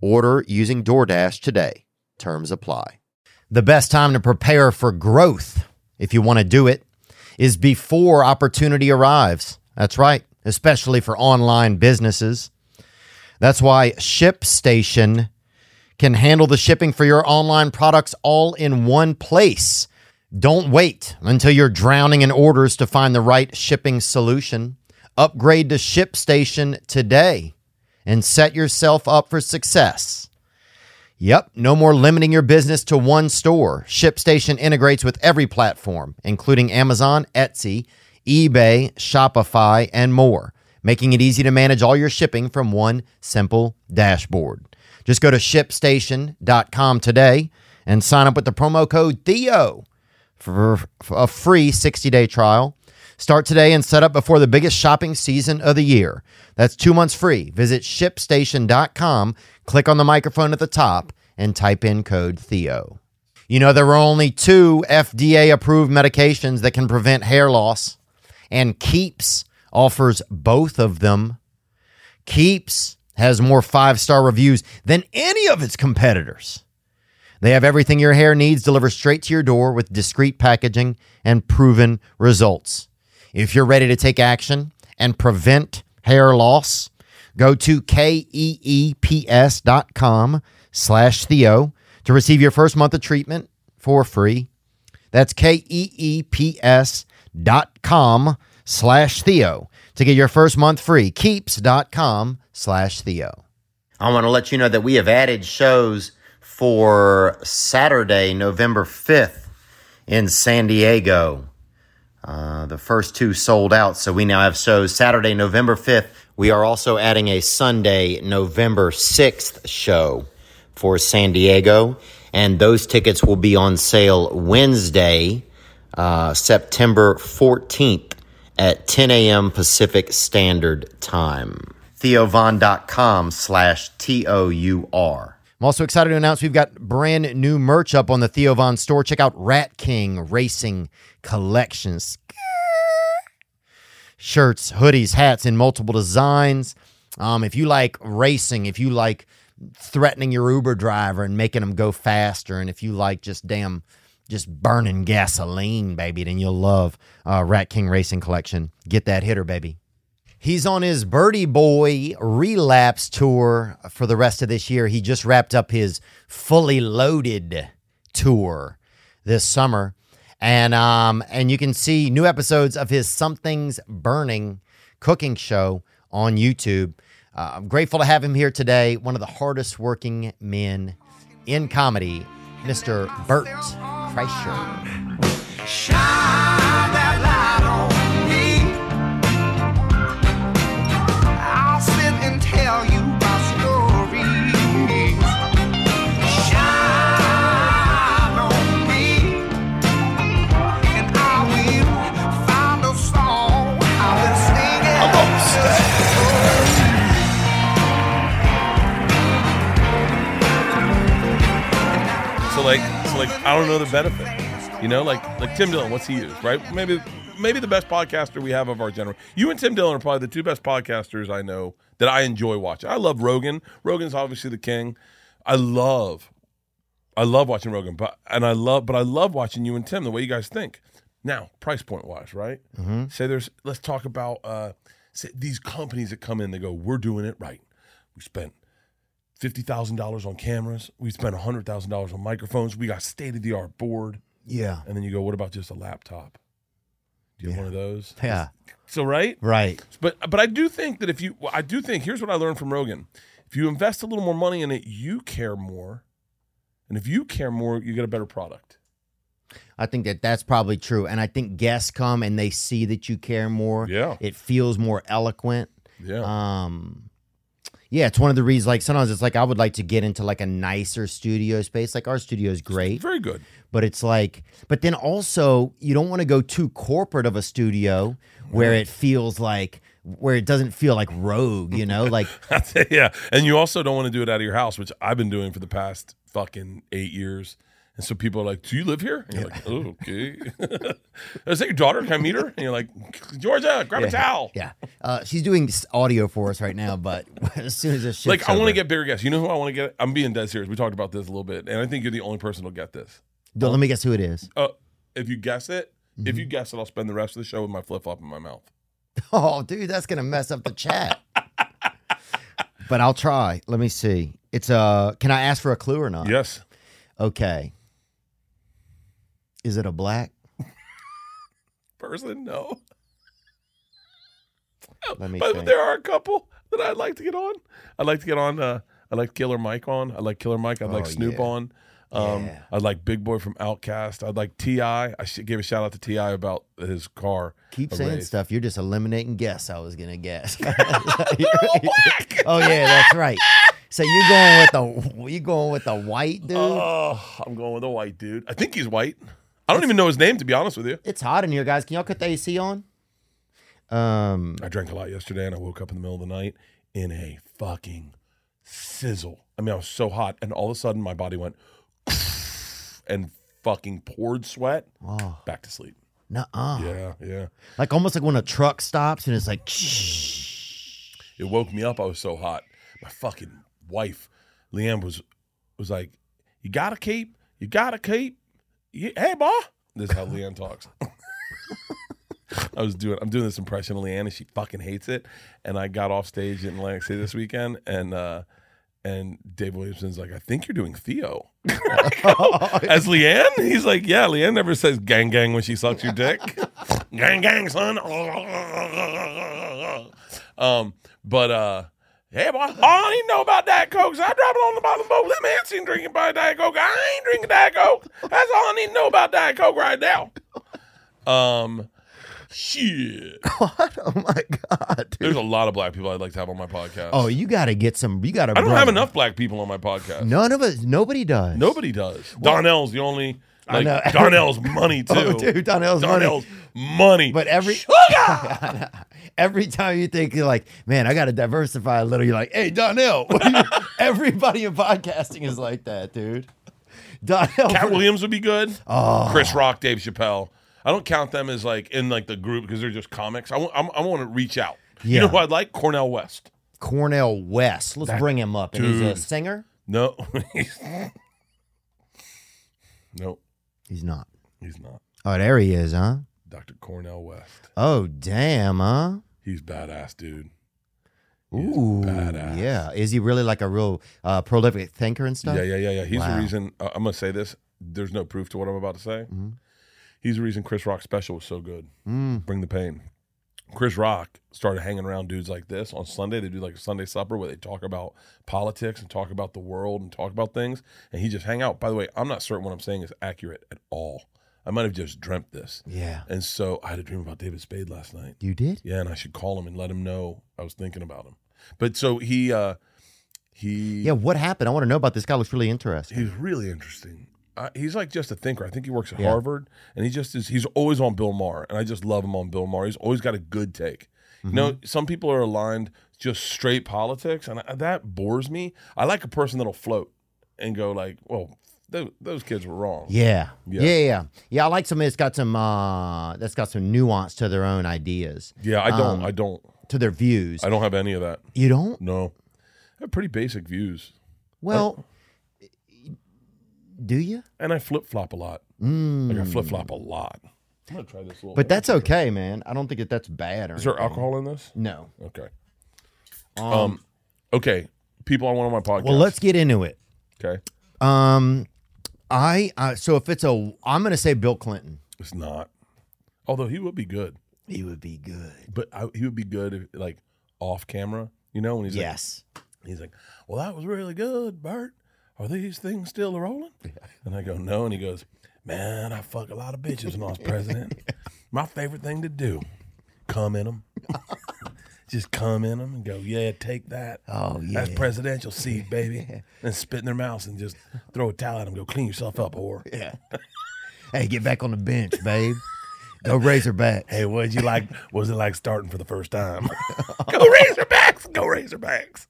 Order using DoorDash today. Terms apply. The best time to prepare for growth, if you want to do it, is before opportunity arrives. That's right, especially for online businesses. That's why ShipStation can handle the shipping for your online products all in one place. Don't wait until you're drowning in orders to find the right shipping solution. Upgrade to ShipStation today and set yourself up for success. Yep, no more limiting your business to one store. ShipStation integrates with every platform, including Amazon, Etsy, eBay, Shopify, and more, making it easy to manage all your shipping from one simple dashboard. Just go to shipstation.com today and sign up with the promo code THEO for a free 60 day trial. Start today and set up before the biggest shopping season of the year. That's two months free. Visit shipstation.com, click on the microphone at the top, and type in code THEO. You know, there are only two FDA approved medications that can prevent hair loss, and Keeps offers both of them. Keeps has more five star reviews than any of its competitors. They have everything your hair needs delivered straight to your door with discreet packaging and proven results. If you're ready to take action and prevent hair loss, go to keeps.com slash Theo to receive your first month of treatment for free. That's keeps.com slash Theo to get your first month free. Keeps.com slash Theo. I want to let you know that we have added shows for Saturday, November 5th in San Diego. Uh, the first two sold out, so we now have shows Saturday, November 5th. We are also adding a Sunday, November 6th show for San Diego, and those tickets will be on sale Wednesday, uh, September 14th at 10 a.m. Pacific Standard Time. TheoVon.com slash T O U R. I'm also excited to announce we've got brand new merch up on the Theo Von store. Check out Rat King Racing Collections. Shirts, hoodies, hats in multiple designs. Um, if you like racing, if you like threatening your Uber driver and making them go faster, and if you like just damn just burning gasoline, baby, then you'll love uh, Rat King Racing Collection. Get that hitter, baby. He's on his Berty Boy relapse tour for the rest of this year. He just wrapped up his fully loaded tour this summer. And um and you can see new episodes of his Something's Burning cooking show on YouTube. Uh, I'm grateful to have him here today. One of the hardest working men in comedy, Mr. Bert Kreischer. Shine like, so like, I don't know the benefit. You know, like like Tim Dillon, what's he use? Right? Maybe maybe the best podcaster we have of our generation. You and Tim Dillon are probably the two best podcasters I know that I enjoy watching. I love Rogan. Rogan's obviously the king. I love, I love watching Rogan, but and I love, but I love watching you and Tim the way you guys think. Now, price point wise, right? Say there's. Let's talk about uh, say these companies that come in. They go, we're doing it right. We spent fifty thousand dollars on cameras. We spent hundred thousand dollars on microphones. We got state of the art board. Yeah. And then you go, what about just a laptop? Do you have one of those? Yeah. So right, Right. but but I do think that if you, I do think here's what I learned from Rogan: if you invest a little more money in it, you care more, and if you care more, you get a better product. I think that that's probably true. And I think guests come and they see that you care more. Yeah. It feels more eloquent. Yeah, Um, yeah, it's one of the reasons. Like sometimes it's like I would like to get into like a nicer studio space. Like our studio is great, very good. but it's like, but then also you don't want to go too corporate of a studio where it feels like where it doesn't feel like rogue. You know, like yeah, and you also don't want to do it out of your house, which I've been doing for the past fucking eight years. And so people are like, "Do you live here?" And you're like, "Oh, okay." Is that your daughter? Can I meet her? And you're like, "Georgia, grab a towel." yeah, uh, she's doing audio for us right now. But as soon as this Like, I want to get bigger guests. You know who I want to get? I'm being dead serious. We talked about this a little bit, and I think you're the only person who'll get this. Don't- let me guess who it is. Uh, if you guess it, Mm-hmm. if you guess it, I'll spend the rest of the show with my flip flop in my mouth. Oh, dude, that's gonna mess up the chat. but I'll try. Let me see. It's uh can I ask for a clue or not? Yes. Okay. Is it a black? Person, no. Let me But think. there are a couple that I'd like to get on. I'd like to get on. Uh, I'd like Killer Mike on. I'd like Killer Mike. I'd like Oh, Snoop yeah. on. Um, Yeah. I'd like Big Boi from OutKast. I'd like Ti. I should give a shout out to T.I. about his car. Keep saying stuff. You're just eliminating guess I was gonna guess. oh yeah, that's right. So you're going with the you going with the white dude? Oh, I'm going with the white dude. I think he's white. I don't even know his name to be honest with you. it's hot in here, guys. Can y'all cut the AC on? Um I drank a lot yesterday, and I woke up in the middle of the night in a fucking sizzle. I mean, I was so hot, and all of a sudden, my body went and fucking poured sweat. oh, Back to sleep. nuh-uh. Yeah, yeah. Like almost like when a truck stops and it's like It woke me up. I was so hot. My fucking wife, Leanne, was was like, "You gotta keep. You gotta keep. You, hey, boy." This is how Leanne talks. I was doing. I'm doing this impression of Leanne, and she fucking hates it. And I got off stage in Atlantic City this weekend, and uh, and Dave Williamson's like, "I think you're doing Theo." As Leanne, he's like, "Yeah." Leanne never says "gang gang" when she sucks your dick. gang gang, son. um, but uh. Hey, boy, all I need to know about Diet Coke is I drop it on the bottom of the boat. Let me answer and drinking by Diet Coke. I ain't drinking Diet Coke. That's all I need to know about Diet Coke right now. Um, shit. what? Oh my god. dude. There's a lot of black people I'd like to have on my podcast. Oh, you got to get some. You got to. I don't have enough black people on my podcast. None of us. Nobody does. Nobody does. Donnell's the only. I know. Donnell's money too. Oh, dude, Donnell's. Donnell's money. But every every time you think you're like, man, I got to diversify a little. You're like, hey, Donnell. Everybody in podcasting is like that, dude. Donnell. Katt Williams would be good. Oh. Chris Rock, Dave Chappelle. I don't count them as like in like the group because they're just comics. I want to reach out. Yeah. You know who I'd like? Cornel West. Cornel West. Let's bring him up. And he's a singer. No. no, He's not. he's not. Oh, there he is, huh? Dr. Cornel West. Oh, damn, huh? He's badass, dude. Ooh, badass. yeah. Is he really like a real uh, prolific thinker and stuff? Yeah, yeah, yeah, yeah. He's Wow. the reason. Uh, I'm gonna say this. There's no proof to what I'm about to say. Mm-hmm. He's the reason Chris Rock's special was so good. Mm. Bring the pain. Chris Rock started hanging around dudes like this on Sunday. They do like a Sunday supper where they talk about politics and talk about the world and talk about things. And he just hang out. By the way, I'm not certain what I'm saying is accurate at all. I might have just dreamt this. Yeah. And so I had a dream about David Spade last night. You did? Yeah, and I should call him and let him know I was thinking about him. But so he uh he Yeah. What happened? I want to know about this guy. Looks really interesting. he's really interesting. Uh, he's like just a thinker. I think he works at Yeah. Harvard, and he just is. He's always on Bill Maher, and I just love him on Bill Maher. He's always got a good take. You know, Mm-hmm. some people are aligned just straight politics, and I, that bores me. I like a person that'll float and go like, "Well, those, those kids were wrong." Yeah. Yeah. yeah. Yeah. Yeah. I like somebody that's got some uh that's got some nuance to their own ideas, Yeah, I don't. Um, I don't. to their views. I don't have any of that. you don't? No, I have pretty basic views, Well, do you? and I flip flop a lot. Like I flip flop a lot. I'm gonna try this little. But that's okay, man. I don't think that that's bad or is there alcohol in this? No. Okay. Um, Um, okay. people on one of my podcasts. Well, let's get into it. Okay, Um, I uh, so if it's a, I'm gonna say Bill Clinton. it's not. Although he would be good, He would be good. but I, he would be good if, like off camera. You know, when he's Yes. like, he's like, "Well, that was really good, Bert. Are these things still rolling?" And I go, "No," and he goes, "Man, I fuck a lot of bitches when I was president. My favorite thing to do, come in them." Just come in them and go, yeah, take that. Oh, yeah, That's presidential seed, baby. and spit in their mouths and just throw a towel at them. Go clean yourself up, whore. Yeah. hey, get back on the bench, babe. Go Razorback. Hey, what did you like? What was it like starting for the first time? go Razorbacks! Go Razorbacks!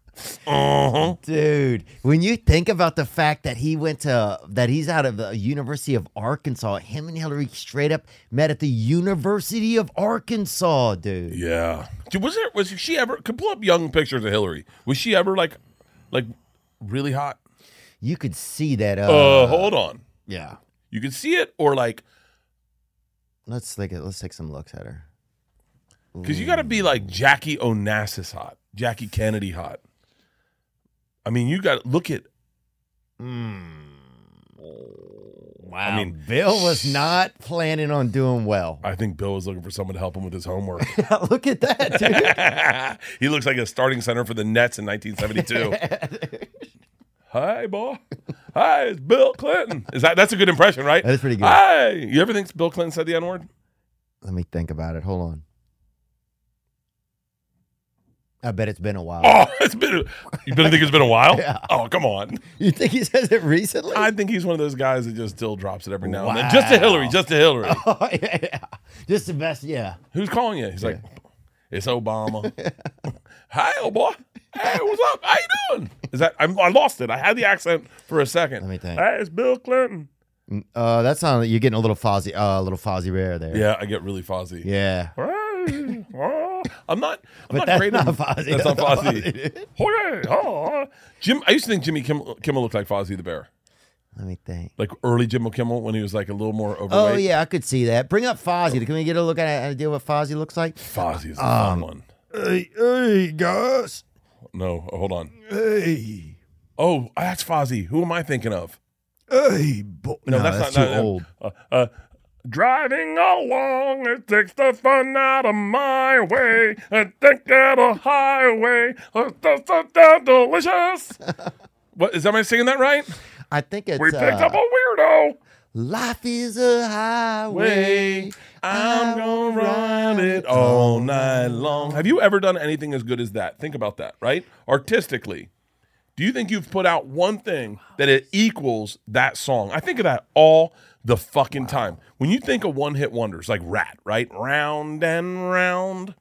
Uh-huh. Dude, when you think about the fact that he went to that he's out of the University of Arkansas, him and Hillary straight up met at the University of Arkansas, dude. Yeah. Dude, Was there? Was she ever? Could pull up young pictures of Hillary. Was she ever like, like, really hot? You could see that. Uh, Uh, hold on. yeah. You could see it, or like, Let's take it. Let's take some looks at her. because you got to be like Jackie Onassis hot, Jackie Kennedy hot. I mean, you got to look at. Hmm. Wow. I mean, Bill was not planning on doing well. I think Bill was looking for someone to help him with his homework. Look at that, dude. he looks like a starting center for the Nets in 1972. Hi, boy. Hi, it's Bill Clinton. Is that that's a good impression, right? That is pretty good. Hi. You ever think Bill Clinton said the N word? Let me think about it. Hold on. I bet it's been a while. Oh, it's been. You better think it's been a while. Yeah. Oh, come on. You think he says it recently? I think he's one of those guys that just still drops it every now and then. Just to Hillary. Just to Hillary. oh, yeah, yeah. Just the best. Yeah. Who's calling you? He's like, it's Obama. Hi, old boy. Hey, what's up? How you doing? Is that I'm, I lost it? I had the accent for a second. Let me think. Hey, it's Bill Clinton. Uh, that sounds you're getting a little Fozzie, uh, a little Fozzie Bear there. Yeah, I get really fuzzy. Yeah. Hey, oh. I'm not. I'm not that's great not Fozzie. That's not That's Fozzie. Fozzie, oh. Jim. I used to think Jimmy Kimmel, Kimmel looked like Fozzie the Bear, Let me think. like early Jimmy Kimmel when he was like a little more overweight. Oh yeah, I could see that. Bring up Fozzie. Can we get a look at an idea what Fozzie looks like? Fozzie is the Um, fun one. Hey, hey, guys. No, hold on. Hey, Oh, that's Fozzie. Who am I thinking of? hey, boy. No, that's, not too not- old. Uh, uh, driving along, it takes the fun out of my way. And think that a highway, uh, da- da- da- delicious. what is? Am I singing that right? I think it's We picked uh, up a weirdo. life is a highway. I'm gonna run it all night long. Have you ever done anything as good as that? Think about that, right? Artistically. Do you think you've put out one thing that it equals that song? I think of that all the fucking time. When you think of one hit wonders like Ratt, right? Round and round.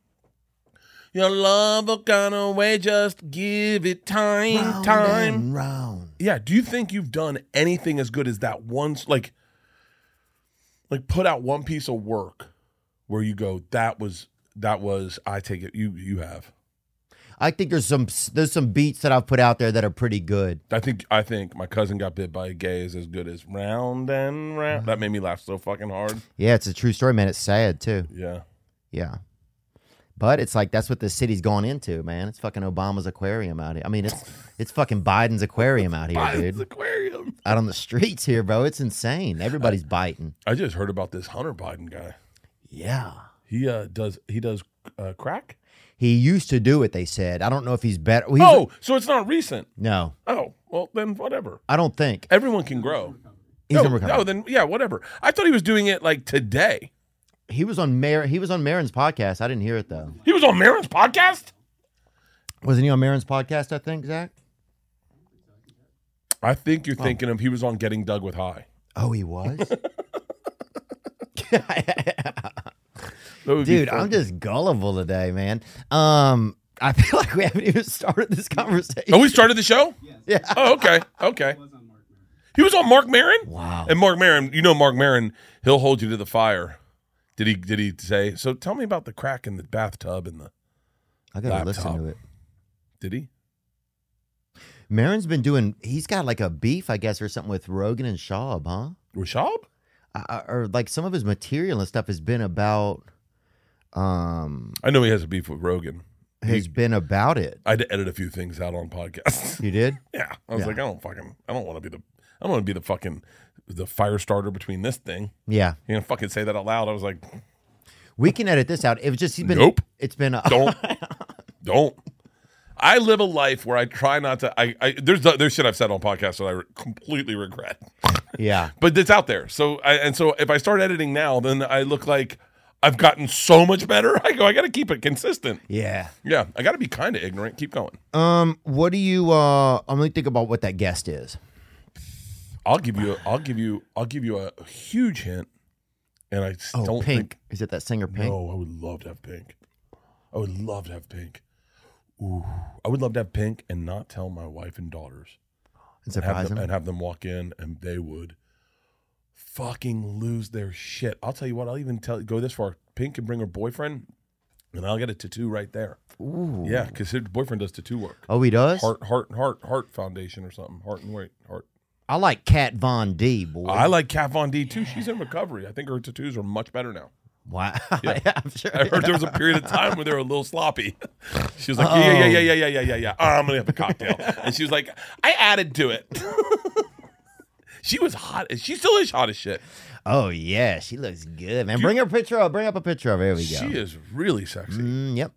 Your love will gone away, just give it time, Round time. and round. Yeah. Do you think you've done anything as good as that once? Like, like put out one piece of work where you go, that was that was. I take it. You you have. I think there's some there's some beats that I've put out there that are pretty good. I think I think my cousin got bit by a gay is as good as round and round. That made me laugh so fucking hard. Yeah, it's a true story, man. It's sad too. Yeah. Yeah. But it's like that's what the city's gone into, man. It's fucking Obama's aquarium out here. I mean, it's it's fucking Biden's aquarium out here, Biden's dude. aquarium. Out on the streets here, bro. It's insane. Everybody's biting. I just heard about this Hunter Biden guy. Yeah. He uh does he does uh, crack? He used to do it, they said. I don't know if he's better. He's Oh, so it's not recent. no, Oh, well then whatever. I don't think. Everyone can grow. He's no, no, then yeah, whatever. I thought he was doing it like today. He was on Mar- he was on Maron's podcast. I didn't hear it though. He was on Maron's podcast. Wasn't he on Maron's podcast, I think, Zach? I think you're thinking of he was on Getting Doug with High. Oh, he was? That would be Dude. I'm just gullible today, man. Um, I feel like we haven't even started this conversation. Oh, we started the show. Yeah. Oh, okay, okay. He was on Marc Maron. Wow. And Marc Maron, you know Marc Maron, he'll hold you to the fire. Did he? Did he say? So tell me about the crack in the bathtub and the. I gotta Laptop. listen to it. Did he? Maron's been doing. He's got like a beef, I guess, or something with Rogan and Schaub, huh? Rashab? Uh, or like some of his material and stuff has been about. Um, I know he has a beef with Rogan. has been about it. I had to edit a few things out on podcasts. You did? yeah, I was Yeah. like, I don't fucking, I don't want to be the, I don't want to be the fucking, the fire starter between this thing. Yeah. You know, fucking say that out loud. I was like, We can edit this out. It was just he's been. Nope. It's been. A, don't, don't. I live a life where I try not to. I, I there's there's shit I've said on podcasts that I re- completely regret, yeah. but it's out there. So I, and so if I start editing now, then I look like I've gotten so much better. I go, I got to keep it consistent. Yeah. Yeah, I got to be kind of ignorant. Keep going. Um. What do you? Uh. I'm gonna think about what that guest is. I'll give you. I'll give you. I'll give you a, huge hint, and I Oh, don't Pink. think. Is it that singer Pink? No, I would love to have pink. I would love to have pink. Ooh, I would love to have pink and not tell my wife and daughters. and and have surprise them, and have them walk in, and they would fucking lose their shit. I'll tell you what. I'll even tell go this far. Pink can bring her boyfriend, and I'll get a tattoo right there. Ooh. Yeah, because her boyfriend does tattoo work. Oh, he does. Heart, heart, heart, heart foundation or something. Heart and weight, heart. I like Kat Von D, boy. I like Kat Von D too. She's in recovery. I think her tattoos are much better now. Wow. Yeah. yeah I'm sure. I heard there was a period of time where they were a little sloppy. She was like, oh. yeah, yeah, yeah, yeah, yeah, yeah, yeah, yeah. Oh, I'm gonna have a cocktail, and she was like, I added to it. she was hot. She still is hot as shit. Oh yeah, she looks good, man. Bring her picture up. Bring up a picture of her. There we go. She is really sexy. Mm, yep.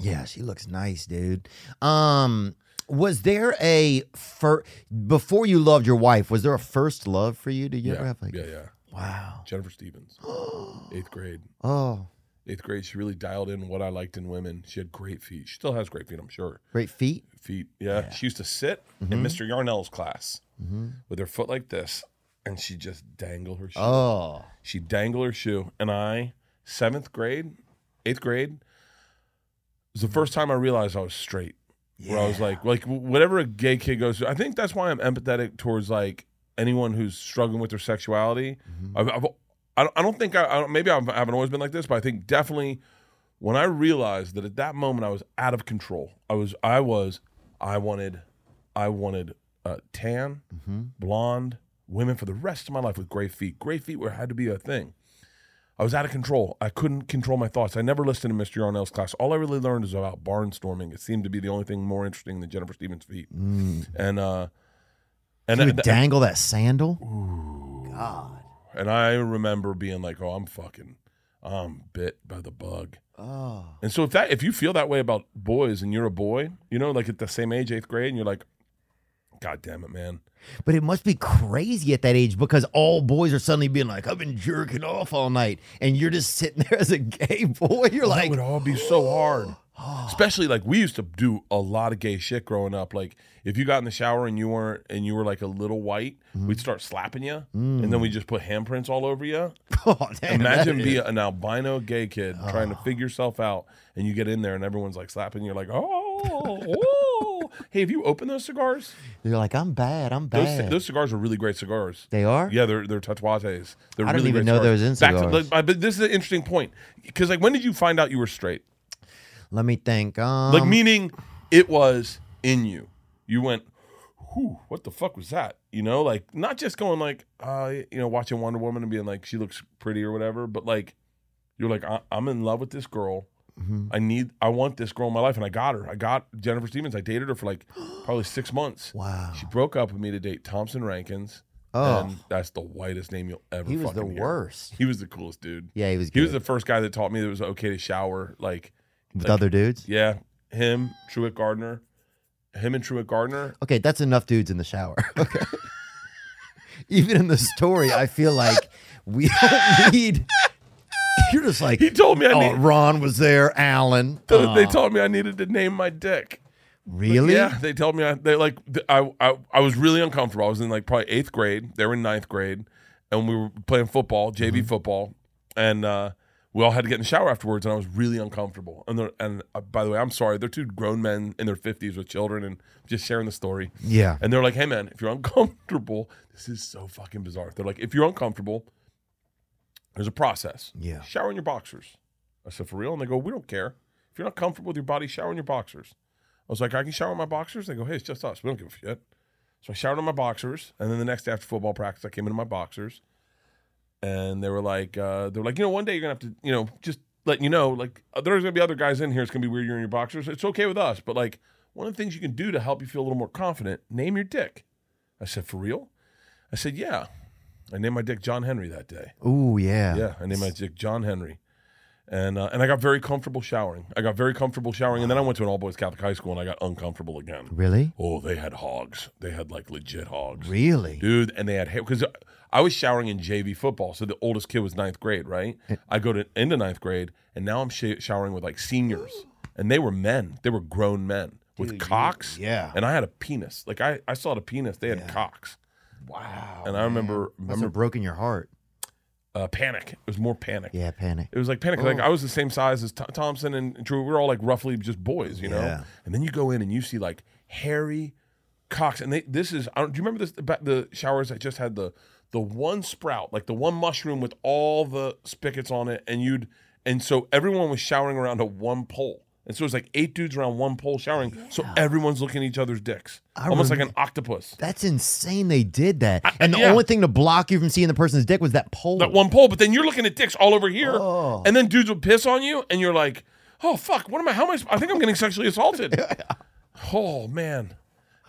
Yeah, she looks nice, dude. Um, was there a fir- before you loved your wife? Was there a first love for you? Did you ever have like? yeah, yeah. Wow. Jennifer Stevens, eighth grade. Oh, Eighth grade, she really dialed in what I liked in women. She had great feet. She still has great feet, I'm sure. great feet. Feet, yeah. She used to sit Mm-hmm. in Mr. Yarnell's class with her foot like this, and she just dangle her shoe. Oh, She dangle her shoe, and I, seventh grade, eighth grade, was the first time I realized I was straight. Where I was like, like whatever a gay kid goes through. I think that's why I'm empathetic towards like anyone who's struggling with their sexuality. I've, I've, I don't, I don't think I, I don't, maybe I haven't always been like this, but I think definitely when I realized that at that moment I was out of control. I was, I was, I wanted, I wanted uh, tan, blonde women for the rest of my life with gray feet. Gray feet were had to be a thing. I was out of control. I couldn't control my thoughts. I never listened to Mr. Yarnell's class. All I really learned is about barnstorming. It seemed to be the only thing more interesting than Jennifer Stevens' feet. And uh, and you would dangle that sandal. And I remember being like, "Oh, I'm fucking, I'm bit by the bug." Oh, And so if that if you feel that way about boys and you're a boy, you know, like at the same age, eighth grade, and you're like, "God damn it, man." but it must be crazy at that age because all boys are suddenly being like, "I've been jerking off all night," and you're just sitting there as a gay boy. You're oh, that like, It would all be so hard. Especially like we used to do a lot of gay shit growing up. Like if you got in the shower and you weren't and you were like a little white, Mm-hmm. we'd start slapping you, and then we just put handprints all over you. oh, damn, Imagine that being an albino gay kid trying to figure yourself out, and you get in there and everyone's like slapping. you. You're like, oh, oh. hey, have you opened those cigars? You're like, I'm bad. I'm Those, bad. those cigars are really great cigars. they are. Yeah, they're they're tatuajes. They're I didn't really even great know cigars. those in Back to- cigars. like, but this is an interesting point because like when did you find out you were straight? Let me think. Um, Like meaning it was in you. You went, whew, what the fuck was that? You know, like not just going like, uh, you know, watching Wonder Woman and being like, she looks pretty or whatever, but like, you're like, I- I'm in love with this girl. Mm-hmm. I need, I want this girl in my life, and I got her. I got Jennifer Stevens. I dated her for like probably six months. Wow. She broke up with me to date Thompson Rankins. Oh. and that's the whitest name you'll ever. He was the hear. worst. He was the coolest dude. Yeah, he was. He was the first guy that taught me that it was okay to shower. Like, with like- other dudes. yeah, him, Truett Gardner, him and Truett Gardner. Okay, that's enough dudes in the shower. Okay. Even in the story, I feel like we don't need. You're just like, He told me I oh, need. Ron was there, Alan. They Oh, told me I needed to name my dick. really? Yeah, they told me I, they like I, I I was really uncomfortable. I was in like probably eighth grade. They were in ninth grade, and we were playing football, JV Mm-hmm. football, and uh, we all had to get in the shower afterwards. And I was really uncomfortable. And and uh, by the way, I'm sorry. They're two grown men in their fifties with children, and just sharing the story. Yeah. And they're like, "Hey, man, if you're uncomfortable, this is so fucking bizarre." They're like, "If you're uncomfortable, there's a process. Yeah. shower in your boxers." I said, "For real?" And they go, "We don't care. If you're not comfortable with your body, shower in your boxers." I was like, "I can shower in my boxers." They go, "Hey, it's just us. We don't give a shit." So I showered in my boxers, and then the next day after football practice, I came into my boxers, and they were like, uh, "They were like, you know, one day you're gonna have to, you know, just letting you know, like uh, there's gonna be other guys in here. It's gonna be weird. You're in your boxers. It's okay with us, but like one of the things you can do to help you feel a little more confident, name your dick. I said, for real? I said, yeah. I named my dick John Henry that day. Oh yeah. Yeah, I named my dick John Henry, and uh, and I got very comfortable showering. I got very comfortable showering, and then I went to an all boys Catholic high school, and I got uncomfortable again. Really? Oh, they had hogs. They had like legit hogs, Really? dude. And they had hair because I was showering in JV football, so the oldest kid was ninth grade, right? I go to into ninth grade, and now I'm sh- showering with like seniors, and they were men. They were grown men with cocks. yeah. and I had a penis. Like I, I saw the penis. They had cocks, Wow. and I remember Must remember have broken your heart. uh, panic. It was more panic. Yeah, panic. It was like panic. Like I was the same size as Th- Thompson and Drew. We were all like roughly just boys, you know. Yeah. And then you go in and you see like hairy cocks, and they. This is. I don't, do you remember this? The, ba- the showers that just had the the one sprout, like the one mushroom with all the spigots on it, and you'd and so everyone was showering around a one pole. And so it was like eight dudes around one pole showering. So everyone's looking at each other's dicks. I Almost like an octopus. That's insane. They did that, and the yeah. only thing to block you from seeing the person's dick was that pole. That one pole, but then you're looking at dicks all over here, Oh. and then dudes would piss on you, and you're like, "Oh fuck, what am I? How am I? I think I'm getting sexually assaulted." oh man,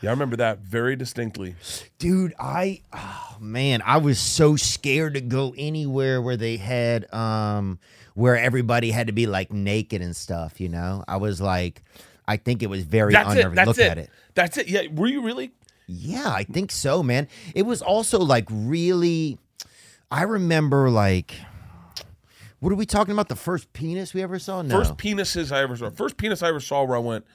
yeah, I remember that very distinctly. Dude, I oh man, I was so scared to go anywhere where they had um where everybody had to be like naked and stuff, you know? I was like I think it was very That's unnerving. it. Look it. at it. That's it. Yeah, were you really? Yeah, I think so, man. It was also like really I remember like what are we talking about? The first penis we ever saw? No. First penises I ever saw. First penis I ever saw where I went,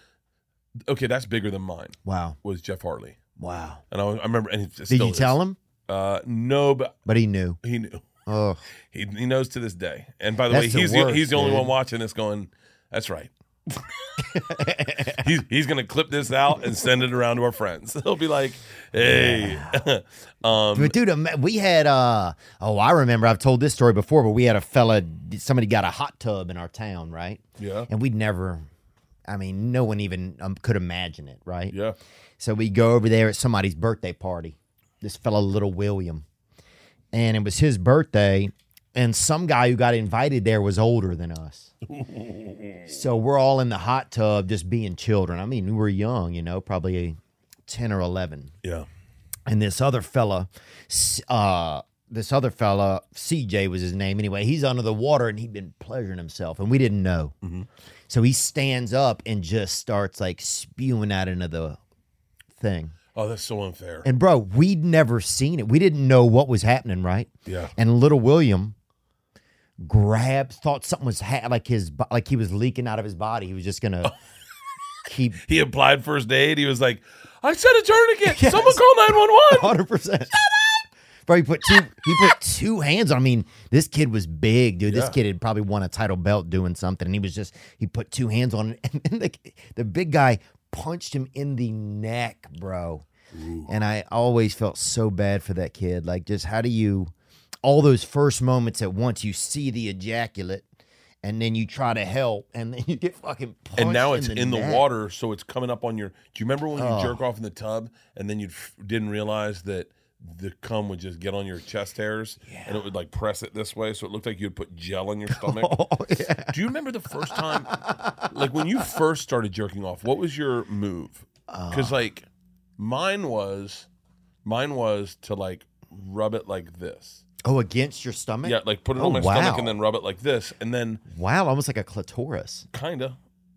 okay, that's bigger than mine. wow. Was Jeff Hartley, Wow. and I, I remember. And Did you is. tell him? Uh, no, but But he knew. he knew. Oh. He he knows to this day. And by the That's way, the he's the, he's the only dude. one watching this going. That's right. he's he's gonna clip this out and send it around to our friends. He'll be like, "Hey, um, But dude, we had uh oh, I remember I've told this story before, but we had a fella somebody got a hot tub in our town, right? Yeah. And we'd never I mean, no one even um, could imagine it, right? yeah, So we go over there at somebody's birthday party. This fellow, little William. And it was his birthday and some guy who got invited there was older than us. so we're all in the hot tub just being children. I mean, we were young, you know, probably 10 or 11 yeah, and this other fella, uh, this other fella, CJ was his name anyway. He's under the water and he'd been pleasuring himself, and we didn't know. So he stands up and just starts like spewing out into the thing. Oh, that's so unfair. And bro, we'd never seen it. We didn't know what was happening, right? Yeah. And little William grabbed, thought something was ha- like his, like he was leaking out of his body. He was just gonna keep he applied first aid. He was like, "I said a tourniquet. Yes. Someone call nine one one." hundred percent. Bro, he put two. He put two hands on. I mean, this kid was big, dude. This Yeah. kid had probably won a title belt doing something, and he was just. He put two hands on it, and the the big guy punched him in the neck, bro. And I always felt so bad for that kid. Like, just how do you? All those first moments at once, you see the ejaculate, and then you try to help, and then you get fucking. Punched And now it's in the, neck. water, so it's coming up on your. Do you remember when you Oh. jerk off in the tub and then you f- didn't realize that the cum would just get on your chest hairs and it would like press it this way, so it looked like you'd put gel on your stomach. Oh yeah. Do you remember the first time, like when you first started jerking off? What was your move? Uh. Because like mine was, mine was to like rub it like this. Oh, against your stomach? Yeah, like put it Oh, on my stomach and then rub it like this, and then Wow, almost like a clitoris. kinda,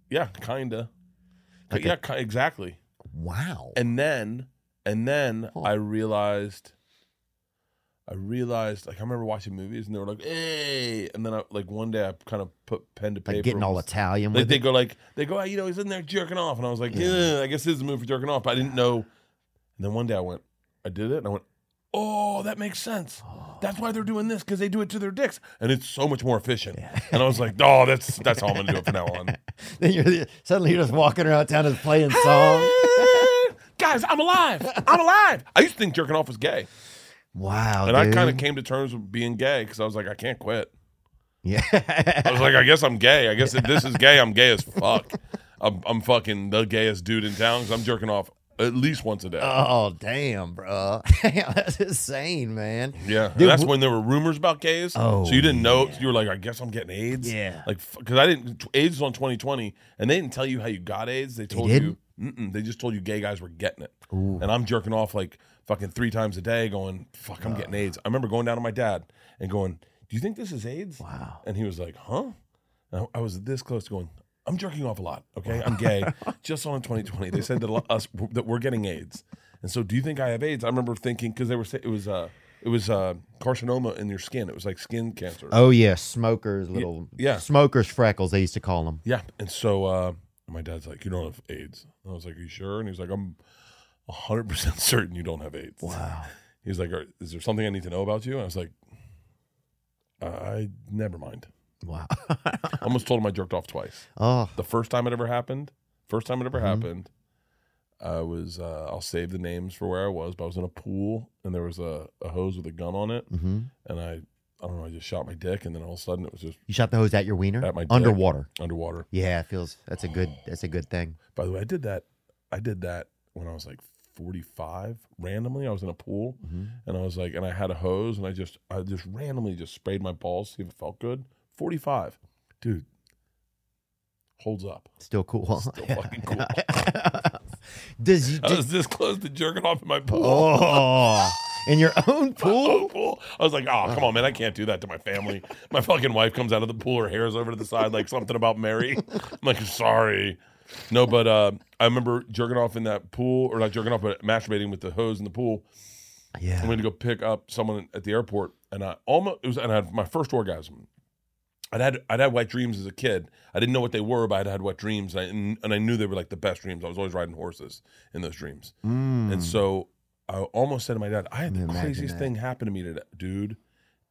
yeah, kinda, Like yeah, ki- exactly. Wow. And then, and then Huh. I realized. I realized, like, I remember watching movies, and they were like, "Hey!" And then, I, like, one day, I kind of put pen to paper. like getting all was- Italian Like with they it. go like they go, "Ah, you know, he's in there jerking off, and I was like, yeah, I guess this is the move for jerking off. But I didn't know. And then one day I went, I did it, and I went, oh, that makes sense. That's why they're doing this because they do it to their dicks, and it's so much more efficient. And I was like, oh, that's that's how I'm gonna do it from now on. then you're suddenly you're just walking around town and playing songs. Guys, I'm alive. I'm alive. I used to think jerking off was gay, Wow. and I dude. kind of came to terms with being gay because I was like, I can't quit. Yeah. I was like, I guess I'm gay. I guess if this is gay, I'm gay as fuck. I'm, I'm fucking the gayest dude in town because I'm jerking off at least once a day. Oh damn, bro. That's insane, man. yeah, and Dude, that's wh- when there were rumors about gays. Oh, so you didn't oh, know. You were like, I guess I'm getting AIDS. Yeah. like because I didn't. AIDS was on 20/20, and they didn't tell you how you got AIDS. They told you. Mm-mm, they just told you gay guys were getting it, and I'm jerking off like fucking three times a day, going, "Fuck, I'm getting AIDS." I remember going down to my dad and going, "Do you think this is AIDS?" Wow. And he was like, "Huh?" And I I was this close to going. I'm jerking off a lot. Okay, I'm gay. just on 20/20, they said that a lot- us that we're getting AIDS. And so, do you think I have AIDS? I remember thinking because they were saying it was uh it was uh carcinoma in your skin. It was like skin cancer. Oh yeah, smokers, little yeah. smokers freckles. They used to call them. Yeah. And so uh my dad's like, you don't have AIDS. And I was like, are you sure? And he was like, I'm 100 percent certain you don't have AIDS. Wow. He was like, "Are- is there something I need to know about you? And I was like, I never mind. Wow. I almost told him I jerked off twice. oh. the first time it ever happened, first time it ever happened, I was uh, I'll save the names for where I was, but I was in a pool and there was a, a hose with a gun on it, hmm and I I don't know, I just shot my dick, and then all of a sudden it was just You shot the hose at your wiener At my dick. underwater. underwater. Yeah, it feels that's a good that's a good thing. By the way, I did that. I did that when I was like 45 randomly. I was in a pool Mm-hmm. and I was like, and I had a hose, and I just I just randomly just sprayed my balls see if it felt good. 45, dude, holds up. Still cool. Still fucking cool. Does you? I was this close to jerking off in my pool. oh, in your own pool? pool. pool. I was like, oh, come on, man. I can't do that to my family. My fucking wife comes out of the pool, her hair's over to the side, like something about Mary. I'm like, sorry. No, but uh, I remember jerking off in that pool, or not jerking off, but masturbating with the hose in the pool. Yeah. I'm going to go pick up someone at the airport, and I almost it was, and I had my first orgasm. I'd had I'd had wet dreams as a kid. I didn't know what they were, but I'd had wet dreams, and I, and, and I knew they were like the best dreams. I was always riding horses in those dreams, Mm. and so I almost said to my dad, "I had the imagine craziest that? thing happen to me today, dude."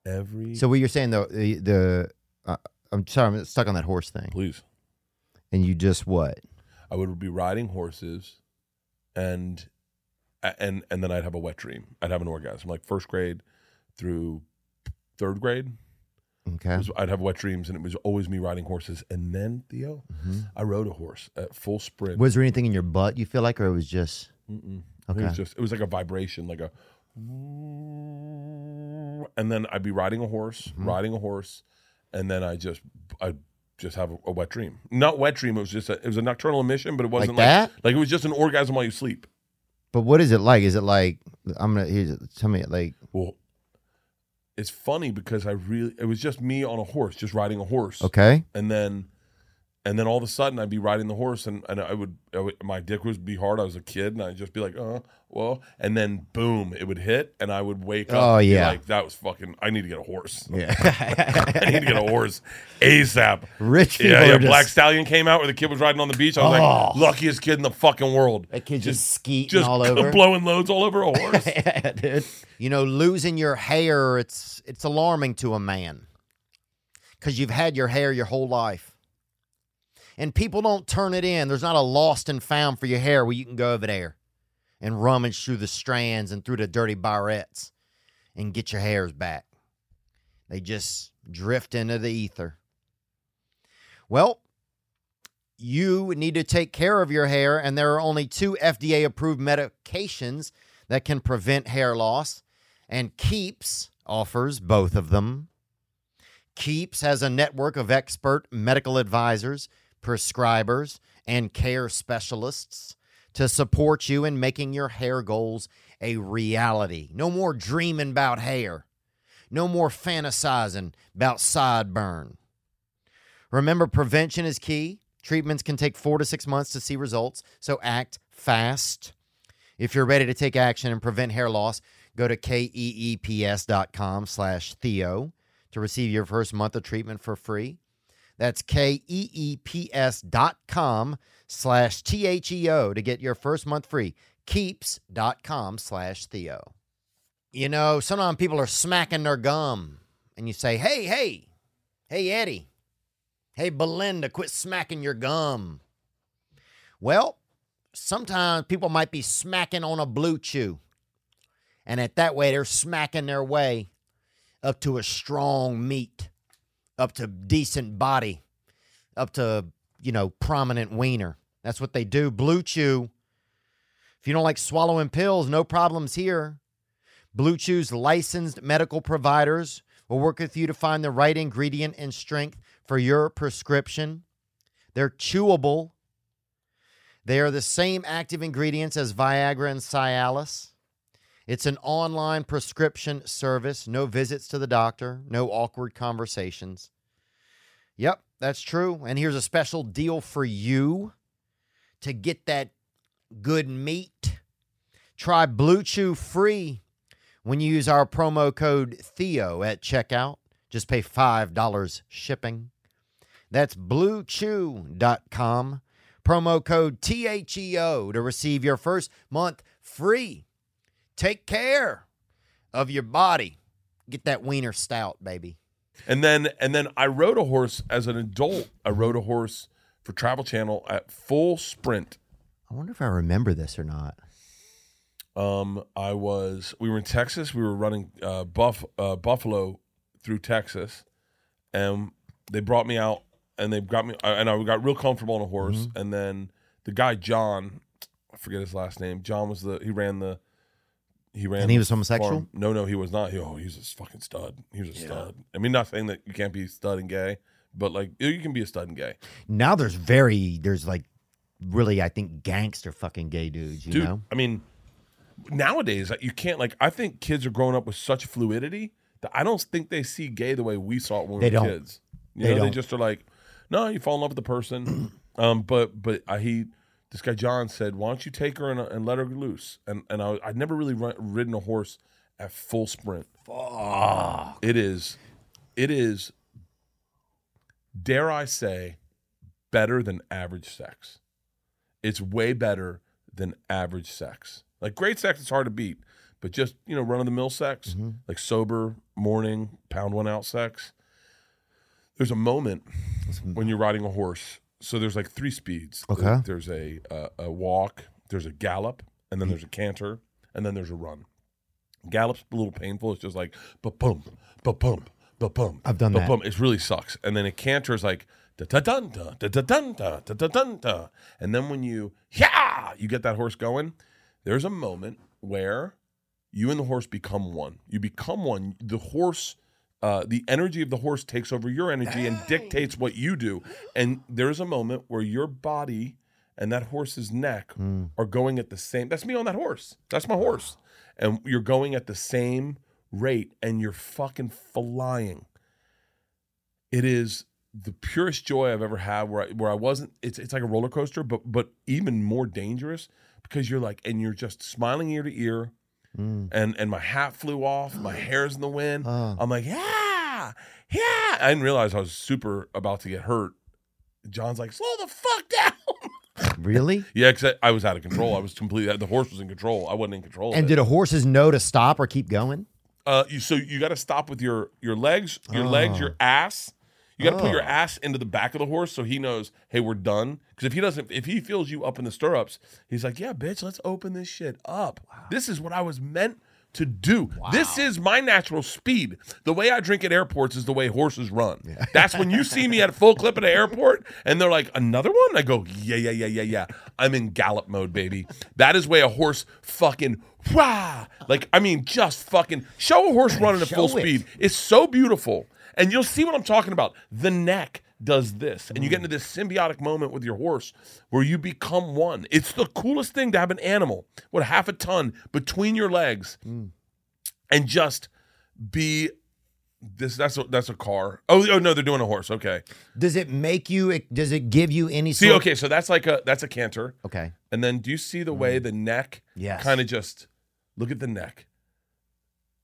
Every So what you're saying though, the, the uh, I'm sorry, I'm stuck on that horse thing. please, And you just what? I would be riding horses, and and and then I'd have a wet dream. I'd have an orgasm, like first grade through third grade. Okay. Was- I'd have wet dreams, and it was always me riding horses. And then Theo, Mm-hmm. I rode a horse at full sprint. Was there anything in your butt you feel like, or it was just Mm-mm. Okay? It was just it was like a vibration, like a. And then I'd be riding a horse, Mm-hmm. riding a horse, and then I just I just have a, a wet dream. Not wet dream. It was just a, it was a nocturnal emission, but it wasn't like that? like, it was just an orgasm while you sleep. But what is it like? Is it like I'm gonna here's tell me like Well, it's funny because I really it was just me on a horse, just riding a horse. okay? and then and then all of a sudden I'd be riding the horse and, and I, would, I would my dick would be hard. I was a kid and I'd just be like, uh, well, and then boom, it would hit and I would wake up. Oh, yeah. like that was fucking. I need to get a horse. Yeah. I need to get a horse ASAP. Rich people Yeah, yeah. just Black Stallion came out where the kid was riding on the beach. I was Oh. like, luckiest kid in the fucking world. that kid just, skeeting Just all over. blowing loads all over a horse. yeah, dude. You know, losing your hair, it's it's alarming to a man. Cause you've had your hair your whole life. And people don't turn it in. There's not a lost and found for your hair where you can go over there and rummage through the strands and through the dirty barrettes and get your hairs back. They just drift into the ether. Well, you need to take care of your hair, and there are only two FDA approved medications that can prevent hair loss, and Keeps offers both of them. Keeps has a network of expert medical advisors, prescribers, and care specialists to support you in making your hair goals a reality. No more dreaming about hair. No more fantasizing about sideburn. Remember, prevention is key. Treatments can take four to six months to see results, so act fast. If you're ready to take action and prevent hair loss, go to keeps.com slash Theo to receive your first month of treatment for free. That's K-E-E-P-S dot com slash T-H-E-O to get your first month free. Keeps.com slash Theo. You know, sometimes people are smacking their gum and you say, hey, hey, hey, Eddie, hey, Belinda, quit smacking your gum. Well, sometimes people might be smacking on a blue chew. And at that way, they're smacking their way up to a strong meat, up to decent body, up to, you know, prominent wiener. That's what they do. Blue Chew If you don't like swallowing pills, no problems here. Blue Chew's licensed medical providers will work with you to find the right ingredient and strength for your prescription. They're chewable. They are the same active ingredients as Viagra and Cialis. It's an online prescription service, no visits to the doctor, no awkward conversations. Yep, that's true. And here's a special deal for you to get that good meat. Try Blue Chew free when you use our promo code Theo at checkout. Just pay $5 shipping. That's bluechew.com. Promo code THEO to receive your first month free. Take care of your body. Get that wiener stout, baby. And then and then I rode a horse as an adult. I rode a horse for Travel Channel at full sprint. I wonder if I remember this or not. Um, I was we were in Texas. We were running uh, Buff uh, Buffalo through Texas, and they brought me out and they got me and I got real comfortable on a horse. Mm-hmm. And then the guy John, I forget his last name. John was the he ran the he ran And he was homosexual? farm. No, no, he was not. He, oh, he's a fucking stud. He was a stud. I mean, not saying that you can't be stud and gay, but like you can be a stud and gay. Now there's very, there's like really, I think, gangster fucking gay dudes, you dude. know? I mean, nowadays uh, you can't like. I think kids are growing up with such fluidity that I don't think they see gay the way we saw it when we were don't. kids. You They know, they don't. they just are like, no, you fall in love with the person. um, but but I he this guy John said, why don't you take her and, and let her loose? And and I I'd never really run, ridden a horse at full sprint. Fuck. It is, it is. Dare I say, better than average sex it's way better than average sex. Like great sex is hard to beat, but just you know run of the mill sex, Mm-hmm. like sober morning pound one out sex. There's a moment when you're riding a horse. So there's like three speeds. Okay. There's a, a a walk, there's a gallop, and then mm-hmm. there's a canter, and then there's a run. Gallop's a little painful. It's just like ba bum, ba bum, ba bum. I've done ba that. It really sucks. And then a canter is like da da dun da da da dun da da da dun da. And then when you yeah, you get that horse going. There's a moment where you and the horse become one. You become one. The horse, uh, the energy of the horse takes over your energy and dictates what you do. And there's a moment where your body and that horse's neck are going at the same. That's me on that horse. That's my horse. And you're going at the same rate, and you're fucking flying. It is the purest joy I've ever had. Where I, where I wasn't. It's it's like a roller coaster, but but even more dangerous because you're like, and you're just smiling ear to ear and and my hat flew off, my hair's in the wind. I'm like, yeah, yeah. I didn't realize I was super about to get hurt. John's like, slow the fuck down. Really? yeah, because I, I was out of control. I was completely. The horse was in control. I wasn't in control. And did a horses know to stop or keep going? uh, you so you got to stop with your your legs, your legs, your ass. You got to put your Oh. ass into the back of the horse so he knows, hey, we're done. Because if he doesn't, if he feels you up in the stirrups, he's like, yeah, bitch, let's open this shit up. This is what I was meant to do. This is my natural speed. The way I drink at airports is the way horses run. That's when you see me at full clip at an airport and they're like, another one? I go, yeah, yeah, yeah, yeah, yeah. I'm in gallop mode, baby. That is way a horse fucking wah. Like, I mean, just fucking show a horse running at full it. speed. It's so beautiful. And you'll see what I'm talking about. The neck does this, and you get mm. into this symbiotic moment with your horse where you become one. It's the coolest thing to have an animal with half a ton between your legs mm. and just be this that's a, that's a car. Oh, oh no, they're doing a horse. Okay. Does it make you? Does it give you any? See, okay, so that's like a that's a canter. Okay. And then do you see the way mm. the neck Yes. kind of just look at the neck.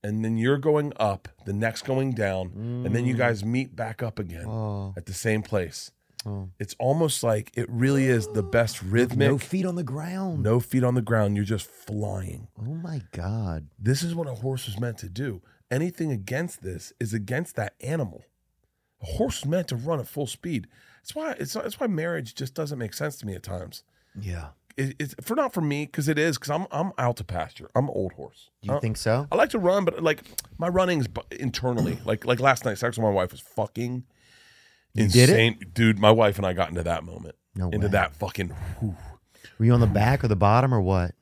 And then you're going up, the next going down, and then you mm. guys meet back up again Oh. at the same place. Oh. It's almost like it really is the best rhythmic. No feet on the ground. no feet on the ground. You're just flying. Oh my god. This is what a horse was meant to do. Anything against this is against that animal. A horse is meant to run at full speed. That's why it's that's why marriage just doesn't make sense to me at times. Yeah. It, it's for not for me because it is because I'm I'm out to pasture. I'm an old horse. You I- think so? I like to run, but like my running's internally. Like like last night, sex with my wife was fucking You did it? insane, dude. My wife and I got into that moment, No into way. that fucking. whew. Were you on the back or the bottom or what?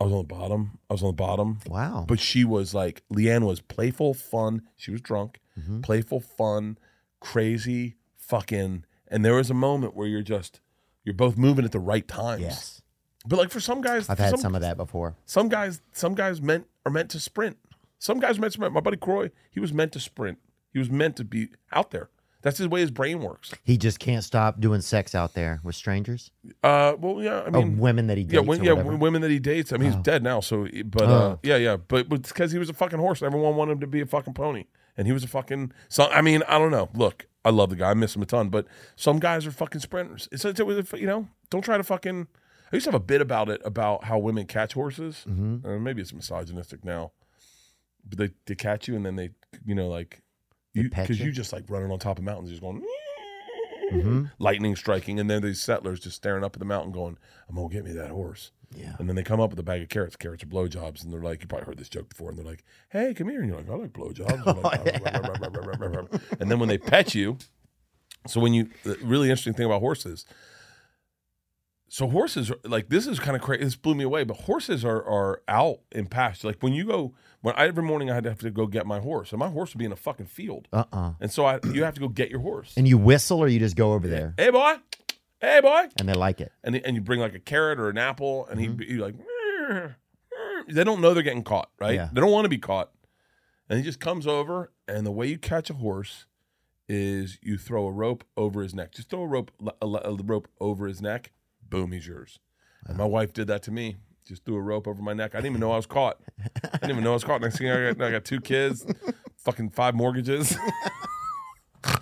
I was on the bottom. I was on the bottom. Wow. But she was like LeeAnn was playful, fun. She was drunk, Mm-hmm. playful, fun, crazy, fucking. And there was a moment where you're just you're both moving at the right times. yes. But like for some guys, I've had some, some of that before. Some guys, some guys meant are meant to sprint. Some guys meant to sprint. My buddy Croy, he was meant to sprint. He was meant to be out there. That's the way his brain works. He just can't stop doing sex out there with strangers. Uh, well, yeah, I mean, women that he dates. yeah, when, yeah, women that he dates. I mean, he's dead now. So, but uh, Oh. yeah, yeah, but but it's because he was a fucking horse. Everyone wanted him to be a fucking pony, and he was a fucking. So, I mean, I don't know. Look, I love the guy. I miss him a ton. But some guys are fucking sprinters. It's, it's, you know, don't try to fucking. I used to have a bit about it about how women catch horses. Mm-hmm. Uh, maybe it's misogynistic now, but they they catch you and then they you know like you because you? you just like running on top of mountains, just going. Mm-hmm. Lightning striking, and then these settlers just staring up at the mountain, going, "I'm gonna get me that horse." Yeah. And then they come up with a bag of carrots. Carrots are blowjobs, and they're like, you probably heard this joke before. And they're like, "Hey, come here," and you're like, "I like blowjobs." And, like, and then when they pet you, so when you the really interesting thing about horses. So horses are like this is kind of crazy. This blew me away. But horses are are out in pasture. Like when you go when I, every morning I had to have to go get my horse, and my horse would be in a fucking field. Uh uh And so I you have to go get your horse. And you whistle or you just go over there Hey boy, hey boy, and they like it. and and you bring like a carrot or an apple, and Mm-hmm. he he like "Meow, meow." they don't know they're getting caught, right? Yeah. They don't want to be caught, and he just comes over, and the way you catch a horse is you throw a rope over his neck. Just throw a rope a, a, rope over his neck, boom, he's yours. And my wife did that to me. Just threw a rope over my neck. I didn't even know I was caught. I didn't even know I was caught. Next thing I got, I got two kids, fucking five mortgages.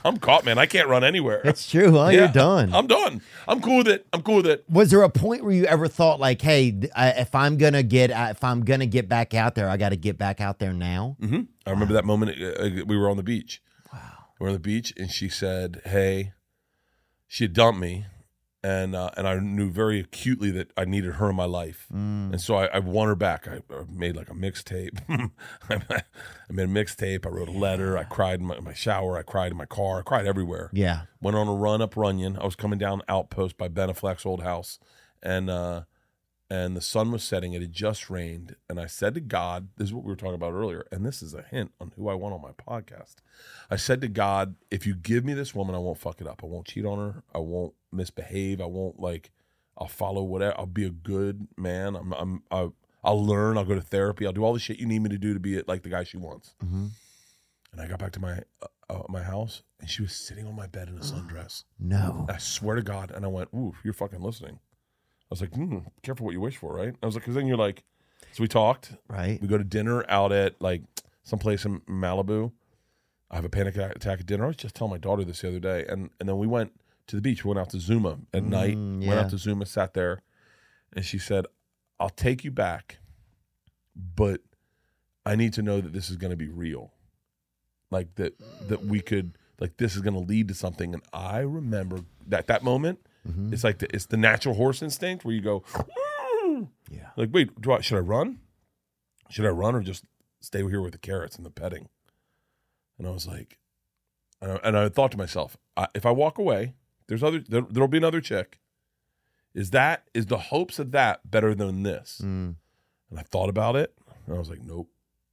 I'm caught, man. I can't run anywhere. That's true, huh? Yeah, You're done. I'm done. I'm cool with it. I'm cool with it. was there a point where you ever thought like, "Hey, if I'm gonna get, uh, if I'm gonna get back out there, I got to get back out there now"? hmm I remember that moment. uh, uh, we were on the beach. Wow. We were on the beach, and she said, "Hey," she had dumped me, and uh, and I knew very acutely that I needed her in my life, and so I, I won her back. I, I made like a mixtape. I made a mixtape. I wrote a letter. I cried in my, my shower. I cried in my car. I cried everywhere. Yeah. Went on a run up Runyon. I was coming down Outpost by Ben Affleck's old house, and uh, and the sun was setting. It had just rained, and I said to God, "This is what we were talking about earlier, and this is a hint on who I want on my podcast." I said to God, "If you give me this woman, I won't fuck it up. I won't cheat on her. I won't misbehave. I won't like. I'll follow whatever. I'll be a good man. I'm. I'm. I'll, I'll learn. I'll go to therapy. I'll do all the shit you need me to do to be like the guy she wants." Mm-hmm. And I got back to my uh, uh, my house, and she was sitting on my bed in a sundress. No. I swear to God. And I went, Ooh, you're fucking listening. I was like, hmm, careful what you wish for, right? I was like, because then you're like, so we talked. Right. We go to dinner out at like someplace in Malibu. I have a panic attack at dinner. I was just telling my daughter this the other day. And, and then we went to the beach. We went out to Zuma at night. Went out to Zuma, sat there. And she said, I'll take you back, but I need to know that this is going to be real. Like that, that we could, like, this is going to lead to something. And I remember that that moment, Mm-hmm. it's like the, it's the natural horse instinct where you go, Yeah. like, wait, do I, should I run? Should I run or just stay here with the carrots and the petting? And I was like, and I, and I thought to myself, I, if I walk away, there's other, there, there'll be another chick. Is that is the hopes of that better than this? Mm. And I thought about it, and I was like, nope,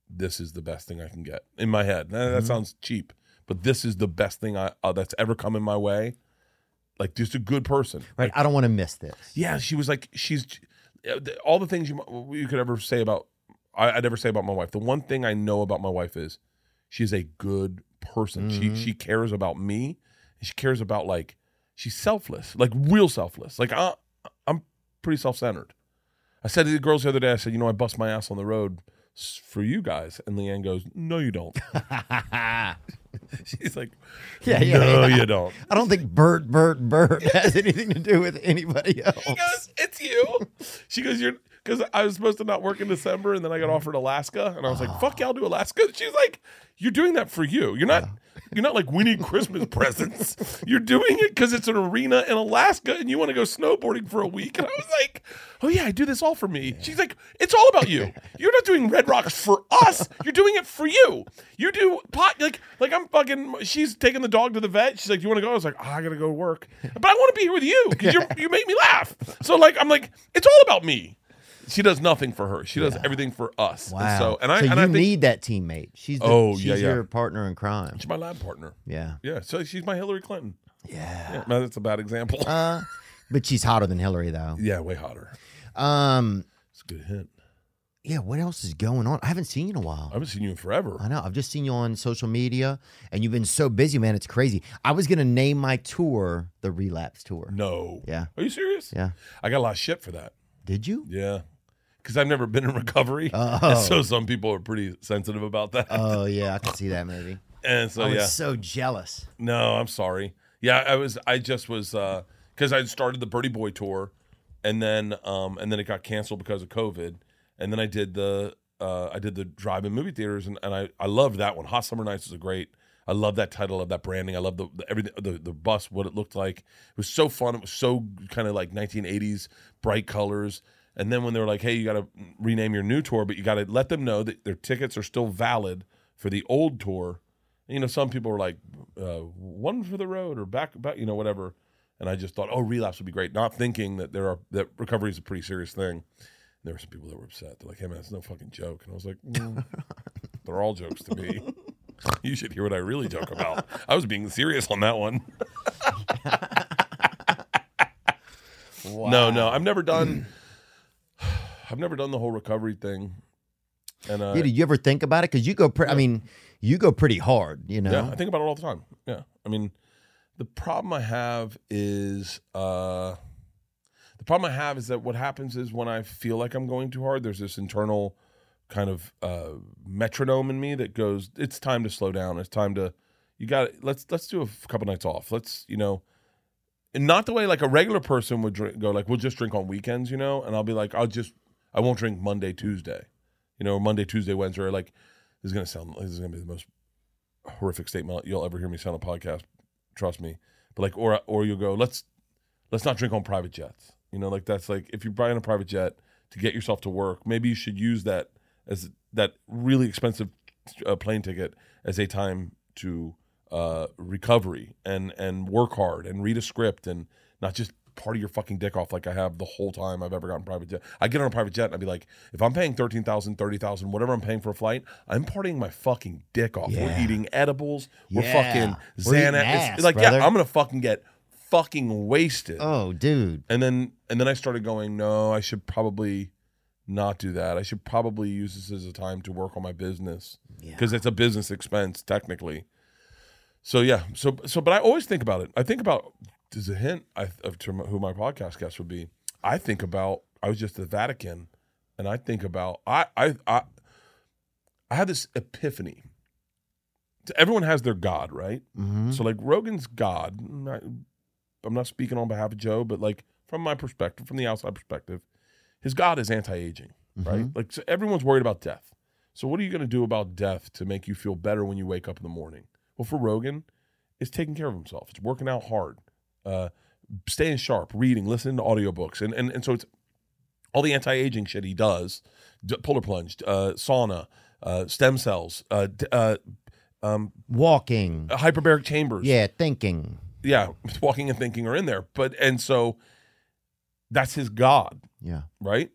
this is the best thing I can get in my head. Nah, That sounds cheap, but this is the best thing I uh, that's ever come in my way. Like, just a good person. Right. I don't want to miss this. Yeah, she was like, she's uh, all the things you you could ever say about I, I'd ever say about my wife. The one thing I know about my wife is she's a good person. She mm-hmm. she cares about me. She cares about like she's selfless, like real selfless. Like I, I'm pretty self centered. I said to the girls the other day, I said, you know, I bust my ass on the road for you guys, and LeeAnn goes, no, you don't. she's like, Yeah, yeah, no, yeah. you don't. I don't think Bert, Bert, Bert has anything to do with anybody else. She goes, "It's you." She goes, "You're." Because I was supposed to not work in December, and then I got offered Alaska, and I was like, "Fuck, yeah, I'll do Alaska." She's like, "You're doing that for you. You're not. You're not like we need Christmas presents. You're doing it because it's an arena in Alaska, and you want to go snowboarding for a week." And I was like, "Oh yeah, I do this all for me." She's like, "It's all about you. You're not doing Red Rocks for us. You're doing it for you. You do pot like like I'm fucking. She's taking the dog to the vet. She's like, "Do "You want to go?" I was like, "Ah, "I gotta go to work, but I want to be here with you because you you make me laugh." So like, I'm like, it's all about me. She does nothing for her. She does everything for us. Wow. And so and I so and you I think need that teammate. She's the, Oh, she's yeah, yeah. your partner in crime. she's my lab partner. Yeah. Yeah, so she's my Hillary Clinton. Yeah. Yeah, that's a bad example. Uh, but she's hotter than Hillary though. yeah, way hotter. Um, It's a good hint. yeah. What else is going on? I haven't seen you in a while. I haven't seen you in forever. I know. I've just seen you on social media, and you've been so busy, man. It's crazy. I was gonna name my tour the Relapse Tour. No. Yeah. Are you serious? Yeah. I got a lot of shit for that. Did you? Yeah. Because I've never been in recovery. Oh. And so some people are pretty sensitive about that. Oh yeah, I can see that movie. and so I was yeah. so jealous. No, I'm sorry. Yeah, I was I just was uh because I started the Berty Boy tour and then um and then it got canceled because of COVID. And then I did the uh I did the drive-in movie theaters and, and I, I loved that one. Hot Summer Nights was a great I love that title of that branding. I love the, the everything the, the bus, what it looked like. It was so fun. It was so kind of like 1980s bright colors. And then when they were like, "Hey, you got to rename your new tour, but you got to let them know that their tickets are still valid for the old tour." you know, some people were like, uh, "One for the road" or "Back, back," you know, whatever. And I just thought, "Oh, relapse would be great," not thinking that there are that recovery is a pretty serious thing. There were some people that were upset. They're like, "Hey, man, it's no fucking joke," and I was like, mm, "They're all jokes to me." You should hear what I really joke about. I was being serious on that one. No, no, I've never done. I've never done the whole recovery thing, and uh, Yeah, did you ever think about it? Because you go, pre- I mean, you go pretty hard. You know. yeah, I think about it all the time. Yeah, I mean, the problem I have is uh, the problem I have is that what happens is when I feel like I'm going too hard, there's this internal kind of uh, metronome in me that goes, "It's time to slow down. It's time to you got let's let's do a couple nights off. Let's you know." And not the way like a regular person would drink, go like we'll just drink on weekends, you know, and I'll be like I'll just I won't drink Monday, Tuesday, you know, or Monday, Tuesday, Wednesday. Or like this is gonna sound this is gonna be the most horrific statement you'll ever hear me say on a podcast. Trust me. But like, or or you'll go, let's let's not drink on private jets. You know, like that's like if you're buying a private jet to get yourself to work, maybe you should use that as that really expensive uh, plane ticket as a time to uh, recovery and and work hard and read a script and not just party your fucking dick off like I have the whole time I've ever gotten private jet. I get on a private jet and I'd be like, if I'm paying 13,000, 30,000, whatever I'm paying for a flight, I'm partying my fucking dick off. We're eating edibles. We're Yeah. fucking We're eating Xanax. It's like, brother. yeah, I'm going to fucking get fucking wasted. Oh, dude. And then and then I started going, no, I should probably not do that. I should probably use this as a time to work on my business because it's a business expense technically. So yeah, so so but I always think about it. I think about there's a hint I, of to who my podcast guest would be. I think about I was just at the Vatican, and I think about I I I I had this epiphany. Everyone has their God, right? Mm-hmm. So like Rogan's God, I'm not, I'm not speaking on behalf of Joe, but like from my perspective, from the outside perspective, his God is anti-aging, right? Like so everyone's worried about death. So what are you going to do about death to make you feel better when you wake up in the morning? Well, for Rogan, it's taking care of himself. It's working out hard, uh, staying sharp, reading, listening to audiobooks, and and and so it's all the anti-aging shit he does, d- polar plunge, uh, sauna, uh, stem cells, uh, d- uh, um, Walking. hyperbaric chambers Yeah, thinking. yeah, walking and thinking are in there. But and so that's his god, Yeah. right?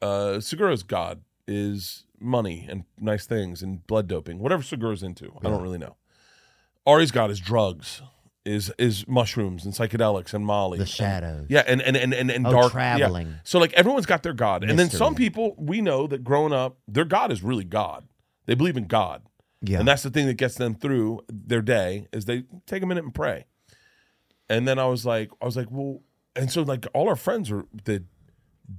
Uh Segura's god is money and nice things and blood doping, whatever Segura's into. I don't really know. Ari's god is drugs, is is mushrooms and psychedelics and Molly. The And- shadows. yeah, and and and and, and Oh, dark yeah. traveling. So like everyone's got their god, and then Mystery. some people we know that growing up, their god is really God. They believe in God. Yeah. And that's the thing that gets them through their day is they take a minute and pray. And then I was like, I was like, well, and so like all our friends are that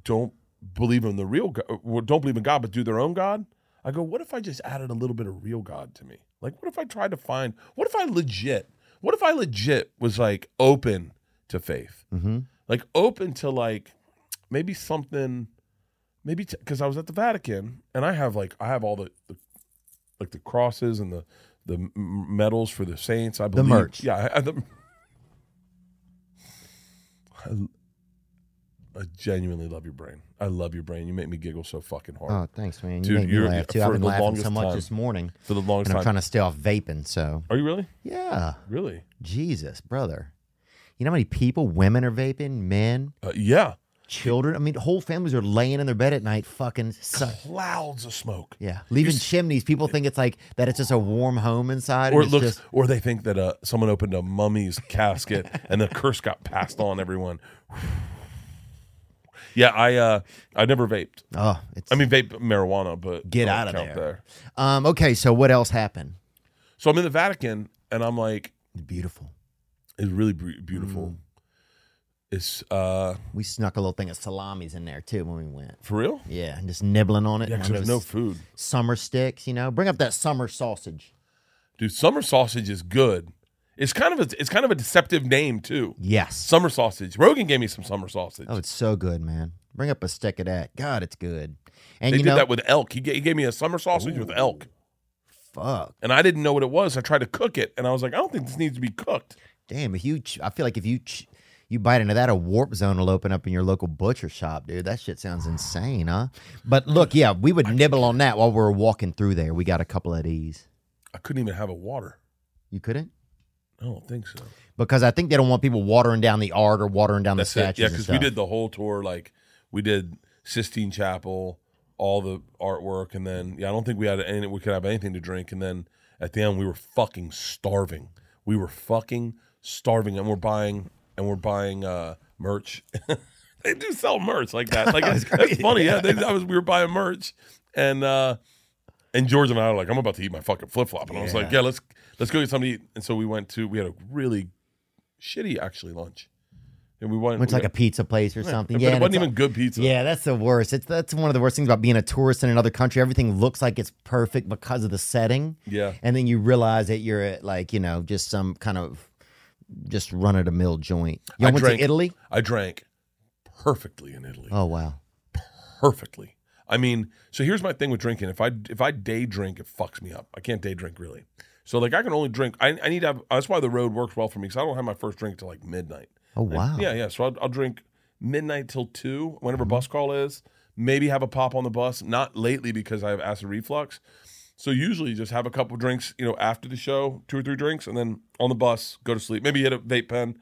don't believe in the real God, well, don't believe in God, but do their own God. I go, what if I just added a little bit of real God to me? Like, what if I tried to find, what if I legit, what if I legit was like open to faith? Mm-hmm. Like open to like maybe something, maybe because I was at the Vatican and I have like, I have all the, the like the crosses and the, the medals for the saints. I believe merch. Yeah, I, I, the, I, I genuinely love your brain. I love your brain. You make me giggle so fucking hard. Oh, thanks, man. You Dude, make me you're- laugh too. I've been the laughing so much time. this morning, for the longest and I'm time. trying to stay off vaping. So Are you really? yeah, Really? Jesus, brother. You know how many people, women are vaping, men. Uh, yeah. children. I mean, whole families are laying in their bed at night, fucking. Su- Clouds of smoke. yeah, leaving chimneys. People think it's like that. It's just a warm home inside. Or it looks, just, or they think that uh, someone opened a mummy's casket and the curse got passed on everyone. Yeah, I uh, I never vaped. oh, it's. I mean, vape marijuana, but Get out of count there. um. Okay, so what else happened? So I'm in the Vatican, and I'm like, Beautiful. it's really beautiful. Mm. It's uh, We snuck a little thing of salamis in there too when we went. for real. Yeah, and just nibbling on it. Yeah, there's no food, summer sticks. You know, bring up that summer sausage. dude. Summer sausage is good. It's kind of a, it's kind of a deceptive name too. Yes. Summer sausage. Rogan gave me some summer sausage. Oh, it's so good, man. Bring up a stick of that. God, it's good. And they you did know, that with elk. He gave, he gave me a summer sausage with elk. fuck, and I didn't know what it was. I tried to cook it, and I was like, I don't think this needs to be cooked. damn. If you, ch- I feel like if you, ch- you bite into that, a warp zone will open up in your local butcher shop, dude. That shit sounds insane, huh? But look, yeah, we would nibble on that while we were walking through there. We got a couple of these. I couldn't even have a water. You couldn't. I don't think so. Because I think they don't want people watering down the art or watering down That's the it. statues. Yeah, because we did the whole tour. Like we did Sistine Chapel, all the artwork, and then yeah, I don't think we had any. We could have anything to drink, and then at the end we were fucking starving. We were fucking starving, and we're buying and we're buying uh, merch. they do sell merch like that. Like it's, it's funny. Yeah, they, I was we were buying merch, and uh, and George and I were like, I'm about to eat my fucking flip flop, and I was like, yeah, let's let's go get something to eat. And so we went to we had a really shitty actually lunch, and we went. Went to we like a got- pizza place or something. but Yeah, it and wasn't it's even good pizza. Yeah, that's the worst. It's that's one of the worst things about being a tourist in another country. Everything looks like it's perfect because of the setting. Yeah. And then you realize that you're at like, you know, just some kind of just run of the mill joint. You I went drank- to Italy? I drank perfectly in Italy. Oh wow. Perfectly. I mean, so here's my thing with drinking. If I if I day drink, it fucks me up. I can't day drink really. So like I can only drink. I, I need to have. That's why the road works well for me because I don't have my first drink till like midnight. Oh wow. Yeah, yeah. So I'll, I'll drink midnight till two, whenever mm-hmm. bus call is. Maybe have a pop on the bus. Not lately because I have acid reflux. So usually just have a couple drinks, you know, after the show, two or three drinks, and then on the bus, go to sleep. Maybe hit a vape pen,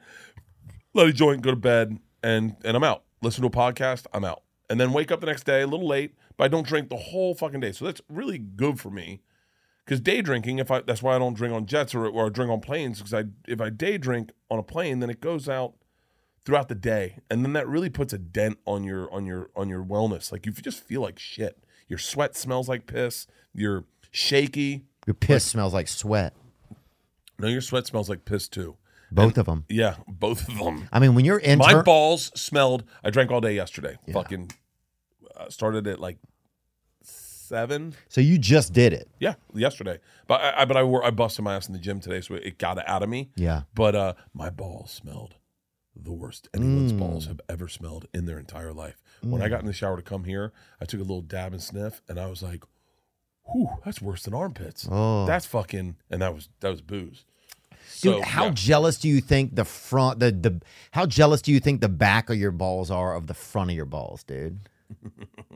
let a joint, go to bed, and and I'm out. Listen to a podcast, I'm out, and then wake up the next day a little late, but I don't drink the whole fucking day. So that's really good for me. Because day drinking, if I that's why I don't drink on jets or or drink on planes. Because I if I day drink on a plane, then it goes out throughout the day, and then that really puts a dent on your on your on your wellness. Like you just feel like shit. Your sweat smells like piss. You're shaky. Your piss smells like sweat. No, your sweat smells like piss too. Both of them. Yeah, both of them. I mean, when you're in My balls smelled. I drank all day yesterday. Yeah. Fucking uh, started at like seven. so you just did it. Yeah, yesterday. But I, I but I wore I busted my ass in the gym today, so it got it out of me. Yeah. But uh, my balls smelled the worst anyone's Mm. balls have ever smelled in their entire life. When I got in the shower to come here, I took a little dab and sniff, and I was like, "Whew, that's worse than armpits. Oh. That's fucking." And that was that was booze. Dude, So, how yeah. jealous do you think the front the the how jealous do you think the back of your balls are of the front of your balls, dude?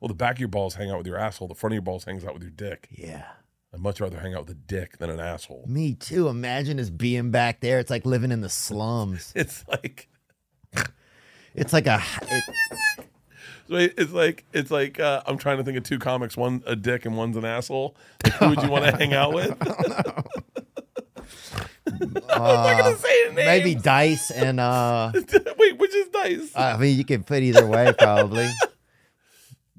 well, the back of your balls hang out with your asshole. The front of your balls hangs out with your dick. Yeah. I'd much rather hang out with a dick than an asshole. Me too. Imagine us being back there. It's like living in the slums. It's like It's like a it, it's like it's like uh, I'm trying to think of two comics, one a dick and one's an asshole. Like, who would you want to hang out with? I'm not gonna say the name. Uh, maybe dice and uh Wait, which is Dice? I mean you can fit either way probably.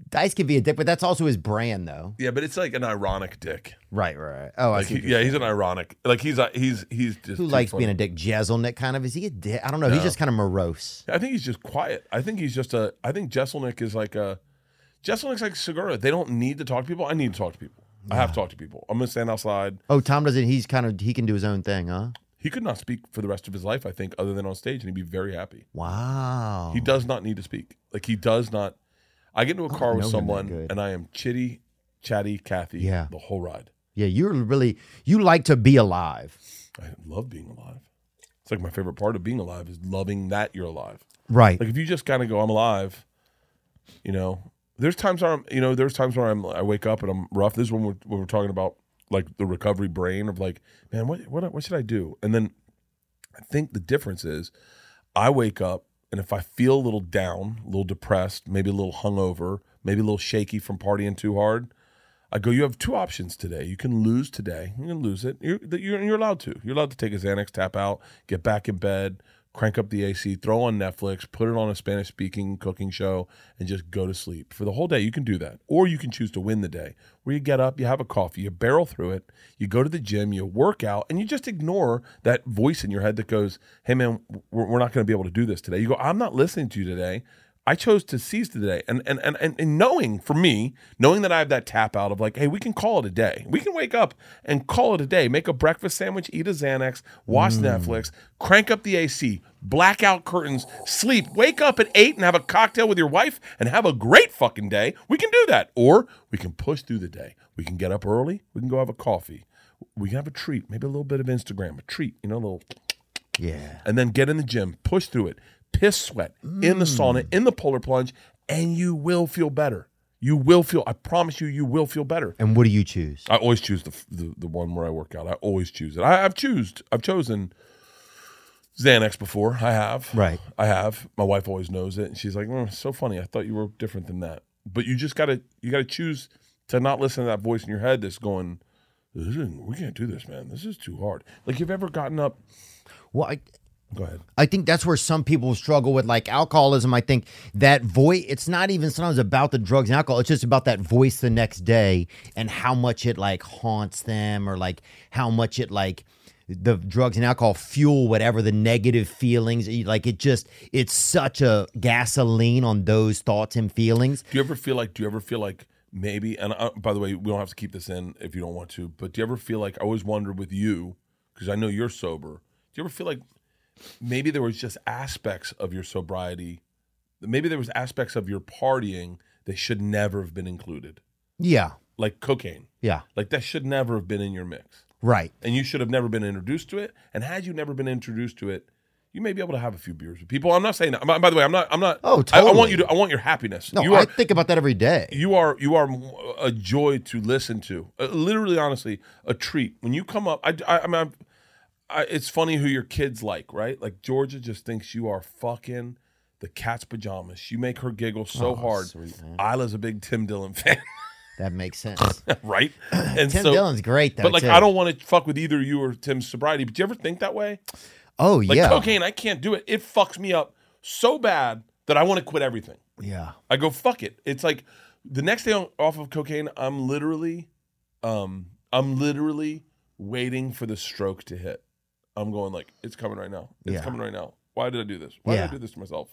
Dice can be a dick, but that's also his brand though. yeah, but it's like an ironic dick. Right, right. Oh, I Like, see. he- yeah, he's an ironic. Like he's a, he's he's just Who likes funny. being a dick? Jeselnik kind of. Is he a dick? I don't know. He's just kind of morose. I think he's just quiet. I think he's just a. I think Jeselnik is like a. Jeselnik's like Segura. They don't need to talk to people. I need to talk to people. I have to talk to people. I'm gonna stand outside. Oh, Tom doesn't. He's kind of he can do his own thing, huh? He could not speak for the rest of his life. I think, other than on stage, and he'd be very happy. Wow. He does not need to speak. Like he does not. I get into a car with someone and I am chitty, chatty, Kathy. Yeah. The whole ride. Yeah, you're really you like to be alive. I love being alive. It's like my favorite part of being alive is loving that you're alive. Right. Like if you just kind of go, I'm alive. You know, there's times where I'm, you know, there's times where I'm, I wake up and I'm rough. This is when we're, when we're talking about like the recovery brain of like, man, what, what, what should I do? And then I think the difference is, I wake up and if I feel a little down, a little depressed, maybe a little hungover, maybe a little shaky from partying too hard, I go, you have two options today. You can lose today. You can lose it. You're, you're, you're allowed to. You're allowed to take a Xanax, tap out, get back in bed, crank up the AC, throw on Netflix, put it on a Spanish speaking cooking show, and just go to sleep. For the whole day, you can do that. Or you can choose to win the day, where you get up, you have a coffee, you barrel through it, you go to the gym, you work out, and you just ignore that voice in your head that goes, hey man, we're, not going to be able to do this today. You go, I'm not listening to you today. I chose to seize today. And, and and and and knowing for me, knowing that I have that tap out of like, hey, we can call it a day. We can wake up and call it a day. Make a breakfast sandwich, eat a Xanax, watch mm. Netflix, crank up the AC, blackout curtains, sleep, wake up at eight and have a cocktail with your wife and have a great fucking day. We can do that. Or we can push through the day. We can get up early. We can go have a coffee. We can have a treat, maybe a little bit of Instagram, a treat, you know, a little Yeah. and then get in the gym, push through it, piss sweat in the sauna, in the polar plunge, and you will feel better. You will feel. I promise you, you will feel better. And what do you choose? I always choose the the, the one where I work out. I always choose it. I, I've choosed. I've chosen Xanax before. I have. Right. I have. My wife always knows it, and she's like, mm, "So funny. I thought you were different than that." But you just gotta you gotta choose to not listen to that voice in your head that's going, "We can't do this, man. This is too hard." Like you've ever gotten up? Well, I, Go ahead. I think that's where some people struggle with like alcoholism. I think that voice, it's not even sometimes about the drugs and alcohol. It's just about that voice the next day and how much it like haunts them or like how much it like the drugs and alcohol fuel whatever the negative feelings. Like it just, it's such a gasoline on those thoughts and feelings. Do you ever feel like? Do you ever feel like maybe? And uh, by the way, we don't have to keep this in if you don't want to. But do you ever feel like? I always wonder with you because I know you're sober. Do you ever feel like maybe there was just aspects of your sobriety, maybe there was aspects of your partying that should never have been included, Yeah. like cocaine. Yeah. Like that should never have been in your mix, Right. and you should have never been introduced to it. And had you never been introduced to it. You may be able to have a few beers with people. I'm not saying that. By the way, I'm not. I'm not. Oh, I, I want you to. I want your happiness. No, you I think about that every day. you are you are a joy to listen to. Uh, literally, honestly, a treat when you come up. I, I, I mean, I'm- I, it's funny who your kids like, right? Like Georgia just thinks you are fucking the cat's pajamas. You make her giggle so Oh, hard. sweet, man. Isla's a big Tim Dillon fan, That makes sense. right? And Tim so, Dillon's great though. but like, too. I don't want to fuck with either you or Tim's sobriety. But do you ever think that way? Oh Like yeah. cocaine, I can't do it. It fucks me up so bad that I want to quit everything. Yeah. I go fuck it. It's like the next day on- off of cocaine, I'm literally, um, I'm literally waiting for the stroke to hit. I'm going like it's coming right now. It's Yeah. coming right now. Why did I do this? Why Yeah. did I do this to myself?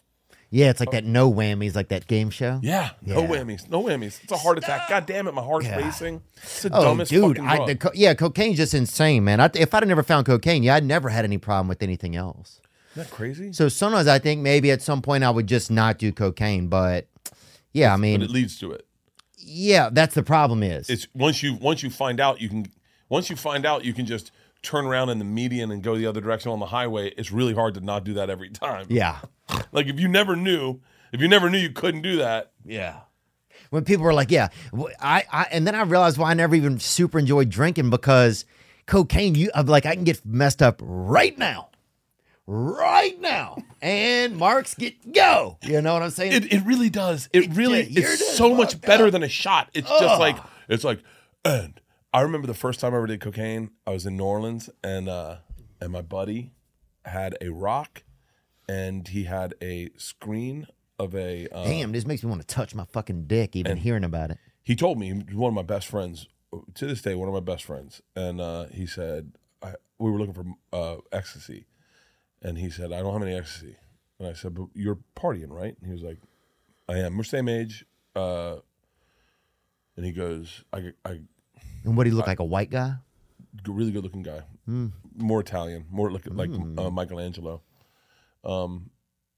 Yeah, it's like that no whammies, like that game show. Yeah, no Yeah. whammies, no whammies. It's a heart attack. God damn it, my heart's Yeah. racing. It's the Oh, dumbest dude, fucking I, drug. the, co- yeah, cocaine's just insane, man. I, if I'd have never found cocaine, yeah, I'd never had any problem with anything else. Isn't that crazy? So sometimes I think maybe at some point I would just not do cocaine, but yeah, I but mean, it leads to it. yeah, that's the problem is. It's once you once you find out you can once you find out you can just turn around in the median and go the other direction on the highway. It's really hard to not do that every time. yeah, Like if you never knew, if you never knew you couldn't do that, yeah. When people were like, yeah, I, I, and then I realized why I never even super enjoyed drinking because cocaine, you, I'm like, I can get messed up right now. Right now, and marks get go. You know what I'm saying? it, it really does. It really yeah, it's so much fucked better than a shot. It's just like it's like and I remember the first time I ever did cocaine, I was in New Orleans and uh and my buddy had a rock and he had a screen of a uh, Damn, this makes me want to touch my fucking dick even hearing about it. he told me one of my best friends to this day one of my best friends and uh, he said I, we were looking for uh, ecstasy and he said i don't have any ecstasy and i said but you're partying right and he was like i am we're same age uh, and he goes i, I And what do you look like, a white guy? really good looking guy more italian more like, like uh, michelangelo um,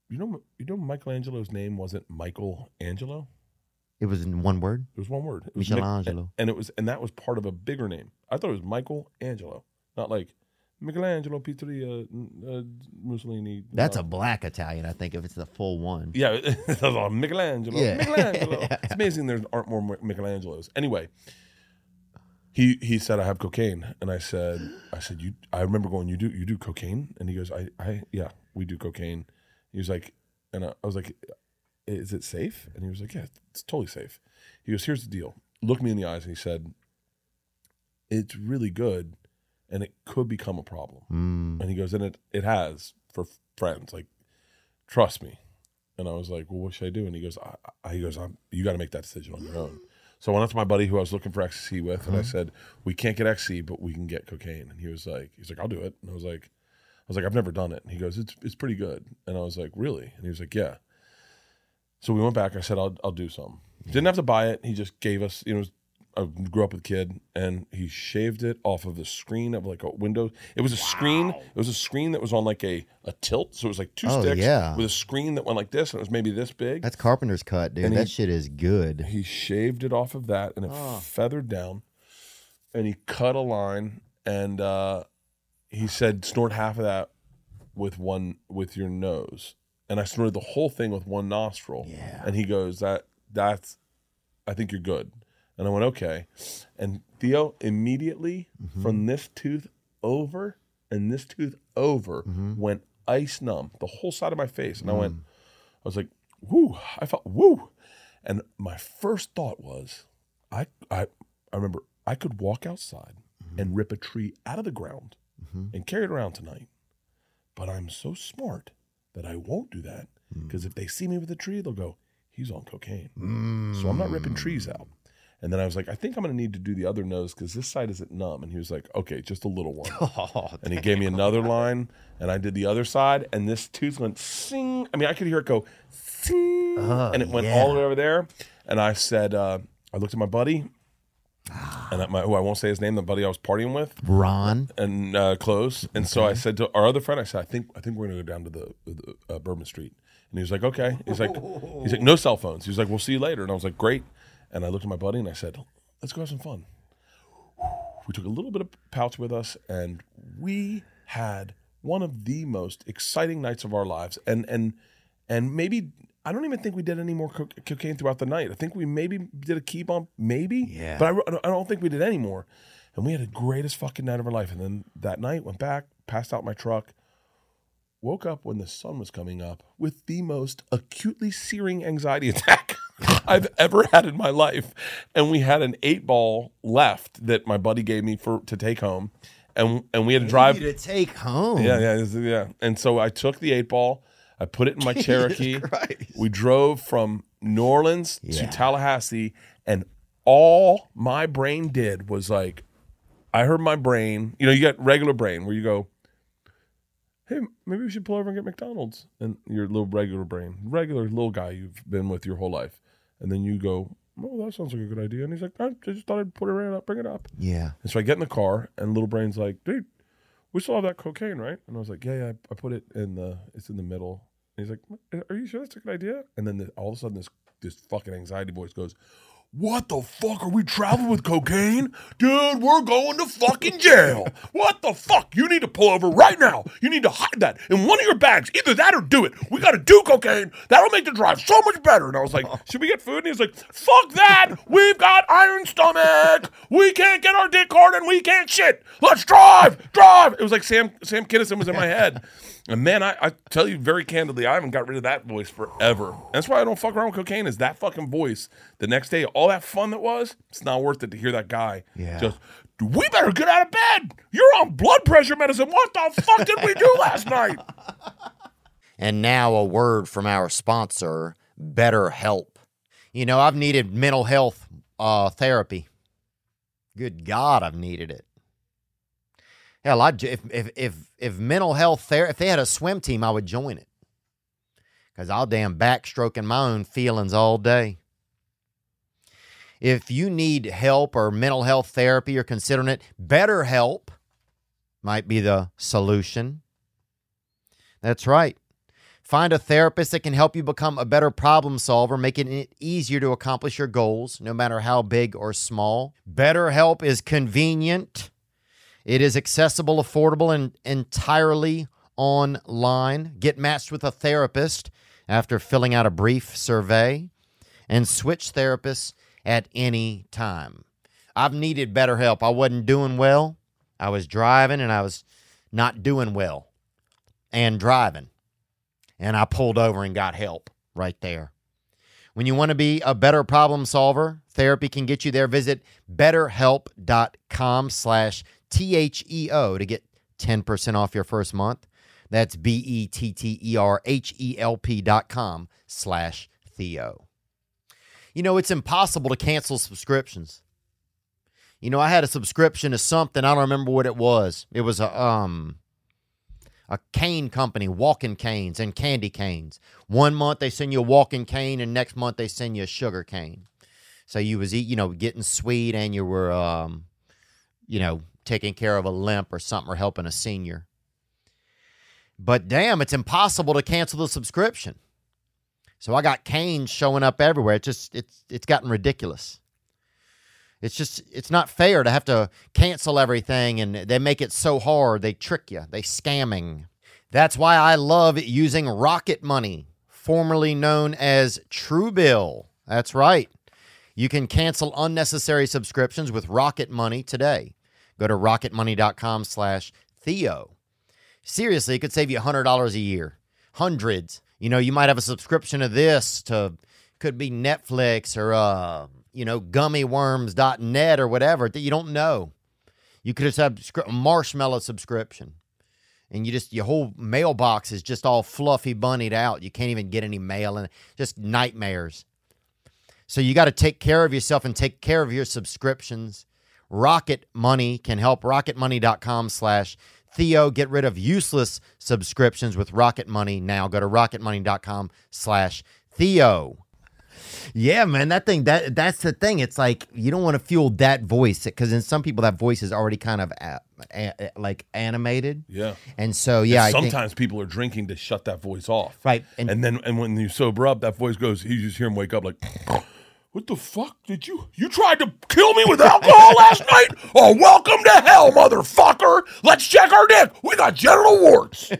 you know you know michelangelo's name wasn't michael angelo It was in one word. It was one word. It was Mic- Michelangelo. and it was and that was part of a bigger name. I thought it was Michael Angelo, not like Michelangelo Pizzeria uh, Mussolini. That's uh, a black Italian, I think, if it's the full one. yeah, Michelangelo. Yeah. Michelangelo. It's amazing there aren't more Michelangelos. Anyway, he he said I have cocaine, and I said I said you. I remember going you do you do cocaine, and he goes I I yeah we do cocaine. He was like and I, I was like, "Is it safe?" And he was like, "Yeah, it's totally safe." He goes, "Here's the deal." Looked me in the eyes and he said, "It's really good, and it could become a problem." Mm. And he goes, "And it it has for friends. Like, trust me." And I was like, "Well, what should I do?" And he goes, I, I, "He goes, I'm, you got to make that decision on your own." So I went up to my buddy who I was looking for ecstasy with, and I mm-hmm. said, "We can't get ecstasy, but we can get cocaine." And he was like, "He's like, I'll do it." And I was like, "I was like, I've never done it." And he goes, "It's it's pretty good." And I was like, "Really?" And he was like, "Yeah." So we went back. I said, "I'll I'll do some." Didn't mm-hmm. have to buy it. He just gave us. You know, I grew up with a kid, and he shaved it off of the screen of like a window. It was a screen. It was a screen that was on like a a tilt. So it was like two Oh, sticks yeah. with a screen that went like this, and it was maybe this big. That's carpenter's cut, dude. And that he- shit is good. He shaved it off of that, and it feathered down, and he cut a line, and uh, he said, "Snort half of that with one with your nose." And I snorted the whole thing with one nostril. Yeah. And he goes, "That that's, I think you're good." And I went, "Okay." And Theo immediately mm-hmm. from this tooth over and this tooth over mm-hmm. went ice numb, the whole side of my face, and I went, mm. I was like, "Woo!" I felt woo. And my first thought was, I I I remember I could walk outside mm-hmm. and rip a tree out of the ground and carry it around tonight. But I'm so smart that I won't do that mm. because if they see me with a tree, they'll go, "He's on cocaine." So I'm not ripping trees out. And then I was like, I think I'm going to need to do the other nose because this side isn't numb. And he was like, okay, just a little one. and he gave me another line, and I did the other side, and this tooth went sing. I mean, I could hear it go sing, Oh, and it went yeah. all the way over there. And I said, uh, I looked at my buddy, and my, who I won't say his name, the buddy I was partying with, Ron. and uh, close. And so I said to our other friend, I said, I think I think we're gonna go down to the, the uh, Bourbon Street. And he was like, okay. He's like, he's like, no cell phones. He was like, we'll see you later. And I was like, great. And I looked at my buddy and I said, let's go have some fun. We took a little bit of pouch with us, and we had one of the most exciting nights of our lives. And and and maybe I don't even think we did any more co- cocaine throughout the night. I think we maybe did a key bump, maybe. Yeah. But I, I don't think we did any more. And we had the greatest fucking night of our life. And then that night, went back, passed out my truck, woke up when the sun was coming up with the most acutely searing anxiety attack I've ever had in my life. And we had an eight ball left that my buddy gave me for to take home. And and we had to drive. To take home. Yeah, yeah, yeah. And so I took the eight ball, I put it in my Cherokee. We drove from New Orleans to Tallahassee, and all my brain did was like, I heard my brain. You know, you got regular brain where you go, "Hey, maybe we should pull over and get McDonald's," and your little regular brain, regular little guy you've been with your whole life, and then you go, "Oh, that sounds like a good idea," and he's like, "I just thought I'd put it right up, bring it up." Yeah. And so I get in the car, and little brain's like, "Dude, we still have that cocaine, right?" And I was like, "Yeah, yeah, I, I put it in the, it's in the middle." And he's like, "Are you sure that's a good idea?" And then the, all of a sudden, this this fucking anxiety voice goes, "What the fuck are we traveling with cocaine, dude? We're going to fucking jail. What the fuck? You need to pull over right now. You need to hide that in one of your bags. Either that or do it. We got to do cocaine. That'll make the drive so much better." And I was like, "Should we get food?" And he's like, "Fuck that. We've got iron stomach. We can't get our dick hard and we can't shit. Let's drive, drive." It was like Sam Sam Kinison was in my head. And man, I, I tell you very candidly, I haven't got rid of that voice forever. That's why I don't fuck around with cocaine. Is that fucking voice? The next day, all that fun that was, it's not worth it to hear that guy. Yeah. Just, we better get out of bed. You're on blood pressure medicine. What the fuck did we do last night? And now a word from our sponsor, BetterHelp. You know, I've needed mental health uh, therapy. Good God, I've needed it. Hell, I if if if if mental health therapy, if they had a swim team, I would join it. Cause I'll damn backstroking my own feelings all day. If you need help or mental health therapy, you're considering it, BetterHelp might be the solution. That's right. Find a therapist that can help you become a better problem solver, making it easier to accomplish your goals, no matter how big or small. BetterHelp is convenient, it is accessible, affordable, and entirely online. Get matched with a therapist after filling out a brief survey and switch therapists at any time. I've needed better help. I wasn't doing well. I was driving and I was not doing well and driving. And I pulled over and got help right there. When you want to be a better problem solver, therapy can get you there. Visit betterhelp.com slash T-H-E-O to get 10% off your first month. That's E B-E-T-T-E-R-H-E-L-P dot com slash Theo. You know, it's impossible to cancel subscriptions. You know, I had a subscription to something. I don't remember what it was. It was a um a cane company, walking canes and candy canes. One month they send you a walking cane, and next month they send you a sugar cane. So you was eat, you know, getting sweet, and you were um, you know, taking care of a limp or something, or helping a senior. But damn, it's impossible to cancel the subscription. So I got canes showing up everywhere. It's just it's it's gotten ridiculous. It's just it's not fair to have to cancel everything and they make it so hard. They trick you. They scamming. That's why I love using Rocket Money, formerly known as Truebill. That's right. You can cancel unnecessary subscriptions with Rocket Money today. Go to rocketmoney.com slash Theo. Seriously, it could save you $100 a year. Hundreds. You know, you might have a subscription to this, to could be Netflix or, uh, you know, gummyworms.net or whatever that you don't know. You could have scri- a marshmallow subscription. And you just, your whole mailbox is just all fluffy bunnied out. You can't even get any mail and just nightmares. So you got to take care of yourself and take care of your subscriptions. Rocket Money can help. Rocketmoney.com slash Theo. Get rid of useless subscriptions with Rocket Money now. Go to rocketmoney.com slash Theo. Yeah, man, that thing that that's the thing. It's like you don't want to fuel that voice because in some people that voice is already kind of uh, a, a, like animated. Yeah. And so yeah, I think Sometimes people are drinking to shut that voice off. Right, And, and- then and when you sober up, that voice goes. You just hear him wake up like, "What the fuck did you? You tried to kill me with alcohol last night? Oh, welcome to hell, motherfucker! Let's check our dick. We got genital warts."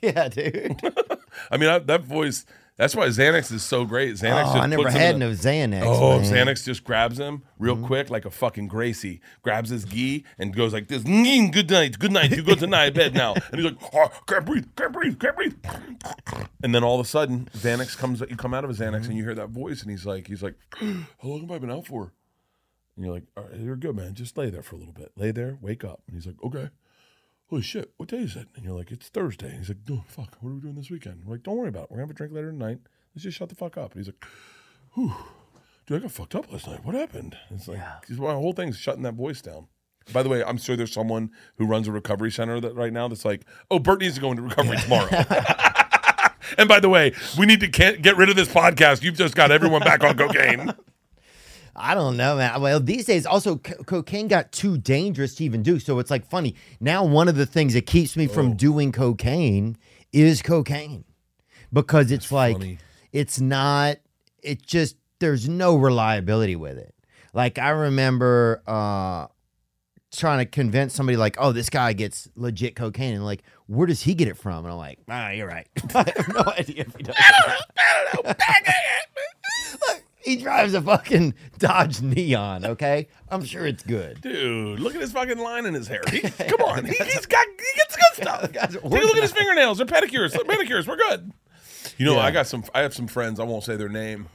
yeah, dude. I mean, I, that voice. That's why Xanax is so great. Xanax. oh, just I never had no Xanax. Oh, man. Xanax just grabs him real mm-hmm. quick like a fucking Gracie. Grabs his gi and goes like this. "Mm, Good night, good night. You go to night bed now. And he's like, oh, can't breathe, can't breathe, can't breathe. And then all of a sudden, Xanax comes. You come out of a Xanax mm-hmm. and you hear that voice, and he's like, he's like, how long have I been out for? And you're like, all right, you're good, man. Just lay there for a little bit. Lay there, wake up. And he's like, okay. Holy shit, what day is it? And you're like, it's Thursday. And he's like, oh, fuck, what are we doing this weekend? We're like, don't worry about it. We're going to have a drink later tonight. Let's just shut the fuck up. And he's like, whew, dude, I got fucked up last night. What happened? It's like, yeah. my whole thing's shutting that voice down. By the way, I'm sure there's someone who runs a recovery center that right now that's like, oh, Bert needs to go into recovery tomorrow. and by the way, we need to get rid of this podcast. You've just got everyone back on cocaine. I don't know, man. Well, these days also co- cocaine got too dangerous to even do. So it's like funny. Now one of the things that keeps me Oh. from doing cocaine is cocaine. Because it's like funny. it's not it just there's no reliability with it. Like I remember uh trying to convince somebody like, "Oh, this guy gets legit cocaine." And like, "Where does he get it from?" And I'm like, "Ah, you're right. I have no idea if he does." Look, he drives a fucking Dodge Neon, okay? I'm sure it's good. Dude, look at his fucking line in his hair. He- come on. He, has got he gets good stuff. Guys Take a look at his fingernails. They're pedicures. They're manicures. We're good. You know, Yeah. I got some. I have some friends. I won't say their name.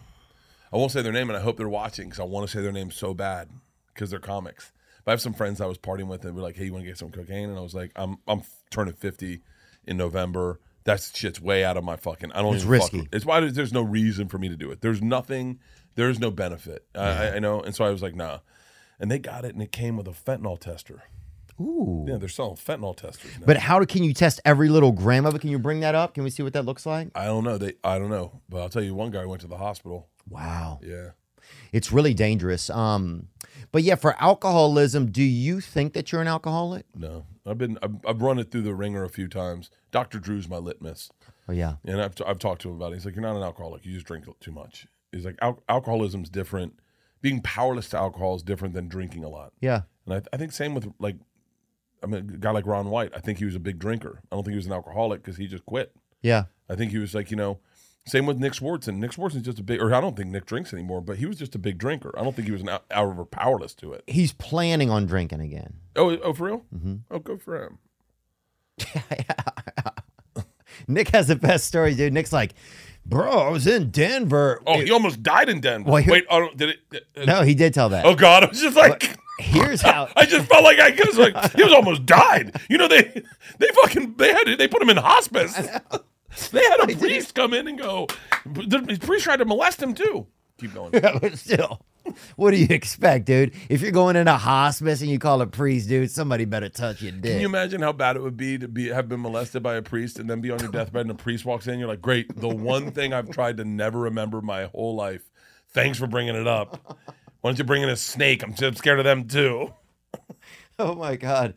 I won't say their name, and I hope they're watching because I want to say their name so bad because they're comics. But I have some friends I was partying with, and were like, "Hey, you want to get some cocaine?" And I was like, "I'm I'm turning fifty in November. That shit's way out of my fucking. I don't It's even risky. It's why there's, no reason for me to do it. There's nothing. There's no benefit. I, I, I know, and so I was like, nah. And they got it, and it came with a fentanyl tester. Ooh. Yeah, they're selling fentanyl testers. Now. But how can you test every little gram of it? Can you bring that up? Can we see what that looks like? I don't know. They I don't know. But I'll tell you, one guy went to the hospital. Wow. Yeah. It's really dangerous. Um, but yeah, for alcoholism, do you think that you're an alcoholic? No, I've been I've, I've run it through the ringer a few times. Doctor Drew's my litmus, Oh yeah. and I've I've talked to him about it. He's like, you're not an alcoholic. You just drink too much. He's like, Al- alcoholism's different. Being powerless to alcohol is different than drinking a lot. Yeah. And I, I think same with like, I mean, a guy like Ron White. I think he was a big drinker. I don't think he was an alcoholic because he just quit. Yeah. I think he was like, you know, same with Nick Swardson. Nick Swardson's just a big, or I don't think Nick drinks anymore, but he was just a big drinker. I don't think he was an out, powerless to it. He's planning on drinking again. Oh, oh, for real? Mm-hmm. Oh, good for him. Nick has the best story, dude. Nick's like, bro, I was in Denver. Oh, he almost died in Denver. Well, here- Wait, oh, did it? uh, no, he did tell that. Oh God, I was just like, Here's how. I just felt like I was like he was almost died. You know they they fucking they had they put him in hospice. They had a priest come in and go. The priest tried to molest him too. Keep going. Yeah, but still, what do you expect, dude? If you're going in a hospice and you call a priest, dude, somebody better touch your dick. Can you imagine how bad it would be to be have been molested by a priest and then be on your deathbed and a priest walks in? You're like, great. The one thing I've tried to never remember my whole life. Thanks for bringing it up. Why don't you bring in a snake? I'm I'm scared of them too. Oh my god,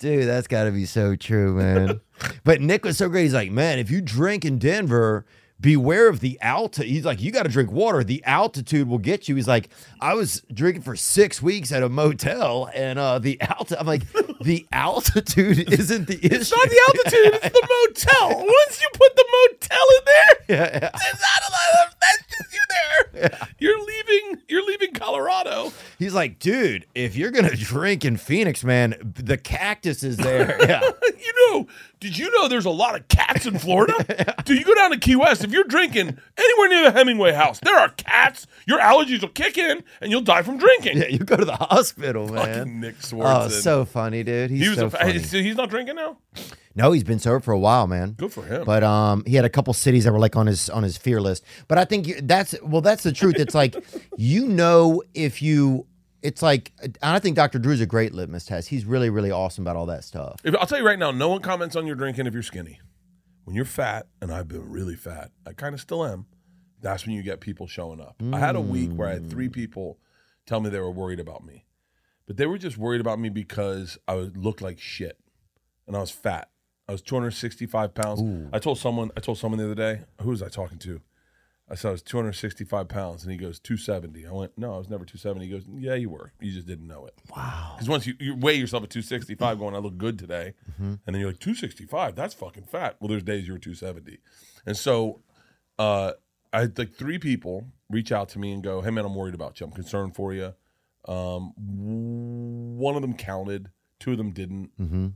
dude, that's got to be so true, man. but Nick was so great. He's like, man, if you drink in Denver. Beware of the altitude. He's like, you got to drink water. The altitude will get you. He's like, I was drinking for six weeks at a motel, and uh, the altitude. I'm like, the altitude isn't the issue. It's not the altitude, it's the motel. Once you put the motel in there, Yeah, yeah. it's not a lot of that's just you there. You're leaving you're leaving Colorado. He's like, dude, if you're gonna drink in Phoenix, man, the cactus is there. Yeah. You know, did you know there's a lot of cats in Florida? Do you go down to Key West? If you're drinking anywhere near the Hemingway house, there are cats. Your allergies will kick in and you'll die from drinking. Yeah, you go to the hospital, Fucking man. Nick oh, Swardson. Oh, so funny, dude. He's he was so a, funny. he's not drinking now? No, he's been sober for a while, man. Good for him. But um, he had a couple cities that were like on his on his fear list. But I think that's well, that's the truth. It's like you know if you, it's like and I think Dr. Drew's a great litmus test. He's really really awesome about all that stuff. If, I'll tell you right now, no one comments on your drinking if you're skinny. When you're fat, and I've been really fat, I kind of still am. That's when you get people showing up. I had a week where I had three people tell me they were worried about me, but they were just worried about me because I looked like shit, and I was fat. I was 265 pounds. I told someone. I told someone the other day. Who was I talking to? I said I was 265 pounds, and he goes 270. I went, no, I was never 270. He goes, yeah, you were. You just didn't know it. Wow. Because once you, you weigh yourself at 265, going, I look good today, and then you're like 265. That's fucking fat. Well, there's days you were 270, and so uh, I had like three people reach out to me and go, hey man, I'm worried about you. I'm concerned for you. Um, one of them counted. Two of them didn't.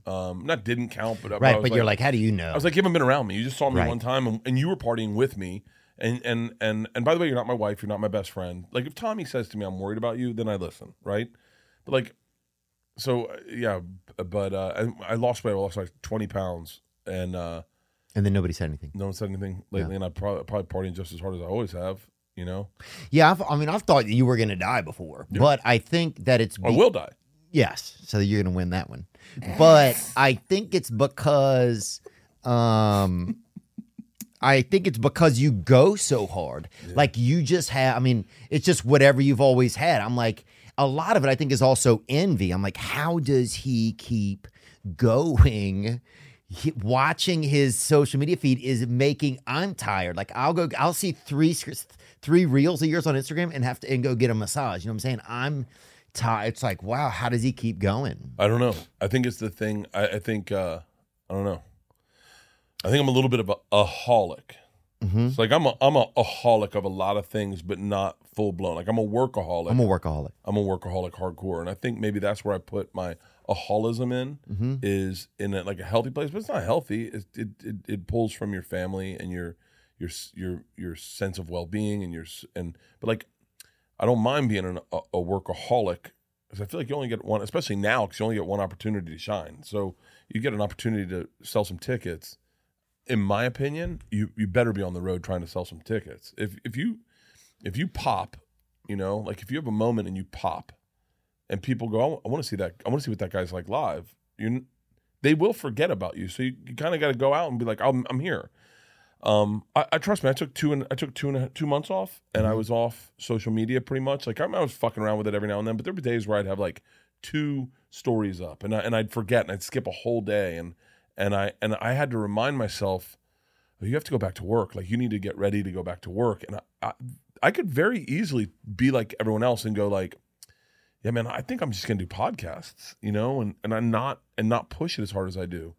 Um, not didn't count, but I- I Right, was but you're like, how do you know? I was like, you haven't been around me. You just saw me Right. one time, and, and you were partying with me. And and and and by the way, you're not my wife. You're not my best friend. Like if Tommy says to me, "I'm worried about you," then I listen, right? But like, so uh, yeah, but uh, I, I lost weight. I lost like 20 pounds, and uh, and then nobody said anything. no one said anything lately. And I probably probably partying just as hard as I always have. You know, Yeah, I've, I mean, I've thought you were gonna die before, but I think that it's I be- will die. Yes, so you're gonna win that one. But I think it's because um I think it's because you go so hard. Like you just have I mean, it's just whatever you've always had. I'm like a lot of it I think is also envy. I'm like how does he keep going? He- watching his social media feed is making I'm tired. Like I'll go I'll see three three reels of yours on Instagram and have to and go get a massage. You know what I'm saying? I'm It's like, wow, how does he keep going? I don't know. I think it's the thing. I, I think uh, I don't know. I think I'm a little bit of a, a holic. Mm-hmm. It's like I'm a I'm a, a holic of a lot of things, but not full blown. Like I'm a workaholic. I'm a workaholic. I'm a workaholic hardcore, and I think maybe that's where I put my aholism in Mm-hmm. is in a, like a healthy place, but it's not healthy. It, it it it pulls from your family and your your your your sense of well being and your and but like I don't mind being an, a, a workaholic because I feel like you only get one, especially now because you only get one opportunity to shine. So you get an opportunity to sell some tickets. In my opinion, you you better be on the road trying to sell some tickets. If if you if you pop, you know, like if you have a moment and you pop, and people go, I want to see that. I want to see what that guy's like live. You, they will forget about you. So you, you kind of got to go out and be like, I'm, I'm here. Um, I, I trust me. I took two and I took two and a, two months off, and I was off social media pretty much. Like I, I was fucking around with it every now and then, but there were days where I'd have like two stories up, and I, and I'd forget, and I'd skip a whole day, and and I and I had to remind myself, "Oh, you have to go back to work. Like you need to get ready to go back to work, and I, I, I could very easily be like everyone else and go like, yeah, man, I think I'm just gonna do podcasts, you know, and and I'm not and not push it as hard as I do.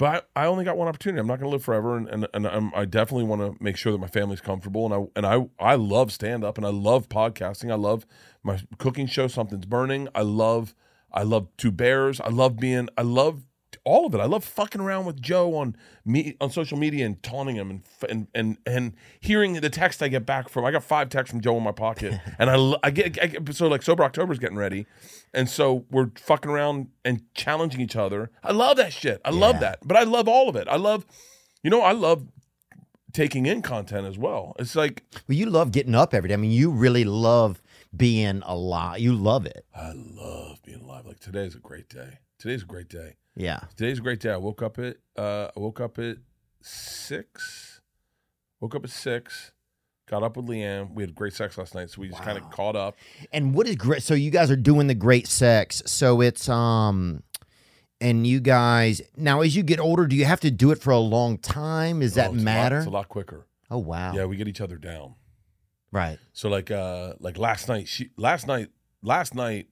But I, only got one opportunity. I'm not gonna live forever, and and, and I'm, I definitely want to make sure that my family's comfortable. And I and I I love stand up, and I love podcasting. I love my cooking show. Something's burning. I love I love two bears. I love being. I love all of it. I love fucking around with Joe on me on social media and taunting him and and and and hearing the text I get back from. I got five texts from Joe in my pocket, and I I get, I get so like sober October's getting ready, and so we're fucking around and challenging each other. I love that shit. I love that, but I love all of it. I love, you know, I love taking in content as well. It's like Well, you love getting up every day. I mean, you really love being alive. You love it. I love being alive. Like today's a great day. Today's a great day. Yeah. Today's a great day. I woke up at uh, I woke up at six. Woke up at six. Got up with LeeAnn. We had great sex last night, so we just kind of caught up. And what is great? So you guys are doing the great sex. So it's um, and you guys now as you get older, do you have to do it for a long time? Does that Oh, it's a lot- matter? it's a lot quicker. oh wow. Yeah, we get each other down. Right. So like uh like last night, she last night last night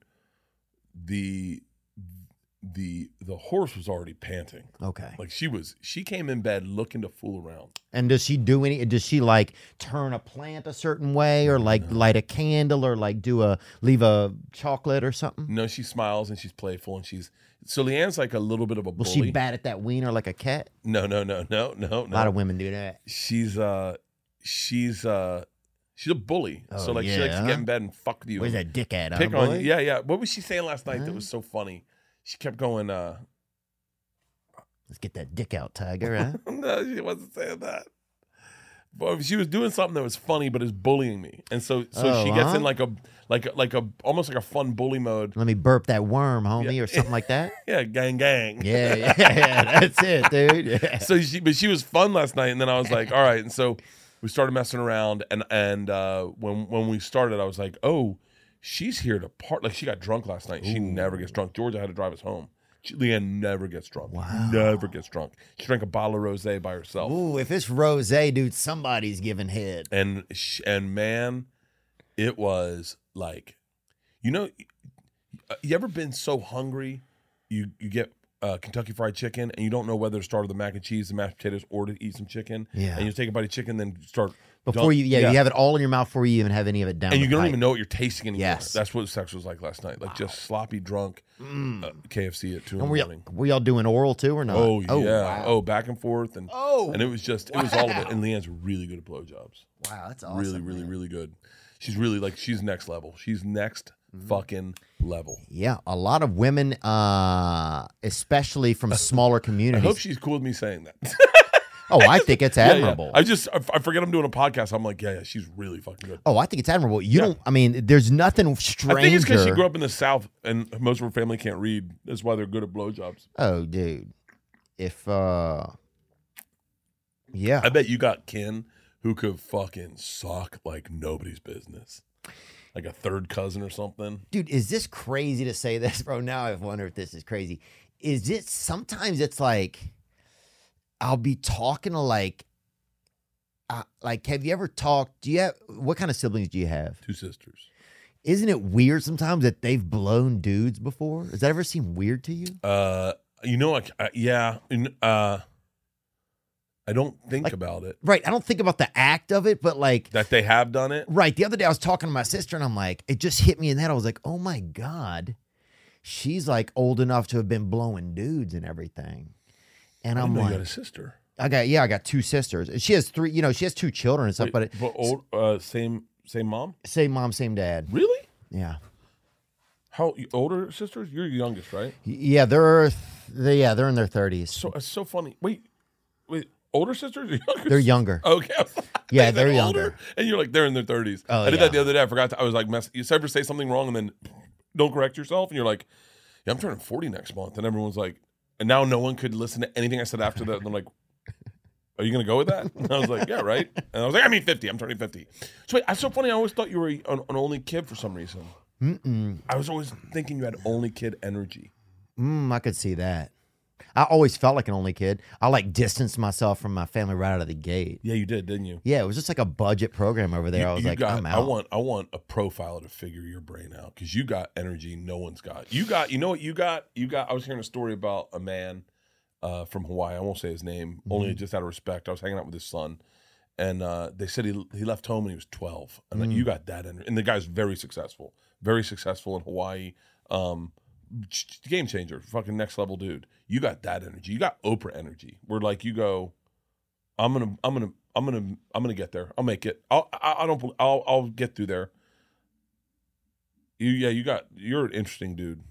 the the the horse was already panting. Okay. Like she was she came in bed looking to fool around. And does she do any? Does she like turn a plant a certain way, or like light a candle, or like do a leave a chocolate or something? No, she smiles and she's playful and she's so LeeAnn's like a little bit of a Will bully. she bat at that wiener like a cat? no, no, no, no, no, A lot of women do that. She's uh she's uh she's a bully. so Oh, like she likes to get in bed and fuck you. Where's that dick at? Pick huh, on boy? you. Yeah, yeah. What was she saying last night that was so funny? She kept going, uh Let's get that dick out, Tiger. Huh? no, she wasn't saying that. But she was doing something that was funny, but is bullying me, and so so Oh, she gets huh? in like a like a, like a almost like a fun bully mode. Let me burp that worm, homie, or something like that. Yeah, gang, gang. Yeah, yeah, yeah, that's it, dude. Yeah. So she, but she was fun last night, and then I was like, all right, and so we started messing around, and and uh, when when we started, I was like, oh, she's here to part. Like she got drunk last night. She never gets drunk. Georgia had to drive us home. She, LeeAnn never gets drunk. Wow. Never gets drunk. She drank a bottle of rosé by herself. Ooh, if it's rose, dude, somebody's giving head. and sh- and man, it was like, you know, you ever been so hungry, you you get uh, Kentucky Fried Chicken and you don't know whether to start with the mac and cheese, the mashed potatoes, or to eat some chicken. Yeah. and you take a bite of chicken, then start Before you, yeah, yeah. you have it all in your mouth before you even have any of it down. and you don't pipe. even know what you're tasting anymore. Yes. that's what sex was like last night, like just sloppy drunk uh, KFC at two in the morning. were y'all doing oral too or not? Oh, yeah, wow. oh back and forth, and Oh, and it was just it was all of it. And LeeAnn's really good at blowjobs. wow, that's awesome. really, really, man. really good. She's really like she's next level. She's next Mm-hmm. fucking level. Yeah, a lot of women, uh, especially from smaller communities. I hope she's cool with me saying that. oh, I think it's Yeah, yeah. admirable. I just I, I forget I'm doing a podcast. I'm like, yeah, yeah, she's really fucking good. Oh, I think it's admirable. You Yeah. don't. I mean, there's nothing strange. I think it's because she grew up in the South and most of her family can't read. That's why they're good at blowjobs. Oh, dude. If uh, yeah, I bet you got kin who could fucking suck like nobody's business, like a third cousin or something. dude, is this crazy to say this, bro? Now I wonder if this is crazy. Is it sometimes it's like I'll be talking to like, uh, like, have you ever talked? Do you have what kind of siblings do you have? Two sisters. Isn't it weird sometimes that they've blown dudes before? Does that ever seem weird to you? Uh, you know, like uh, yeah, in- uh, I don't think Like- about it Right. I don't think about the act of it, but like, that they have done it. right. The other day I was talking to my sister and I'm like, it just hit me in that. I was like, oh my God, she's like old enough to have been blowing dudes and everything. And I I'm like, you had a sister. I got, yeah, I got two sisters. She has three, you know, she has two children and stuff, Wait, but it, but old, uh, same same mom. same mom, same dad. Really? Yeah. How older sisters? You're the youngest, right? Yeah. They're, they, yeah, they're in their 30s. So it's so funny. Wait, wait, older sisters or younger? They're younger. Okay. I was like, Yeah, they they're said older? younger. And you're like, they're in their thirties. Oh, I did yeah. that the other day. I forgot. To, I was like, mess, you ever say something wrong and then don't correct yourself, and you're like, yeah, I'm turning 40 next month, and everyone's like, and now no one could listen to anything I said after that. And I'm like, are you gonna go with that? And I was like, yeah, right. And I was like, I mean 50. I'm turning 50. So wait, that's so funny. I always thought you were an, an only kid for some reason. Mm-mm. I was always thinking you had only kid energy. Mm, I could see that. I always felt like an only kid. I like distanced myself from my family right out of the gate. Yeah, you did, didn't you? Yeah, it was just like a budget program over there. You- I was like, got- I'm I want I want a profile to figure your brain out because you got energy no one's got. You got you know what you got? You got I was hearing a story about a man uh, from Hawaii. I won't say his name, only Mm-hmm. just out of respect. I was hanging out with his son, and uh, they said he he left home when he was twelve. And Mm. like, you got that energy, and the guy's very successful, very successful in Hawaii. Um, game changer, fucking next level dude. You got that energy. You got Oprah energy. Where like you go, I'm gonna, I'm gonna, I'm gonna, I'm gonna get there. I'll make it. I'll, I, I don't, I'll, I'll get through there. You, yeah, you got. You're an interesting dude.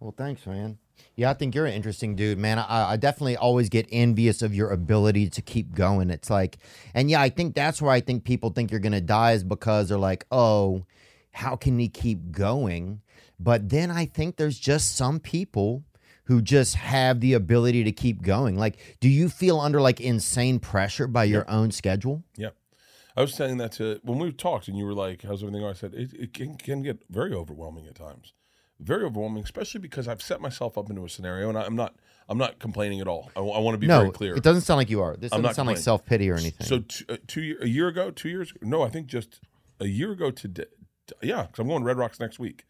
Well, thanks, man. Yeah, I think you're an interesting dude, man. I, I definitely always get envious of your ability to keep going. It's like, and yeah, I think that's where I think people think you're gonna die is because they're like, oh, how can he keep going? But then I think there's just some people who just have the ability to keep going. Like, do you feel under like insane pressure by your own schedule? Yeah. I was saying that to when we talked, and you were like, "How's everything?" going?" I said, "It, it can, can get very overwhelming at times, very overwhelming, especially because I've set myself up into a scenario, and I, I'm not, I'm not complaining at all. I, want to be no, very clear. it doesn't sound like you are. This I'm doesn't sound like self pity or anything. So t- uh, two a year ago, two years, no, I think just a year ago today. t- Yeah, because I'm going to Red Rocks next week.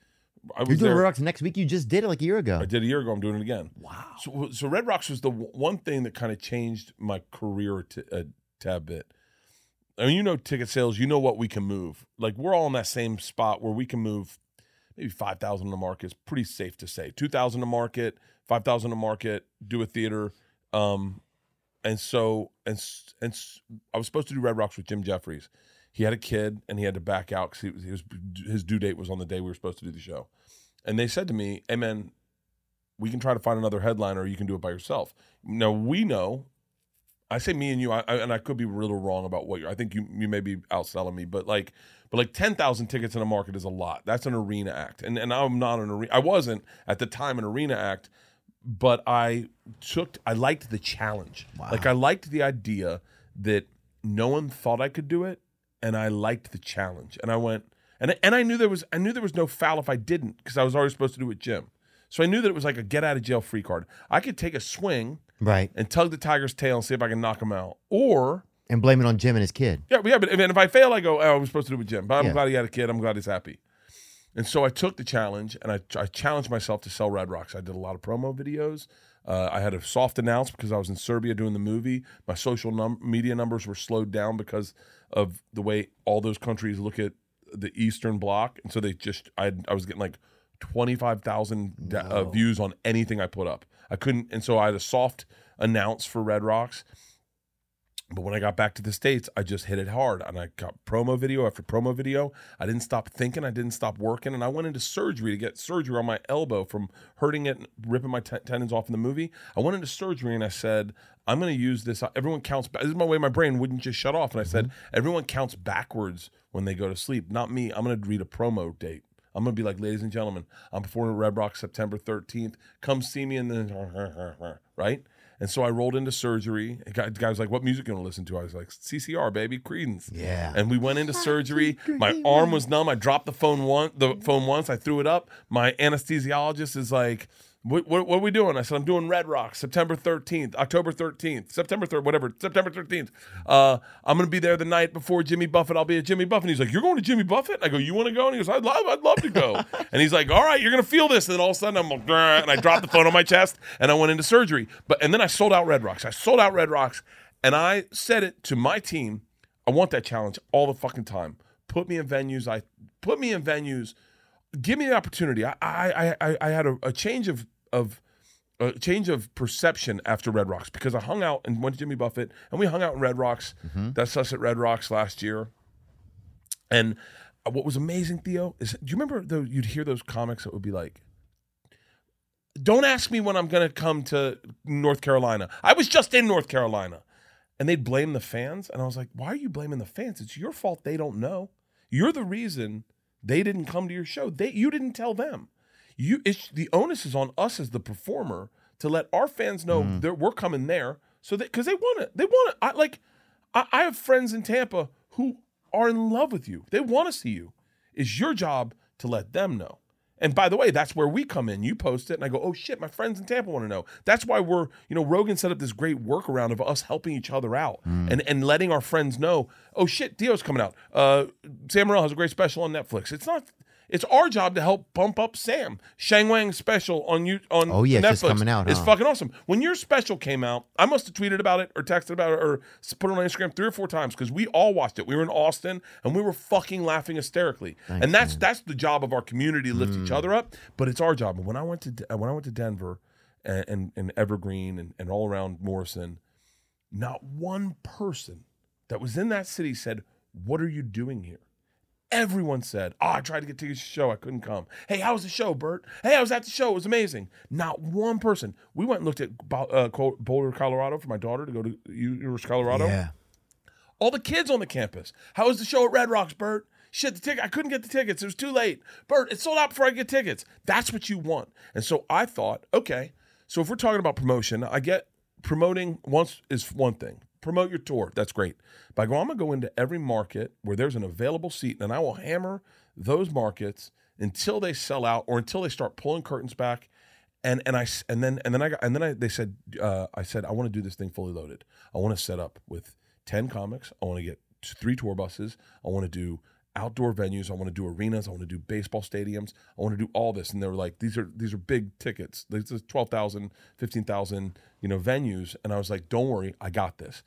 I was you're doing there- Red Rocks next week. You just did it like a year ago. I did a year ago. I'm doing it again. Wow. So, so Red Rocks was the w- one thing that kind of changed my career a, t- a tad bit. I mean, you know, ticket sales. You know what we can move. Like we're all in that same spot where we can move maybe five thousand a market. Is pretty safe to say. Two thousand a market, five thousand a market. Do a theater. Um, and so and and I was supposed to do Red Rocks with Jim Jeffries. He had a kid and he had to back out because he was, he was his due date was on the day we were supposed to do the show. And they said to me, "Hey man, we can try to find another headliner, or you can do it by yourself." Now we know. I say me and you, I, I, and I could be a little wrong about what you're. I think you you may be outselling me, but like, but like ten thousand tickets in a market is a lot. That's an arena act, and and I'm not an arena. I wasn't at the time an arena act, but I took. I liked the challenge. Like I liked the idea that no one thought I could do it, and I liked the challenge. And I went, and and I knew there was I knew there was no foul if I didn't because I was already supposed to do it with Jim. So I knew that it was like a get out of jail free card. I could take a swing right. and tug the tiger's tail and see if I can knock him out, or And blame it on Jim and his kid. yeah, yeah. But if, and if I fail, I go, oh, I was supposed to do it with Jim. But I'm Yeah. glad he had a kid. I'm glad he's happy. And so I took the challenge and I, I challenged myself to sell Red Rocks. I did a lot of promo videos. Uh, I had a soft announce because I was in Serbia doing the movie. My social num- media numbers were slowed down because of the way all those countries look at the Eastern Bloc, and so they just I I was getting like twenty five thousand uh, views on anything I put up. I couldn't, and so I had a soft announce for Red Rocks. But when I got back to the States, I just hit it hard and I got promo video after promo video. I didn't stop thinking, I didn't stop working, and I went into surgery to get surgery on my elbow from hurting it and ripping my t- tendons off in the movie. I went into surgery and I said, I'm going to use this. Uh, everyone counts. This is my way my brain wouldn't just shut off. And I said, mm-hmm. everyone counts backwards when they go to sleep. Not me. I'm going to read a promo date. I'm gonna be like, ladies and gentlemen, I'm performing at Red Rock September 13th. Come see me, and then right. And so I rolled into surgery. The guy, the guy was like, "What music you gonna listen to?" I was like, "CCR, baby, Creedence." Yeah. And we went into surgery. My arm was numb. I dropped the phone one, the phone once. I threw it up. My anesthesiologist is like, "What, what, what are we doing?" I said, "I'm doing Red Rock, September 13th, October 13th, September 3rd, whatever, September 13th. Uh, I'm gonna be there the night before Jimmy Buffett. I'll be at Jimmy Buffett." And He's like, "You're going to Jimmy Buffett?" And I go, "You want to go?" And he goes, "I'd love, I'd love to go." and he's like, "All right, you're gonna feel this." And then all of a sudden, I'm like, and I dropped the phone on my chest, and I went into surgery. But and then I sold out Red Rocks. I sold out Red Rocks, and I said it to my team. I want that challenge all the fucking time. Put me in venues. I put me in venues. Give me the opportunity. I I I, I had a, a change of of a change of perception after Red Rocks because I hung out and went to Jimmy Buffett and we hung out in Red Rocks. Mm-hmm. That's us at Red Rocks last year. And uh, what was amazing, Theo, is do you remember though you'd hear those comics that would be like, Don't ask me when I'm gonna come to North Carolina. I was just in North Carolina. And they'd blame the fans. And I was like, Why are you blaming the fans? It's your fault they don't know. You're the reason they didn't come to your show. They you didn't tell them. You it's the onus is on us as the performer to let our fans know that we're coming there so that because they want it. They want it. I like I, I have friends in Tampa who are in love with you. They want to see you. It's your job to let them know. And by the way, that's where we come in. You post it, and I go, "Oh shit, my friends in Tampa want to know." That's why we're, you know, Rogan set up this great workaround of us helping each other out and and letting our friends know, "Oh shit, Theo's coming out. Uh, Sam Morril has a great special on Netflix." It's not, It's our job to help bump up Sam. Sheng Wang's special on you on Oh, yeah, it's Netflix just coming out, It's huh? fucking awesome. When your special came out, I must have tweeted about it or texted about it or put it on Instagram three or four times because we all watched it. We were in Austin and we were fucking laughing hysterically. and that's that's the job of our community to lift Mm. each other up. But it's our job. And when I went to when I went to Denver and and, and Evergreen and, and all around Morrison, not one person that was in that city said, "What are you doing here?" Everyone said, "Oh, I tried to get tickets to the show. I couldn't come." Hey, how was the show, Bert? Hey, I was at the show. It was amazing. Not one person. We went and looked at uh, Boulder, Colorado, for my daughter to go to University of Colorado. Yeah. All the kids on the campus. How was the show at Red Rocks, Bert? Shit, the ticket. I couldn't get the tickets. It was too late. Bert, it sold out before I get tickets. That's what you want. And so I thought, okay, so if we're talking about promotion, I get promoting once is one thing. Promote your tour. That's great. But I go, I'm gonna go into every market where there's an available seat, and I will hammer those markets until they sell out or until they start pulling curtains back. And and I and then and then I got and then I they said uh, I said I want to do this thing fully loaded. I want to set up with ten comics. I want to get three tour buses. I want to do outdoor venues. I want to do arenas. I want to do baseball stadiums. I want to do all this. And they were like, these are these are big tickets. This is 12,000, 15,000, you know, venues. And I was like, don't worry, I got this.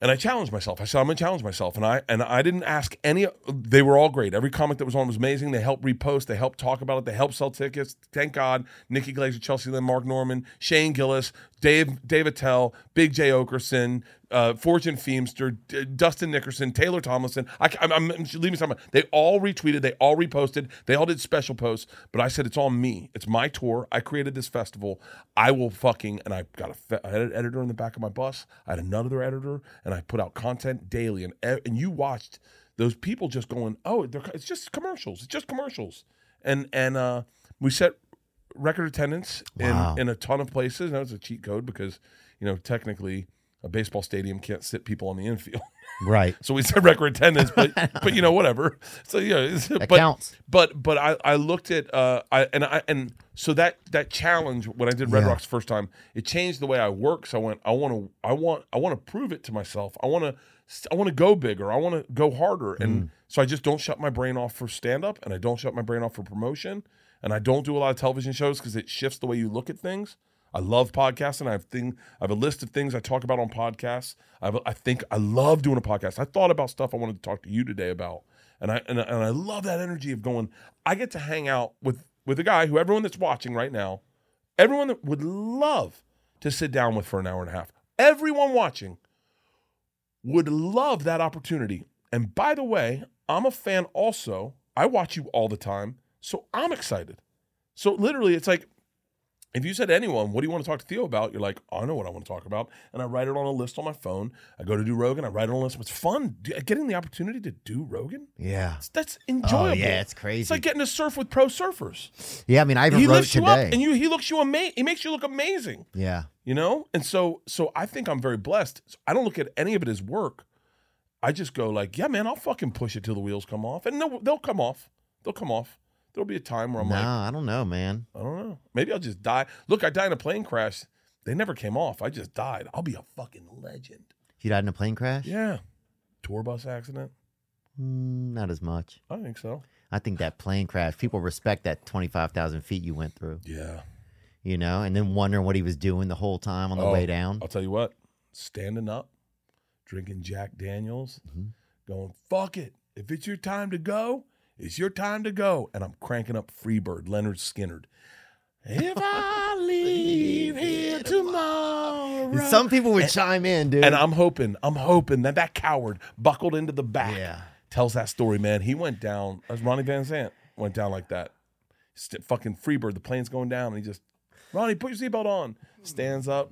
And I challenged myself. I said, I'm gonna challenge myself. And I and I didn't ask any they were all great. Every comic that was on was amazing. They helped repost, they helped talk about it, they helped sell tickets. Thank God. Nikki Glazer, Chelsea Lynn, Mark Norman, Shane Gillis, Dave Dave Attell, Big Jay Oakerson, uh, Fortune Feemster, D- Dustin Nickerson, Taylor Tomlinson. I, I'm, I'm leaving some. They all retweeted, they all reposted, they all did special posts. But I said it's on me. It's my tour. I created this festival. I will fucking and I got a fe- I had an editor in the back of my bus. I had another editor, and I put out content daily. And and you watched those people just going, oh, it's just commercials. It's just commercials. And and uh, we set record attendance Wow. in, in a ton of places. That was a cheat code because, you know, technically a baseball stadium can't sit people on the infield. Right. so we said record attendance, but but you know whatever. So yeah, it's- That but, counts. But but I, I looked at uh I and I and so that that challenge when I did Red Yeah. Rocks first time, it changed the way I work. So I went, I want to I want I want to prove it to myself. I want to I want to go bigger. I want to go harder. And so I just don't shut my brain off for stand up and I don't shut my brain off for promotion and I don't do a lot of television shows because it shifts the way you look at things. I love podcasting. I have thing. I have a list of things I talk about on podcasts. I, think I love doing a podcast. I thought about stuff I wanted to talk to you today about, and I and, and I love that energy of going. I get to hang out with with a guy who everyone that's watching right now, everyone that would love to sit down with for an hour and a half. Everyone watching would love that opportunity. And by the way, I'm a fan also. I watch you all the time, so I'm excited. So literally, it's like if you said to anyone, "What do you want to talk to Theo about?" You're like, "I know what I want to talk about," and I write it on a list on my phone. I go to do Rogan. I write it on a list. It's fun getting the opportunity to do Rogan. Yeah. That's- enjoyable. Oh, yeah, it's crazy. It's like getting to surf with pro surfers. Yeah, I mean, I even He wrote lifts you up, and you he looks you amazing. He makes you look amazing yeah. you know and so so i think i'm very blessed So i don't look at any of it as work i just go like yeah man i'll fucking push it till the wheels come off and they'll, they'll come off they'll come off there'll be a time where i'm like Nah, I don't know, man. i don't know. Maybe i'll just die. Look i died in a plane crash. They never came off. I just died. I'll be a fucking legend. You died in a plane crash? yeah. Tour bus accident? Mm, not as much. i think so. I think that plane crash, people respect that 25,000 feet you went through, yeah. You know, and then wondering what he was doing the whole time on the Oh, way down. I'll tell you what, standing up, drinking Jack Daniels, going, fuck it. If it's your time to go, it's your time to go. And I'm cranking up Freebird, Lynyrd Skynyrd. If I leave here tomorrow. Some people would chime in, dude. And I'm hoping, I'm hoping that that coward buckled into the back Yeah. tells that story, man. He went down, as Ronnie Van Zant went down like that. St- fucking Freebird, the plane's going down, and he just, Ronnie, put your seatbelt on. Stands up,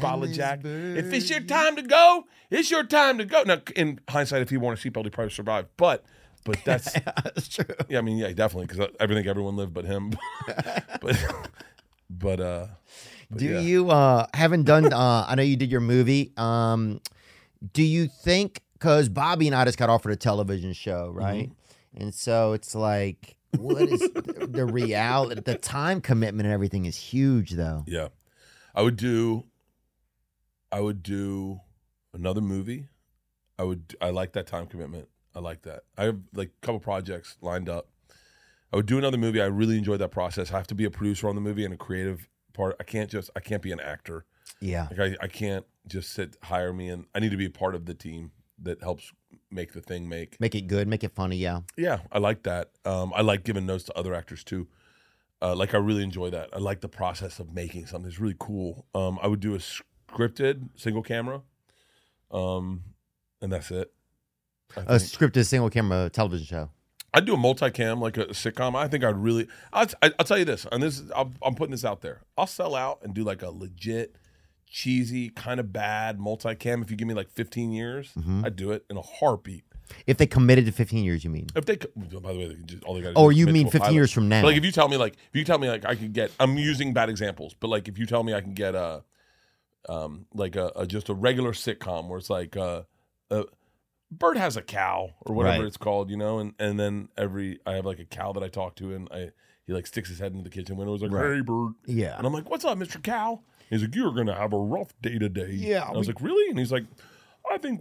bottle Jack. If it's your time to go, it's your time to go. Now, in hindsight, if he wore a seatbelt, he probably survived. But, but that's, That's true. yeah, I mean, yeah, definitely, because I think everyone lived but him. but, but, uh, but Do yeah. you uh haven't done uh I know you did your movie. Um do you think cuz Bobby and I just got offered a television show, Mm-hmm. right? And so it's like what is the, the reality the time commitment and everything is huge though. Yeah. I would do I would do another movie. I would I like that time commitment. I like that. I have like a couple projects lined up. I would do another movie. I really enjoyed that process. I have to be a producer on the movie and a creative part. I can't just I can't be an actor. Yeah. Like I, I can't just sit hire me and I need to be a part of the team that helps make the thing make. Make it good, make it funny, yeah. Yeah, I like that. Um, I like giving notes to other actors too. Uh, like I really enjoy that. I like the process of making something. It's really cool. Um, I would do a scripted single camera, um, and that's it. A scripted single camera television show. I'd do a multicam like a sitcom. I think I'd really. I'll, I- I'll tell you this, and this is, I'm, I'm putting this out there. I'll sell out and do like a legit, cheesy, kind of bad multicam. If you give me like 15 years, I'd do it in a heartbeat. If they committed to 15 years, you mean? If they, c- by the way, they can just all they got. Oh, you mean 15 years from now? Like if you tell me like if you tell me like I could get. I'm using bad examples, but like if you tell me I can get a, um, like a, a just a regular sitcom where it's like uh, a bird has a cow or whatever Right. it's called, you know, and and then every I have like a cow that I talk to and I he like sticks his head into the kitchen window. He's like, Right. "Hey, bird," Yeah. and I'm like, "What's up, Mister Cow?" He's like, "You're gonna have a rough day today." Yeah, And I was we- like, "Really?" And he's like, "I think."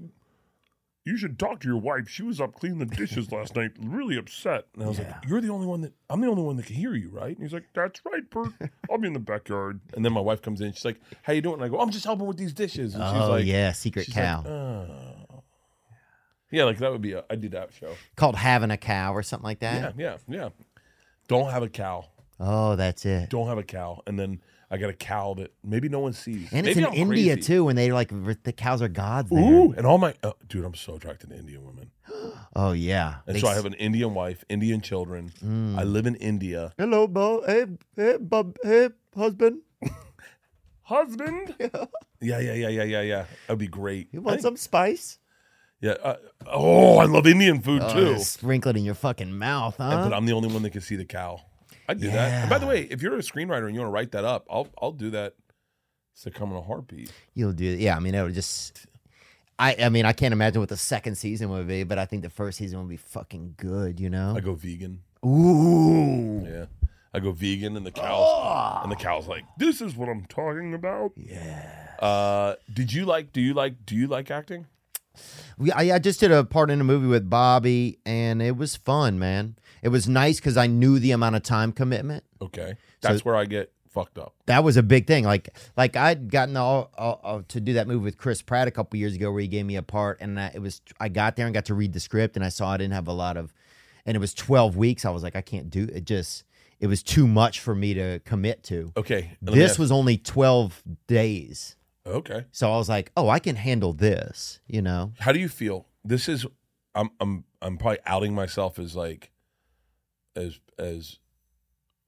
You should talk to your wife. She was up cleaning the dishes last night, really upset. And I was Yeah. like, "You're the only one that I'm the only one that can hear you, right?" And he's like, "That's right, Bert. I'll be in the backyard." And then my wife comes in. She's like, "How you doing?" And I go, "I'm just helping with these dishes." And she's Oh, like, yeah, secret she's cow. like, "Oh." Yeah, like that would be. A, I do that show. Called Having a Cow or something like that. Yeah, yeah, yeah. Don't have a cow. Oh, that's it. Don't have a cow. And then I got a cow that maybe no one sees. And it's Maybe in I'm India crazy. too, and they like the cows are gods there. Ooh, and all my uh, dude, I'm so attracted to Indian women. Oh yeah. And They so I s- have an Indian wife, Indian children. I live in India. Hello, Bo. Hey, hey, bub. Hey, husband. Husband. Yeah, yeah, yeah, yeah, yeah, yeah. That'd be great. You I want think- some spice? Yeah. Uh, oh, I love Indian food Oh, too. just sprinkle it in your fucking mouth, huh? But I'm the only one that can see the cow. I'd do that. And by the way, if you're a screenwriter and you want to write that up, I'll I'll do that. Sitcom in a heartbeat. You'll do it. Yeah, I mean, it would just. I, I mean, I can't imagine what the second season would be, but I think the first season would be fucking good. You know? I go vegan. Ooh. Yeah. I go vegan and the cows and the cows like, this is what I'm talking about. Yeah. Uh did you like do you like do you like acting? We, I, I just did a part in a movie with Bobby, and it was fun, man. It was nice because I knew the amount of time commitment. Okay. That's where I get fucked up. That was a big thing. Like, like I'd gotten all, all, all- to do that movie with Chris Pratt a couple years ago, where he gave me a part, and I, it was I got there and got to read the script, and I saw I didn't have a lot of, and it was twelve weeks. I was like, I can't do it. Just it was too much for me to commit to. Okay. This was only twelve days, Okay. so I was like, oh, I can handle this. You know? How do you feel? This is I'm I'm I'm probably outing myself as like as as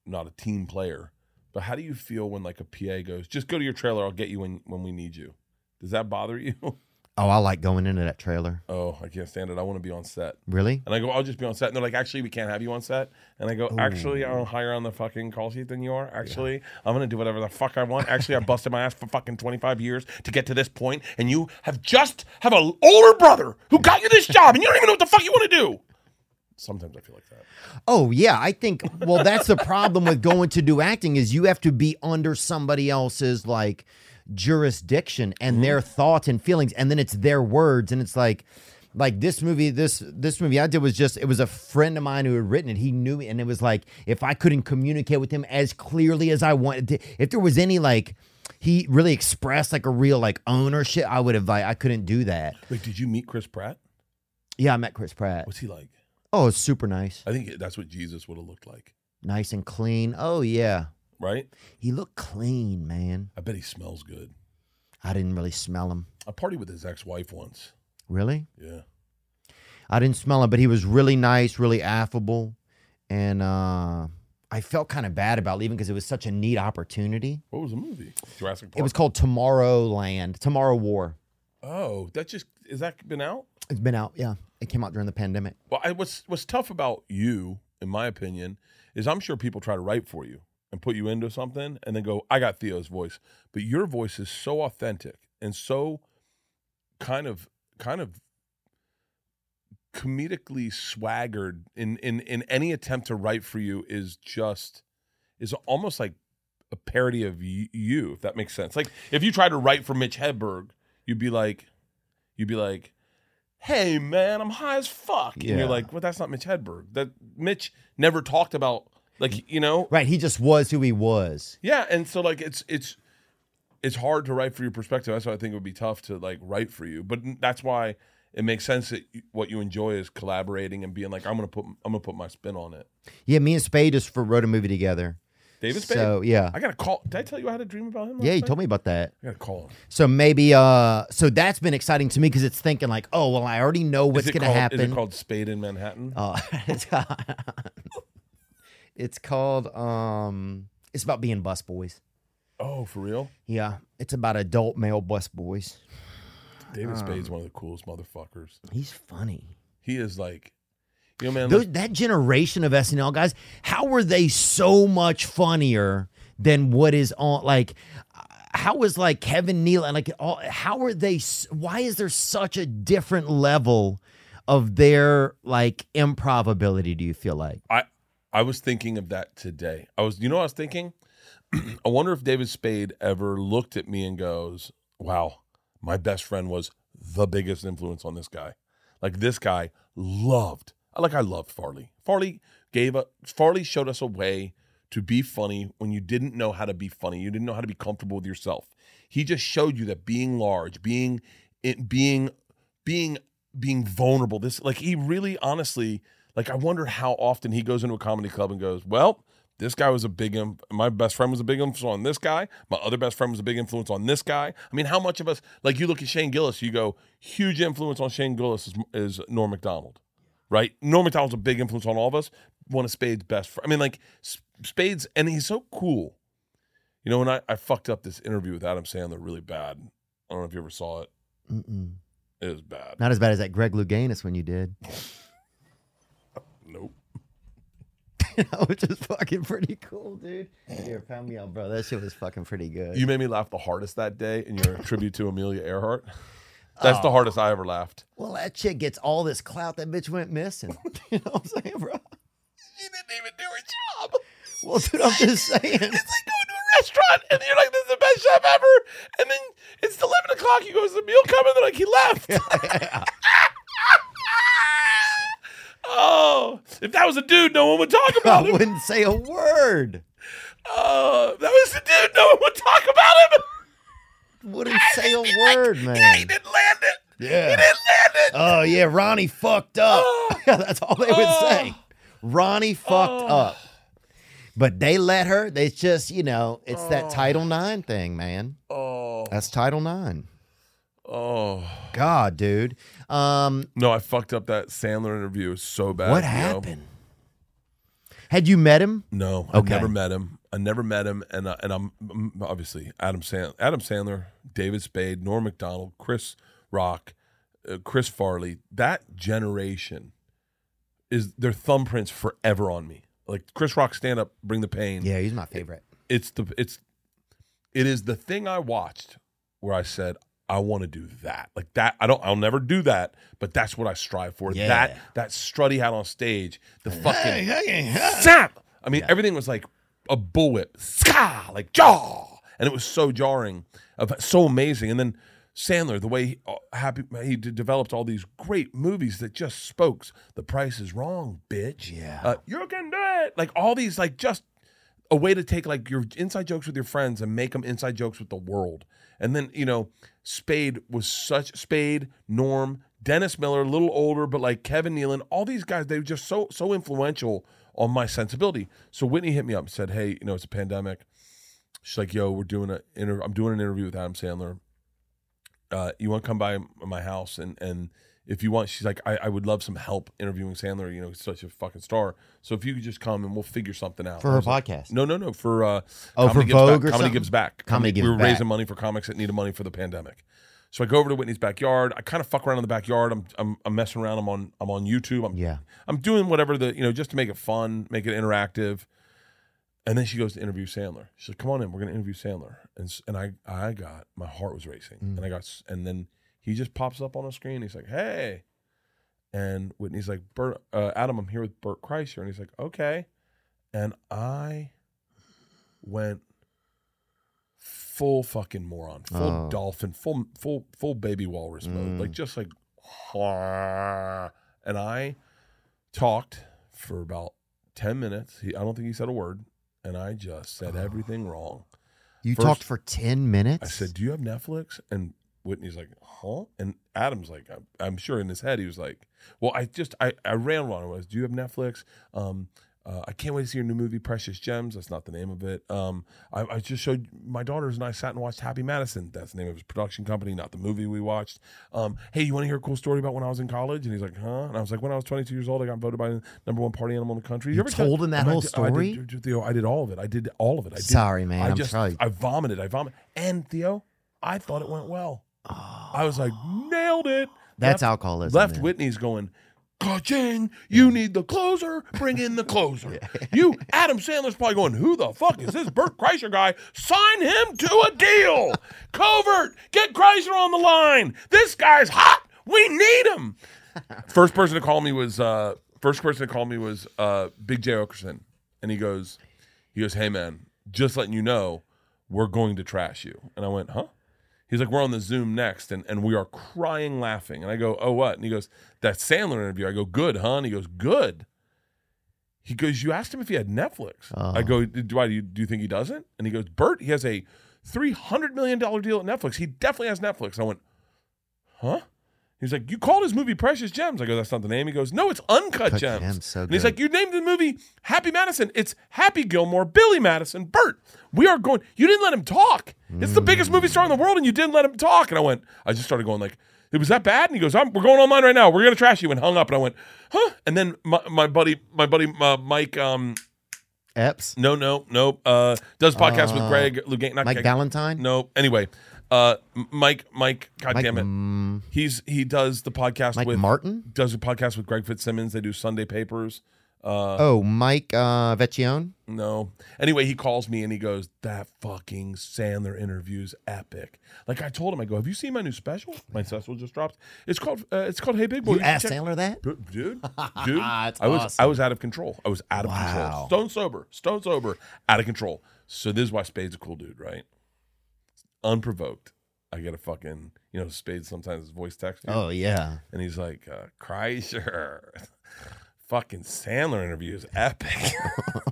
not a team player. But how do you feel when like a PA goes, just go to your trailer, I'll get you when when we need you? Does that bother you? Oh, I like going into that trailer. oh, I can't stand it. I want to be on set. Really? And I go, I'll just be on set. And they're like, actually, we can't have you on set. And I go, actually, I'm higher on the fucking call sheet than you are. Actually, I'm going to do whatever the fuck I want. Actually, I busted my ass for fucking 25 years to get to this point, And you have just have an older brother who got you this job and you don't even know what the fuck you want to do. Sometimes I feel like that. Oh yeah, I think well that's the problem with going to do acting is you have to be under somebody else's like jurisdiction and mm-hmm. their thoughts and feelings and then it's their words and it's like like this movie this this movie I did was just it was a friend of mine who had written it. He knew me and it was like if I couldn't communicate with him as clearly as I wanted to if there was any like he really expressed like a real like ownership I would have like I couldn't do that. Like, did you meet Chris Pratt? yeah I met Chris Pratt. What's he like? oh it's super nice. I think that's what Jesus would have looked like, nice and clean. Oh yeah right? He looked clean, man. I bet he smells good. I didn't really smell him. I partied with his ex-wife once. Really? Yeah. I didn't smell him, but he was really nice, really affable. And uh, I felt kind of bad about leaving because it was such a neat opportunity. What was the movie? Jurassic Park. It was called Tomorrowland, Tomorrow War. Oh, that just is that been out? It's been out, yeah. It came out during the pandemic. Well, I, what's what's tough about you, in my opinion, is I'm sure people try to write for you and put you into something, and then go, "I got Theo's voice," but your voice is so authentic and so kind of kind of comedically swaggered in in in any attempt to write for you is just is almost like a parody of you, if that makes sense. Like if you tried to write for Mitch Hedberg, you'd be like, you'd be like, "Hey man, I'm high as fuck," and you're like, "Well, that's not Mitch Hedberg. That Mitch never talked about like you know, Right. He just was who he was. yeah." And so like it's it's it's hard to write for your perspective. That's why I think it would be tough to like write for you. But that's why it makes sense that what you enjoy is collaborating and being like, "I'm gonna put I'm gonna put my spin on it." Yeah, me and Spade just for wrote a movie together. David Spade. So yeah. I gotta call. Did I tell you I had a dream about him? Yeah, you told me about that. I gotta call him. So maybe uh so that's been exciting to me because it's thinking like, oh well I already know what's gonna happen. Is it called Spade in Manhattan? Uh, it's, called um it's about being bus boys. oh, for real? Yeah. It's about adult male bus boys. David Um, Spade's one of the coolest motherfuckers. He's funny. He is like, you know, man. Those, like- that generation of SNL guys, how were they so much funnier than what is on like how was like Kevin Neal and like all how are they why is there such a different level of their like improv ability do you feel like? I I was thinking of that today. I was, you know, what I was thinking. I wonder if David Spade ever looked at me and goes, "Wow, my best friend was the biggest influence on this guy. Like this guy loved, like I loved Farley. Farley gave a Farley showed us a way to be funny when you didn't know how to be funny. You didn't know how to be comfortable with yourself. He just showed you that being large, being it, being being being vulnerable. This like he really honestly like I wonder how often he goes into a comedy club and goes, "Well, this guy was a big im- my best friend was a big influence on this guy. My other best friend was a big influence on this guy." I mean, how much of us like you look at Shane Gillis, you go, "Huge influence on Shane Gillis is, is Norm Macdonald." Right? Norm Macdonald's a big influence on all of us. One of Spade's best friends. I mean, like Spade's and he's so cool. You know, when I, I fucked up this interview with Adam Sandler really bad. I don't know if you ever saw it. Mm-mm. It was bad. Not as bad as that Greg Louganis when you did. Nope. Which is fucking pretty cool, dude. Here, pound me out, bro. That shit was fucking pretty good. You made me laugh the hardest that day in your tribute to Amelia Earhart. That's the oh. hardest I ever laughed. well, that chick gets all this clout. That bitch went missing. you know what I'm saying, bro? She didn't even do her job. Well, dude, I'm just saying. It's like going to a restaurant and you're like, this is the best chef ever. And then it's 11 o'clock. He goes, the meal coming. They're like, he left. Oh, if that was a dude, no one would talk about him. wouldn't say a word. Oh, if that was a dude, no one would talk about him. Wouldn't say a word, Yeah, he man. didn't land it. Yeah. He didn't land it. Oh yeah, Ronnie fucked up. Oh. That's all they would Oh. say. Ronnie fucked Oh. up. But they let her. It's just you know, it's that oh. Title Nine thing, man. oh, That's Title Nine. oh. God, dude. Um, No, I fucked up that Sandler interview. So bad. what happened? Had you met him? No, I never met him. I never met him, and uh, and I'm mm, obviously Adam Sand- Adam Sandler, David Spade, Norm Macdonald, Chris Rock, uh, Chris Farley. That generation is their thumbprints forever on me. Like Chris Rock stand up, bring the pain. Yeah, he's my favorite. It's the it's it is the thing I watched where I said I want to do that. Like that I don't I'll never do that, but that's what I strive for. Yeah. That that strut he had on stage, the fucking Snap! I mean, everything was like a bullwhip, ska, like jaw, and it was so jarring, of so amazing. And then Sandler, the way he, uh, happy he developed all these great movies that just spoke. The Price is Wrong, bitch. Yeah. uh, you can do it. Like all these, like just a way to take like your inside jokes with your friends and make them inside jokes with the world. And then you know, Spade was such Spade, Norm, Dennis Miller, a little older, but like Kevin Nealon, all these guys, they were just so so influential on my sensibility. So Whitney hit me up and said, "Hey, you know, it's a pandemic." She's like, "Yo, we're doing a inter- I'm doing an interview with Adam Sandler. Uh, you want to come by my house and and." If you want, she's like, I, I would love some help interviewing Sandler. You know, he's such a fucking star. So if you could just come and we'll figure something out For her like, podcast? No, no, no. For uh, Oh, Comedy for Gives Vogue Back. or Comedy something? gives back. Comedy Gives We were Back. raising money for comics that needed money for the pandemic. So I go over to Whitney's backyard. I kind of fuck around in the backyard. I'm, I'm I'm messing around. I'm on I'm on YouTube. I'm Yeah. I'm doing whatever the you know just to make it fun, make it interactive. And then she goes to interview Sandler. She's like, "Come on in, we're gonna interview Sandler." And and I I got my heart was racing, Mm. and I got and then he just pops up on the screen. He's like, "Hey," and Whitney's like, "Bert, uh, Adam, I'm here with Bert Kreischer," and he's like, "Okay," and I went full fucking moron, full Oh. dolphin, full full full baby walrus mode, Mm. like just like and I talked for about 10 minutes. He, I don't think he said a word. And I just said everything wrong. You First- talked for 10 minutes? I said, Do you have Netflix? And Whitney's like, Huh? And Adam's like, I'm, I'm sure in his head, he was like, Well, I just, I, I ran one. I was, Do you have Netflix? Um, uh, I can't wait to see your new movie, Precious Gems. That's not the name of it. Um, I, I just showed my daughters and I sat and watched Happy Madison. That's the name of his production company, not the movie we watched. Um, hey, you want to hear a cool story about when I was in college? And he's like, huh? And I was like, when I was 22 years old, I got voted by the number one party animal in the country. You ever tell- told him that And I whole did- I story? did, Theo, I did all of it. I did all of it. I did, Sorry, man. I I'm just, sorry. I vomited. I vomited. And Theo, I thought it went well. I was like, nailed it. That's Left- alcoholism. Left then. Whitney's going, Ka-ching, you need the closer. Bring in the closer. You, Adam Sandler's probably going, who the fuck is this Bert Kreischer guy? Sign him to a deal. Covert, get Kreischer on the line. This guy's hot. We need him. First person to call me was uh, first person to call me was uh, Big Jay Oakerson, and he goes, he goes, hey man, just letting you know, we're going to trash you. And I went, huh? He's like, we're on the Zoom next, and, and we are crying laughing. And I go, oh, what? And he goes, that Sandler interview. I go, good, huh? And he goes, good. He goes, you asked him if he had Netflix. I uh-huh. go, do I? Do you, do you think he doesn't? And he goes, Bert, he has a three hundred million dollar deal at Netflix. He definitely has Netflix. And I went, huh? He's like, you called his movie Precious Gems. I go, that's not the name. He goes, no, it's Uncut Gems. Gems, so and he's good. like, you named the movie Happy Madison. It's Happy Gilmore, Billy Madison, Bert. We are going. You didn't let him talk. It's the biggest movie star in the world, and you didn't let him talk. And I went, I just started going like, it was that bad. And he goes, I'm, we're going online right now. We're gonna trash you. And hung up. And I went, huh? And then my, my buddy, my buddy uh, Mike, um, Epps? no, no, no, uh, does podcast with Greg Lugan. Mike Greg, Valentine? no. Anyway, uh, Mike, Mike, God Mike, damn it, mm, he's he does the podcast Mike with Martin? does a podcast with Greg Fitzsimmons. They do Sunday Papers. Uh, Oh, Mike uh, Vecchione? no. Anyway, he calls me and he goes, "That fucking Sandler interview's epic." Like I told him, I go, "Have you seen my new special? My special just dropped. It's called uh, it's called Hey Big Boy." You should asked check- Sandler that? Dude, dude, I was awesome. I was out of control. I was out of Wow. control. Stone sober, stone sober, out of control. So this is why Spade's a cool dude, right? Unprovoked, I get a fucking you know Spade sometimes his voice text Oh, yeah. and he's like, uh, "Kreischer, fucking Sandler interview is epic,"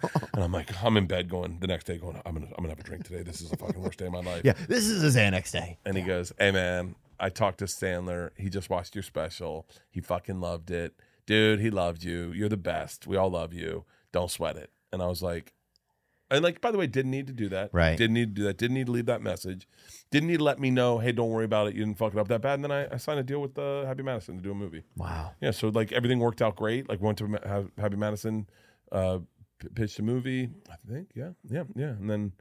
and I'm like, I'm in bed going the next day going, I'm gonna I'm gonna have a drink today. This is the fucking worst day of my life. Yeah, this is his Xanax day. And he goes, Hey man, I talked to Sandler. He just watched your special. He fucking loved it. Dude, he loved you. You're the best. We all love you. Don't sweat it. And I was like, and like, by the way, didn't need to do that. Right. Didn't need to do that. Didn't need to leave that message. Didn't need to let me know, hey, don't worry about it. You didn't fuck it up that bad. And then I, I signed a deal with uh, Happy Madison to do a movie. Wow. Yeah. So like everything worked out great. Like went to Ma- Happy Madison, uh, p- pitched a movie. I think. Yeah. Yeah. Yeah. And then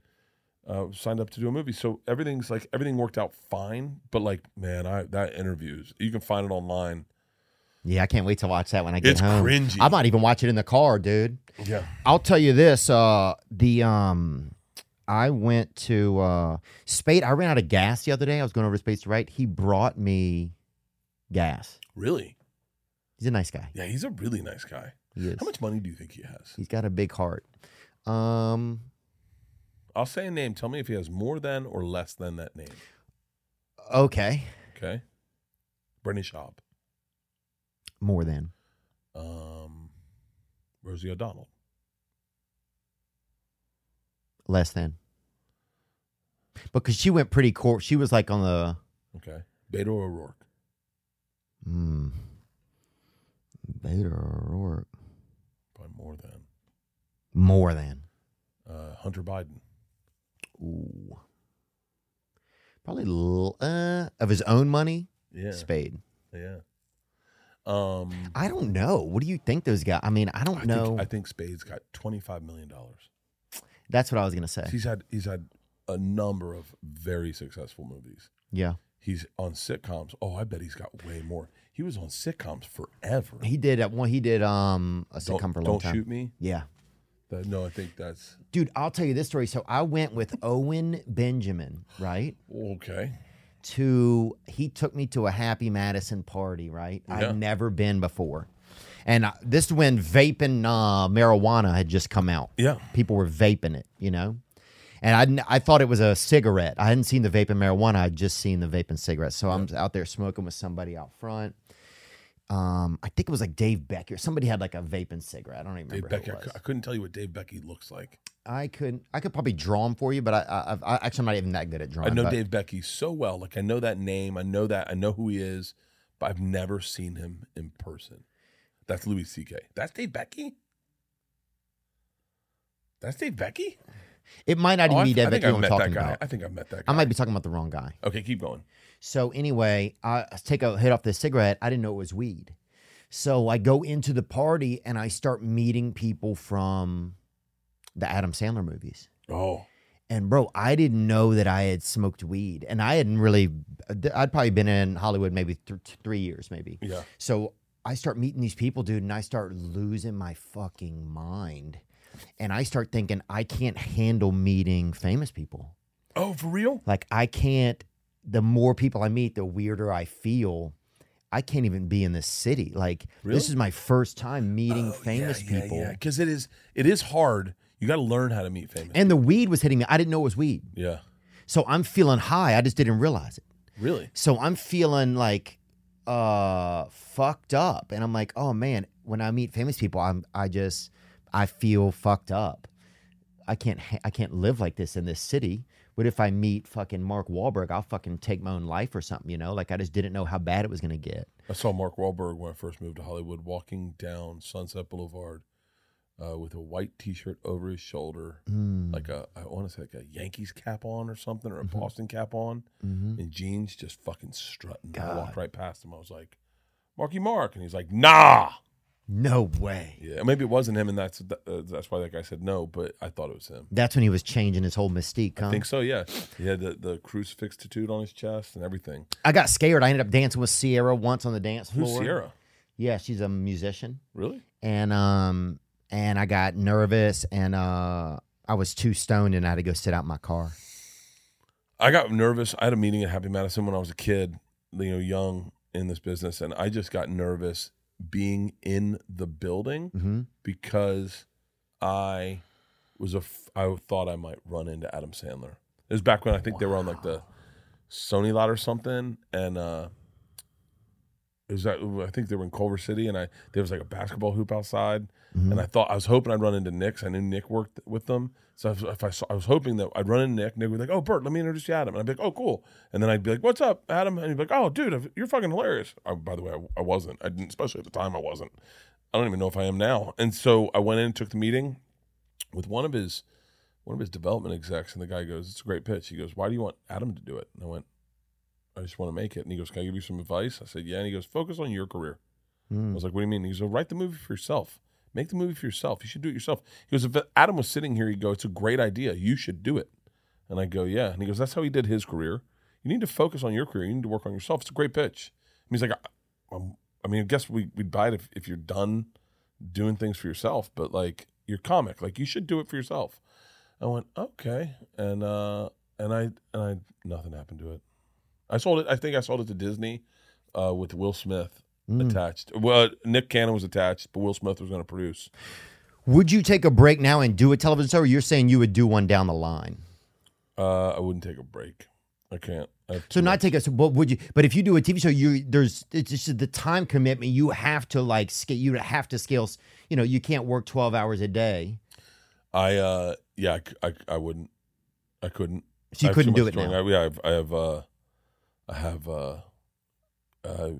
uh, signed up to do a movie. So everything's like everything worked out fine. But like, man, I that interviews you can find it online. Yeah, I can't wait to watch that when I get It's home. cringy. I might even watch it in the car, dude. Yeah. I'll tell you this. Uh, the um, I went to uh, Spade. I ran out of gas the other day. I was going over to Spade's to right. He brought me gas. Really? He's a nice guy. Yeah. He's a really nice guy. He is. How much money do you think he has? He's got a big heart. Um, I'll say a name. Tell me if he has more than or less than that name. okay, Okay. Bernie Schaub. More than. Um, Rosie O'Donnell. less than. Because she went pretty court. She was like on the Okay. Beto O'Rourke. hmm, Beta O'Rourke. Probably more than. More than. Uh, Hunter Biden. Ooh. Probably l- uh, of his own money. Yeah. Spade. Yeah. Um, I don't know. What do you think those guys? I mean, I don't I know. Think, I think Spade's got twenty five million dollars. That's what I was gonna say. He's had he's had a number of very successful movies. Yeah, He's on sitcoms. Oh, I bet he's got way more. He was on sitcoms forever. he did. At one, he did um a don't sitcom for a long don't time. shoot me. Yeah, That, no, I think that's dude. I'll tell you this story. So I went with Owen Benjamin, right? okay. To he took me to a Happy Madison party, right? Yeah. I'd never been before. And uh, this is when vaping uh, marijuana had just come out. Yeah. People were vaping it, you know? And I, I thought it was a cigarette. I hadn't seen the vaping marijuana. I'd just seen the vaping cigarette. So I'm out there smoking with somebody out front. Um, I think it was like Dave Becker. Somebody had like a vaping cigarette. I don't even Dave remember. Becky. who I, it was. I couldn't tell you what Dave Becky looks like. I could I could probably draw him for you, but I, I, I, I actually I'm not even that good at drawing. I know but- Dave Becky so well. Like I know that name. I know that. I know who he is, but I've never seen him in person. That's Louis C.K. That's Dave Becky. That's Dave Becky. It might not Oh, even be Dave Becky I'm met talking that guy. about. I think I've met that guy. I might be talking about the wrong guy. Okay, keep going. So anyway, I take a hit off this cigarette. I didn't know it was weed. So I go into the party and I start meeting people from the Adam Sandler movies. Oh, And bro, I didn't know that I had smoked weed, and I hadn't really. I'd probably been in Hollywood maybe th- three years, maybe. yeah. So I start meeting these people, dude, and I start losing my fucking mind. And I start thinking I can't handle meeting famous people. Oh, for real? Like I can't. The more people I meet, the weirder I feel. I can't even be in this city. Like Really? this is my first time meeting oh, famous yeah, people, Yeah, because it is. It is hard. You got to learn how to meet famous. and the weed was hitting me. I didn't know it was weed, yeah. so I'm feeling high. I just didn't realize it. Really? So I'm feeling like uh fucked up and I'm like, "Oh man, when I meet famous people, I'm I just I feel fucked up. I can't ha- I can't live like this in this city. What if I meet fucking Mark Wahlberg? I'll fucking take my own life or something, you know? Like I just didn't know how bad it was going to get. I saw Mark Wahlberg when I first moved to Hollywood, walking down Sunset Boulevard uh, with a white T-shirt over his shoulder, Mm. like a I want to say like a Yankees cap on or something, or a Mm-hmm. Boston cap on, and jeans, just fucking strutting. I walked right past him. I was like, "Marky Mark," and he's like, "Nah." No way. Yeah, maybe it wasn't him, and that's uh, that's why that guy said no. But I thought it was him. That's when he was changing his whole mystique, huh? I think so. Yeah, he had the, the crucifix tattooed on his chest and everything. I got scared. I ended up dancing with Ciara once on the dance floor. Who's Ciara? Yeah, she's a musician. Really? and um and I got nervous and uh I was too stoned and I had to go sit out in my car. I got nervous. I had a meeting at Happy Madison when I was a kid, you know, young in this business, and I just got nervous being in the building Mm-hmm. because I was a. f- I thought I might run into Adam Sandler. It was back when I think they were on like the Sony lot or something, and uh it was that I think they were in Culver City, and I there was like a basketball hoop outside, mm-hmm. and I thought I was hoping I'd run into Nick. 'cause I knew Nick worked with them, so if, if I saw, I was hoping that I'd run into Nick. Nick would be like, "Oh, Bert, let me introduce you to Adam," and I'd be like, "Oh, cool," and then I'd be like, "What's up, Adam?" And he'd be like, "Oh, dude, you're fucking hilarious." I, by the way, I, I wasn't. I didn't, especially at the time, I wasn't. I don't even know if I am now. And so I went in and took the meeting with one of his one of his development execs, and the guy goes, "It's a great pitch." He goes, "Why do you want Adam to do it?" And I went, "I just want to make it." And he goes, "Can I give you some advice?" I said, "Yeah." And he goes, "Focus on your career." I was like, "What do you mean?" He goes, well, "Write the movie for yourself. Make the movie for yourself. You should do it yourself." He goes, "If Adam was sitting here, he'd go, it's a great idea. You should do it." And I go, "Yeah." And he goes, "That's how he did his career. You need to focus on your career. You need to work on yourself. It's a great pitch." And he's like, I, "I mean, I guess we we'd buy it if, if you're done doing things for yourself, but like you're comic, like you should do it for yourself." I went, "Okay," and uh, and I and I nothing happened to it. I sold it. I think I sold it to Disney uh, with Will Smith attached. Well, Nick Cannon was attached, but Will Smith was going to produce. Would you take a break now and do a television show or you're saying you would do one down the line? Uh, I wouldn't take a break. I can't. I So not much- take a so what would you but if you do a TV show you there's it's just the time commitment you have to like scale you have to scale you know you can't work 12 hours a day. I uh, yeah, i i wouldn't. I couldn't. So you I couldn't do it now. on. yeah, I have. I have. Uh, I have. Uh, uh,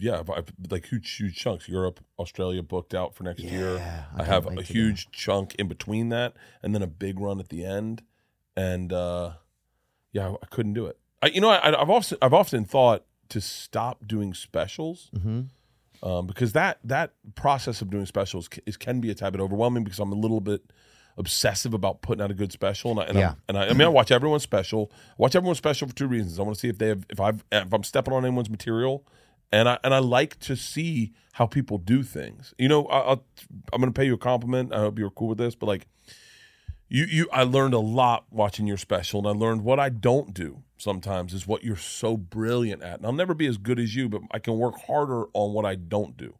yeah, I've, I've like huge, huge chunks. Europe, Australia booked out for next year. I I, have a huge chunk in between that, and then a big run at the end. And uh, yeah, I, I couldn't do it. I, you know, I, I've often, I've often thought to stop doing specials Mm-hmm. um, because that that process of doing specials is, can be a tad bit overwhelming because I'm a little bit obsessive about putting out a good special. And I, and, Yeah. I'm, and I, I mean, I watch everyone's special. I watch everyone's special for two reasons. I want to see if they have if I've if I'm stepping on anyone's material, and I and I like to see how people do things. You know, I, I'll, I'm going to pay you a compliment. I hope you're cool with this, but like. You, you, I learned a lot watching your special, and I learned what I don't do sometimes is what you're so brilliant at. And I'll never be as good as you, but I can work harder on what I don't do.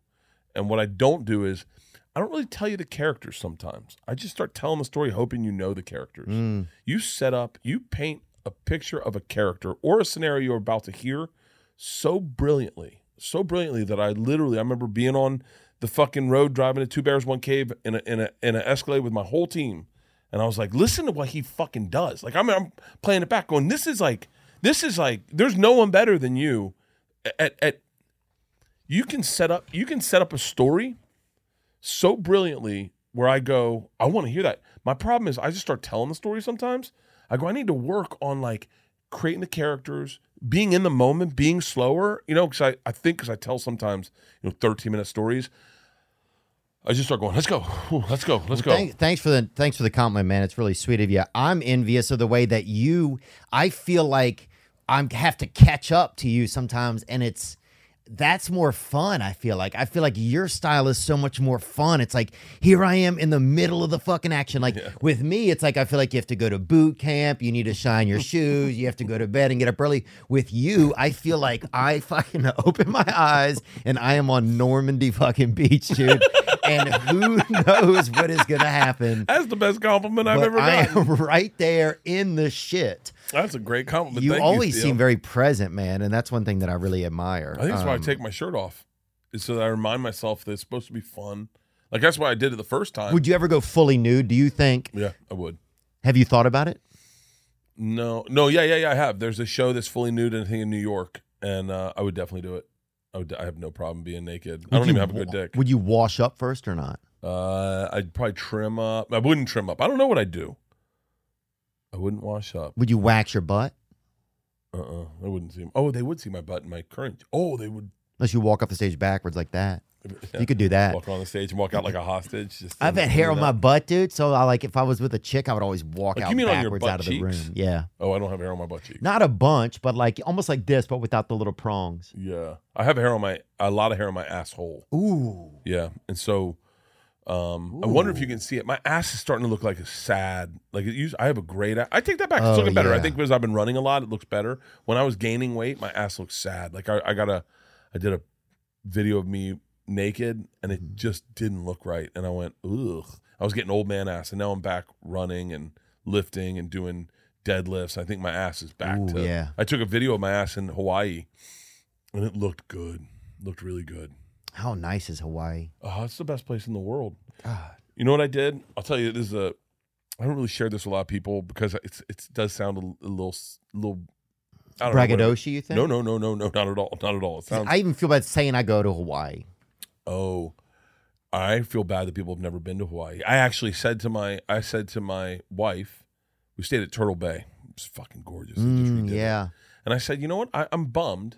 And what I don't do is I don't really tell you the characters sometimes. I just start telling the story hoping you know the characters. Mm. You set up, you paint a picture of a character or a scenario you're about to hear so brilliantly, so brilliantly that I literally I remember being on the fucking road driving to Two Bears One Cave in a in a in an Escalade with my whole team, and I was like, listen to what he fucking does. Like I'm I'm playing it back, going, this is like this is like there's no one better than you at at you can set up you can set up a story so brilliantly where I go, I want to hear that. My problem is I just start telling the story sometimes. I go, I need to work on like creating the characters, being in the moment, being slower, you know, because I, I think because I tell sometimes, you know, 13 minute stories. I just start going, let's go, Ooh, let's go, let's go. Thank, thanks for the thanks for the compliment, man. It's really sweet of you. I'm envious of the way that you. I feel like I have to catch up to you sometimes, and it's that's more fun. I feel like I feel like your style is so much more fun. It's like here I am in the middle of the fucking action. Like with me, it's like I feel like you have to go to boot camp. You need to shine your shoes. You have to go to bed and get up early. With you, I feel like I fucking open my eyes and I am on Normandy fucking beach, dude. And who knows what is gonna happen? That's the best compliment I've But ever I am right there in the shit. That's a great compliment. You Thank always Steele. seem very present, man, and that's one thing that I really admire. I think that's why I Um, take my shirt off, is so that I remind myself that it's supposed to be fun. Like that's why I did it the first time. Would you ever go fully nude? Do you think? yeah, I would. Have you thought about it? No, no, yeah, yeah, yeah. I have. There's a show that's fully nude, and I think in New York, and uh, I would definitely do it. I would. I have no problem being naked. I don't Would even have a good dick. Would you wash up first or not? Uh, I'd probably trim up. I wouldn't trim up. I don't know what I'd do. I wouldn't wash up. Would you wax your butt? Uh, uh I wouldn't see. Oh, they would see my butt in my current. Oh, they would. Unless you walk off the stage backwards like that. Yeah, You could do that. walk on the stage and walk out like a hostage. Just I've had hair on my butt, dude. So I like if I was with a chick, I would always walk Like, out you mean on your backwards out of the cheeks? room. Yeah, Oh, I don't have hair on my butt cheeks. not a bunch, but like almost like this, but without the little prongs. Yeah, I have hair on my a lot of hair on my asshole. Ooh, Yeah, and so um, I wonder if you can see it. My ass is starting to look like a sad. Like it used. I have a great. ass. I take that back. It's Oh, looking better. I think because I've been running a lot, it looks better. When I was gaining weight, my ass looks sad. Like I, I got a, I did a video of me naked, and Mm-hmm. it just didn't look right. And I went, ugh. I was getting old man ass, and now I'm back running and lifting and doing deadlifts. I think my ass is back Ooh, to. yeah. I took a video of my ass in Hawaii, and it looked good. Looked really good. how nice is Hawaii? Oh, it's the best place in the world. God. You know what I did? I'll tell you. This is a. I don't really share this with a lot of people because it's it does sound a, a little a little. I don't know. Braggadocio, you think? No, no, no, no, no, not at all. Not at all. It sounds. I even feel bad saying I go to Hawaii. Oh, I feel bad that people have never been to Hawaii. I actually said to my I said to my wife, we stayed at Turtle Bay. It's fucking gorgeous. Just Mm, yeah. And I said, you know what? I, I'm bummed.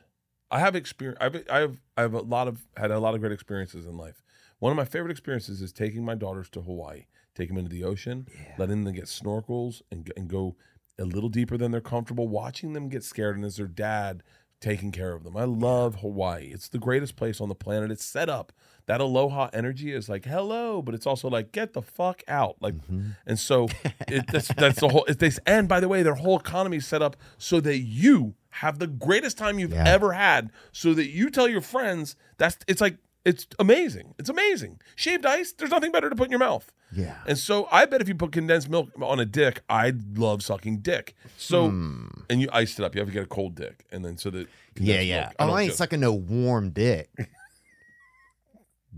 I have experience. I've, I've, I have a lot of had a lot of great experiences in life. One of my favorite experiences is taking my daughters to Hawaii, take them into the ocean, letting them get snorkels and, and go a little deeper than they're comfortable, watching them get scared, and as their dad taking care of them. I love Hawaii. It's the greatest place on the planet. It's set up. That aloha energy is like hello, but it's also like get the fuck out. Like, mm-hmm. and so it, that's that's the whole. It's this, and by the way, their whole economy is set up so that you have the greatest time you've Yeah. ever had, so that you tell your friends that's it's like it's amazing. It's amazing. Shaved ice. There's nothing better to put in your mouth. Yeah. And so I bet if you put condensed milk on a dick, I'd love sucking dick. So and you iced it up. You have to get a cold dick, and then so that Yeah, condensed yeah. milk- I Oh, don't I ain't sucking no warm dick.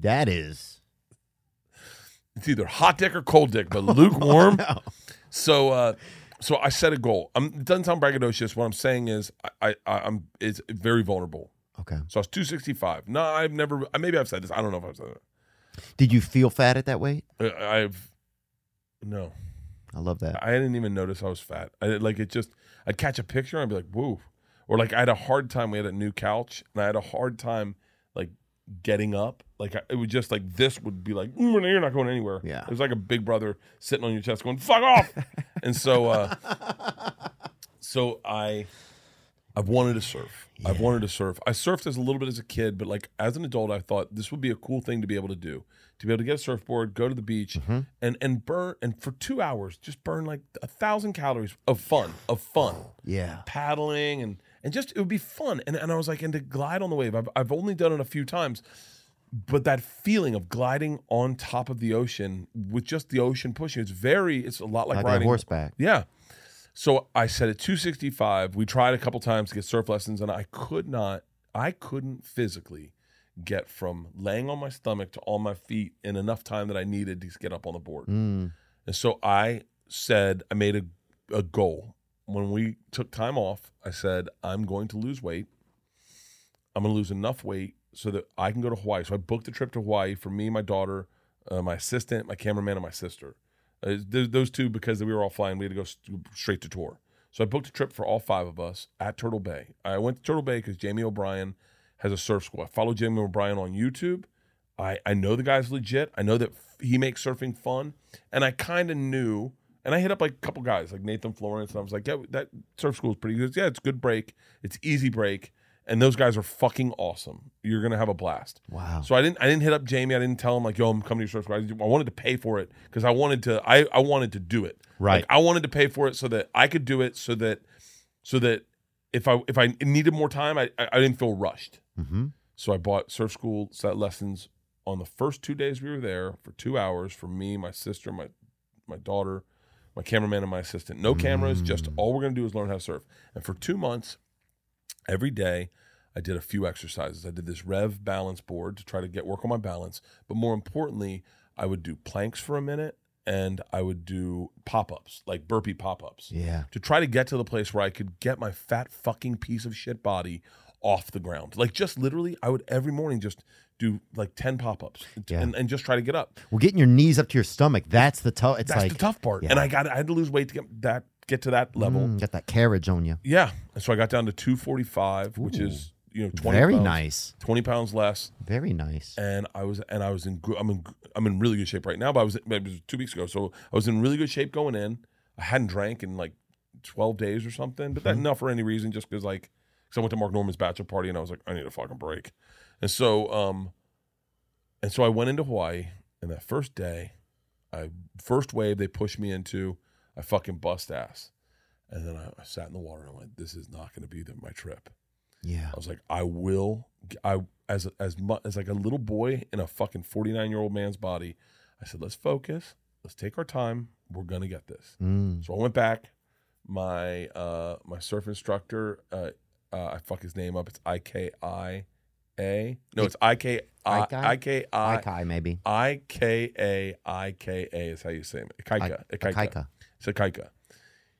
that is. It's either hot dick or cold dick, but lukewarm. So, uh, so I set a goal. i it doesn't sound braggadocious. What I'm saying is, I, I, I'm it's very vulnerable. Okay. So I was 265. No, I've never. Maybe I've said this. I don't know if I've said it. Did you feel fat at that weight? Uh, I've no. I love that. I didn't even notice I was fat. I like it. Just I'd catch a picture and I'd be like, "Whoa!" Or like I had a hard time. We had a new couch, and I had a hard time like getting up. Like I, it was just like this would be like, "Mm, "You're not going anywhere." Yeah. it was like a big brother sitting on your chest, going, "Fuck off!" and so, uh, so I, I've wanted to surf. I've wanted to surf. I surfed as a little bit as a kid, but like as an adult, I thought this would be a cool thing to be able to do. To be able to get a surfboard, go to the beach, mm-hmm. and and burn and for two hours just burn like a thousand calories of fun, of fun, Yeah. paddling and and just it would be fun. And and I was like, and to glide on the wave, I've I've only done it a few times, but that feeling of gliding on top of the ocean with just the ocean pushing, it's very, it's a lot like, Like, a riding horseback. yeah. So I said at 265, we tried a couple times to get surf lessons, and I could not. I couldn't physically get from laying on my stomach to on my feet in enough time that I needed to get up on the board. Mm. And so I said, I made a, a goal. When we took time off, I said, I'm going to lose weight. I'm going to lose enough weight so that I can go to Hawaii. So I booked a trip to Hawaii for me, my daughter, uh, my assistant, my cameraman, and my sister. Uh, th- those two, because we were all flying, we had to go s- straight to tour. So I booked a trip for all five of us at Turtle Bay. I went to Turtle Bay because Jamie O'Brien has a surf school. I follow Jamie O'Brien on YouTube. I, I know the guy's legit. I know that f- he makes surfing fun. And I kind of knew, and I hit up like a couple guys, like Nathan Florence, and I was like, yeah, that surf school is pretty good. Yeah, it's good break. It's easy break. And those guys are fucking awesome. You're gonna have a blast. Wow. So I didn't I didn't hit up Jamie. I didn't tell him like, yo, I'm coming to your surf school. I, I wanted to pay for it because I wanted to I, I wanted to do it. Right. Like, I wanted to pay for it so that I could do it so that so that if I if I needed more time, I I I didn't feel rushed. Mm-hmm. So I bought surf school set lessons on the first two days we were there for two hours for me, my sister, my my daughter, my cameraman, and my assistant. No cameras, just all we're gonna do is learn how to surf. And for two months, every day, I did a few exercises. I did this Rev balance board to try to get work on my balance, but more importantly, I would do planks for a minute and I would do pop ups, like burpee pop ups Yeah. to try to get to the place where I could get my fat fucking piece of shit body off the ground. Like just literally, I would every morning just do like 10 pop ups Yeah. and, and just try to get up. Well, getting your knees up to your stomach, that's the tough. It's That's like the tough part. yeah. And I got I had to lose weight to get that get to that level. mm, got that carriage on you. Yeah. And so I got down to 245, which is, you know, 20 Very pounds, nice. 20 pounds less. Very nice. and I was and I was in good- I'm in I'm in really good shape right now. But I was it was two weeks ago, so I was in really good shape going in. I hadn't drank in like twelve days or something, but that not for any reason, just because like because I went to Mark Normand's bachelor party and I was like I need a fucking break, and so um and so I went into Hawaii, and that first day, I first wave they pushed me into, I fucking bust ass, and then I, I sat in the water and I went, this is not going to be the, my trip. Yeah. I was like, I will. I as as much as like a little boy in a fucking forty nine year old man's body. I said, let's focus. Let's take our time. We're gonna get this. Mm. So I went back. My uh my surf instructor, uh, uh I fuck his name up. It's I K I A. No, it's I K I? I K I Kai maybe. I K A I K A is how you say it. Ikaika. I- Ikaika. Akaika. It's Ikaika.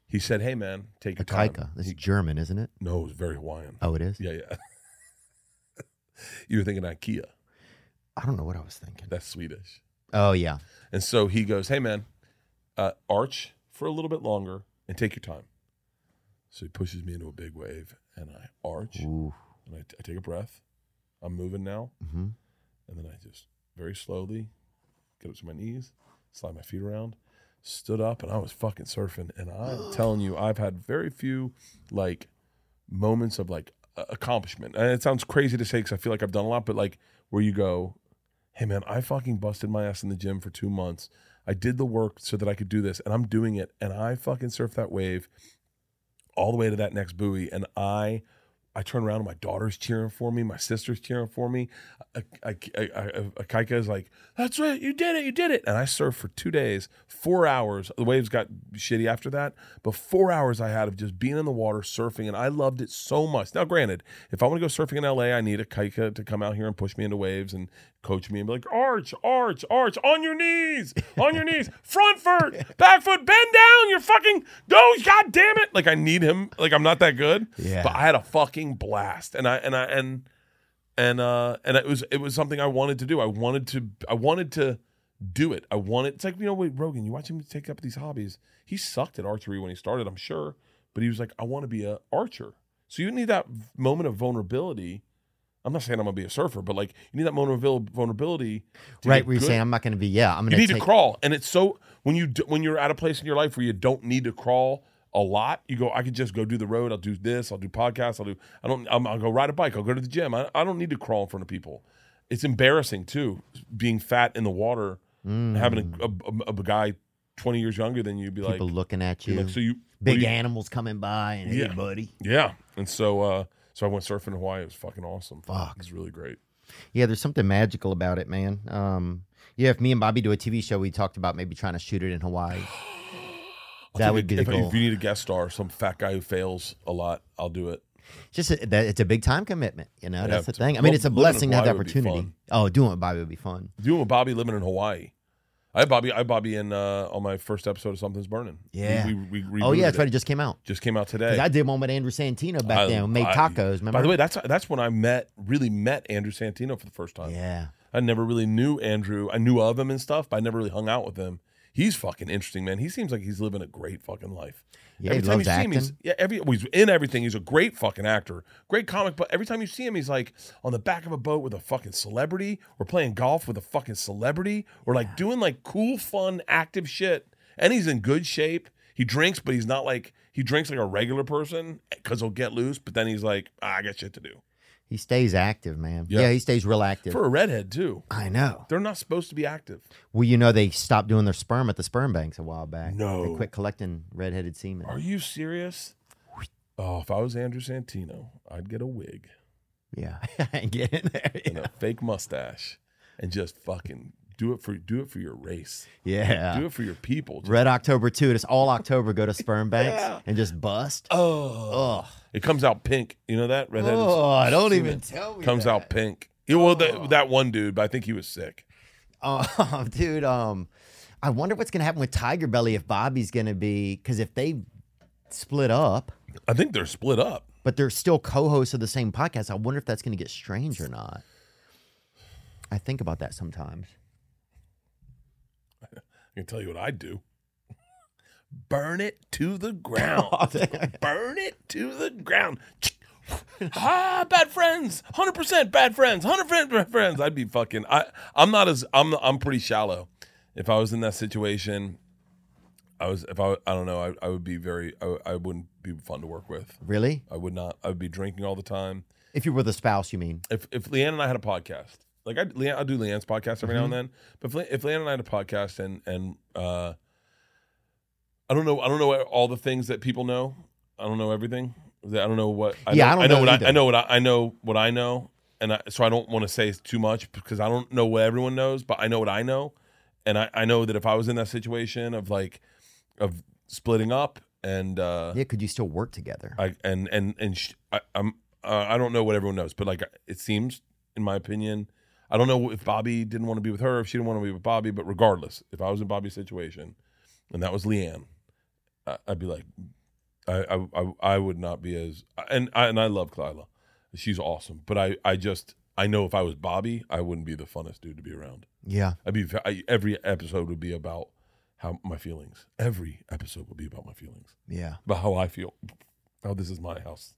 He said, "Hey man, take your time." Akaika. This is German, isn't it? no, it's very Hawaiian. Oh, it is. Yeah, yeah. you were thinking IKEA. I don't know what I was thinking. That's Swedish. Oh yeah. And so he goes, "Hey man, uh, arch for a little bit longer and take your time." So he pushes me into a big wave, and I arch, Ooh. and I, I take a breath. I'm moving now, hmm and then I just very slowly get up to my knees, slide my feet around, stood up, and I was fucking surfing. And I'm telling you, I've had very few like moments of like accomplishment. And it sounds crazy to say because I feel like I've done a lot, but like where you go, hey man, I fucking busted my ass in the gym for two months. I did the work so that I could do this, and I'm doing it, and I fucking surfed that wave all the way to that next buoy, and I. I turn around and my daughter's cheering for me. My sister's cheering for me. I, I, I, I, Akaika is like, "That's right, you did it, you did it." And I surfed for two days, four hours. The waves got shitty after that, but four hours I had of just being in the water surfing, and I loved it so much. Now, granted, if I want to go surfing in LA, I need a Kaika to come out here and push me into waves and coach me and be like, "Arch, arch, arch, on your knees, on your knees, front foot, back foot, bend down, you're fucking go, god damn it!" Like I need him. Like I'm not that good. Yeah. But I had a fucking blast, and I and I and and uh and it was it was something I wanted to do. I wanted to I wanted to do it. I wanted it's like you know wait Rogan, you watch him take up these hobbies. He sucked at archery when he started, I'm sure, but he was like I want to be a archer. So you need that moment of vulnerability. I'm not saying I'm gonna be a surfer, but like you need that moment of vulnerability. Right. Where you're good. saying I'm not to be. Yeah. I'm gonna. you need take. to crawl, and it's so when you do, when you're at a place in your life where you don't need to crawl a lot. You go, I could just go do the road. I'll do this. I'll do podcasts. I'll do. I don't. I'm, I'll go ride a bike. I'll go to the gym. I, I don't need to crawl in front of people. It's embarrassing too, being fat in the water, and having a, a, a, guy 20 years younger than you be like, People looking at you. like, so you Big you- animals coming by and Yeah. hey, buddy. Yeah, and so uh so I went surfing in Hawaii. It was fucking awesome. Fuck. it was really great. Yeah, there's something magical about it, man. Um, yeah, if me and Bobby do a TV show, we talked about maybe trying to shoot it in Hawaii. That would be the if, goal. If you need a guest star, some fat guy who fails a lot, I'll do it. just a, that it's a big time commitment. You know, that's the thing. I mean, well, it's a blessing to have the Hawaii would be opportunity. Oh, doing it with Bobby would be fun. Doing with Bobby living in Hawaii. I had Bobby. I had Bobby in uh, on my first episode of Something's Burning. Yeah. We, we, we Oh yeah, that's it. right. It just came out. Just came out today. I did one with Andrew Santino back I- then. We made I- tacos. Remember? By the way, that's that's when I met really met Andrew Santino for the first time. yeah. I never really knew Andrew. I knew of him and stuff, but I never really hung out with him. He's fucking interesting, man. He seems like he's living a great fucking life. Yeah, every he time loves you see him, he's acting. yeah, every well, he's in everything. He's a great fucking actor, great comic. But every time you see him, he's like on the back of a boat with a fucking celebrity, or playing golf with a fucking celebrity, or like doing like cool, fun, active shit. And he's in good shape. He drinks, but he's not like he drinks like a regular person because he'll get loose. But then he's like, ah, I got shit to do. He stays active, man. Yeah. Yeah, he stays real active. For a redhead too, I know. they're not supposed to be active. Well, you know, they stopped doing their sperm at the sperm banks a while back. No. They quit collecting redheaded semen. Are you serious? Oh, if I was Andrew Santino, I'd get a wig Yeah. Get in there. and a fake mustache and just fucking do it for do it for your race. Yeah. Do it for your people. Just- Red October 2. It's all October. Go to sperm banks and just bust. oh, it comes out pink. You know that redheaded Oh, I don't even tell me. comes that. out pink. Yeah, well, that, that one dude, but I think he was sick. Oh, dude. Um, I wonder what's gonna happen with Tiger Belly if Bobby's gonna be because if they split up, I think they're split up. but they're still co-hosts of the same podcast. I wonder if that's gonna get strange or not. I think about that sometimes. I can tell you what I'd do. Burn it to the ground. Burn it to the ground. ah, bad friends. Hundred percent bad friends. Hundred percent friends. I'd be fucking. I. I'm not as. I'm. I'm pretty shallow. If I was in that situation, I was. If I. I don't know. I. I would be very. I, I wouldn't be fun to work with. Really? I would not. I would be drinking all the time. If you were the spouse, you mean? If if LeeAnn and I had a podcast, like I, I do LeeAnn's podcast every now and then. But if, if LeeAnn and I had a podcast, and and uh, I don't know, I don't know all the things that people know. I don't know everything. I don't know what. I Yeah, know, I don't know what I. I know what I, I know what I know, and I, so I don't want to say too much because I don't know what everyone knows, but I know what I know, and I, I know that if I was in that situation of like of splitting up and uh, Yeah. Could you still work together? I and and and sh- I, I'm uh, I don't know what everyone knows, but like it seems, in my opinion, I don't know if Bobby didn't want to be with her, if she didn't want to be with Bobby, but regardless, if I was in Bobby's situation, and that was LeeAnn, I, I'd be like, I, I I I would not be as and I and I love Kyla, she's awesome, but I I just I know if I was Bobby, I wouldn't be the funnest dude to be around. yeah. I'd be I, every episode would be about how my feelings. Every episode would be about my feelings Yeah. about how I feel. How this is my house.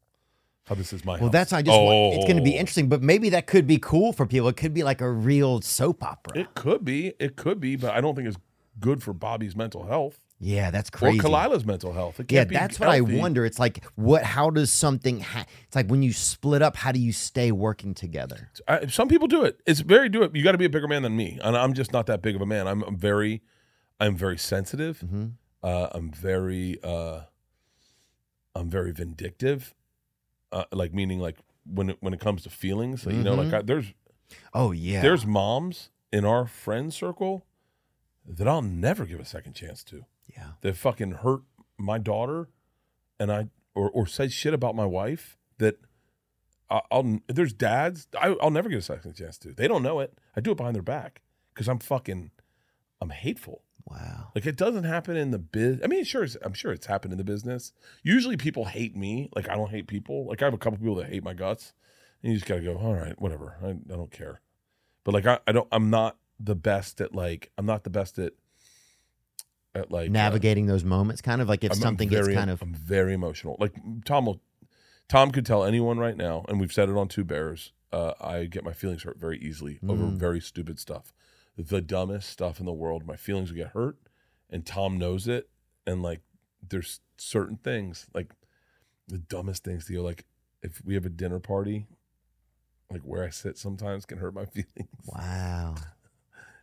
How this is my house. Well, that's I just. want, it's going to be Oh. interesting, but maybe that could be cool for people. It could be like a real soap opera. It could be. It could be, but I don't think it's good for Bobby's mental health yeah, that's crazy. or Khalyla's mental health. It Yeah, that's what I wonder. It's like what? How does something? Ha- it's like when you split up. How do you stay working together? I, some people do it. It's very do it. You got to be a bigger man than me, and I'm just not that big of a man. I'm, I'm very, I'm very sensitive. Mm-hmm. Uh, I'm very, uh, I'm very vindictive. Uh, like meaning like when it when it comes to feelings, like, you know, Mm-hmm. like I, there's Oh yeah, there's moms in our friend circle that I'll never give a second chance to. yeah, That fucking hurt my daughter, and I or or said shit about my wife that I- I'll. There's dads I, I'll never give a second chance to. They don't know it. I do it behind their back because I'm fucking. I'm hateful. Wow. Like it doesn't happen in the biz. I mean, sure, it's, I'm sure it's happened in the business. Usually, people hate me. Like I don't hate people. Like I have a couple people that hate my guts, and you just gotta go. All right, whatever. I, I don't care. But like I, I don't. I'm not the best at like. I'm not the best at. At like uh, Navigating those moments, kind of like if I'm- something very, gets kind of I'm very emotional. Like Tom will. Tom could tell anyone right now, and we've said it on Two Bears. Uh, I get my feelings hurt very easily over Mm. very stupid stuff, the dumbest stuff in the world. My feelings will get hurt, and Tom knows it. And like, there's certain things, like the dumbest things. Theo, like if we have a dinner party, like where I sit sometimes can hurt my feelings. wow.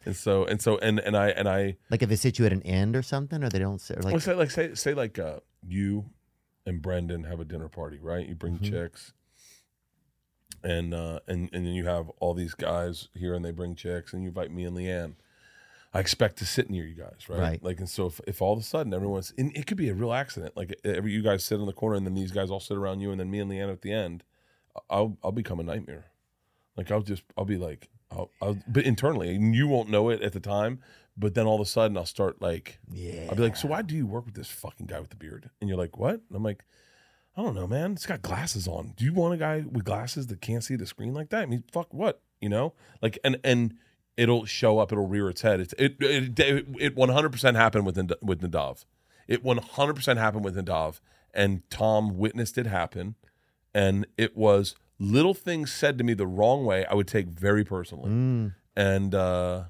And so, and so, and and I and I Like if they sit you at an end or something, or they don't sit. Or like well, say like say say like uh, you and Brendan have a dinner party, right? You bring Mhm. chicks, and uh, and and then you have all these guys here, and they bring chicks, and you invite me and LeeAnn. I expect to sit near you guys, right? Right. Like, and so if, if all of a sudden everyone's, and it could be a real accident. Like, every you guys sit in the corner, and then these guys all sit around you, and then me and Leanna at the end. I'll I'll become a nightmare. Like I'll just I'll be like I'll, I'll but internally, and you won't know it at the time. But then all of a sudden, I'll start like Yeah. I'll be like, so why do you work with this fucking guy with the beard? And you're like, what? And I'm like, I don't know, man. It's got glasses on. Do you want a guy with glasses that can't see the screen like that? I mean, fuck what? You know, like and and it'll show up. It'll rear its head. It's, it it it 100 percent happened with with Nadav. It 100 percent happened with Nadav, and Tom witnessed it happen, and it was little things said to me the wrong way. I would take very personally, and uh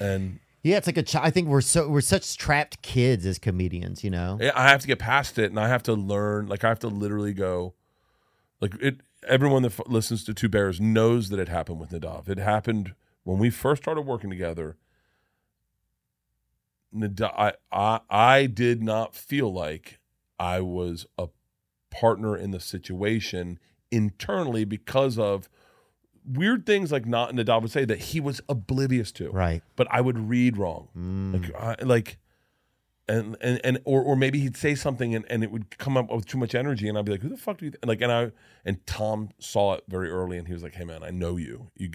and Yeah, it's like a. Ch- I think we're so we're such trapped kids as comedians. You know. I have to get past it, and I have to learn. Like I have to literally go. Like it, everyone that f- listens to Two Bears knows that it happened with Nadav. It happened when we first started working together. Nadav, I, I, I did not feel like I was a partner in the situation internally because of weird things like not in Nadav would say that he was oblivious to Right. but I would read wrong. Mm. Like, I, like, and and and or or maybe he'd say something and, and it would come up with too much energy, and I'd be like, "Who the fuck do you?" Th-? Like, and I and Tom saw it very early, and he was like, "Hey, man, I know you. You,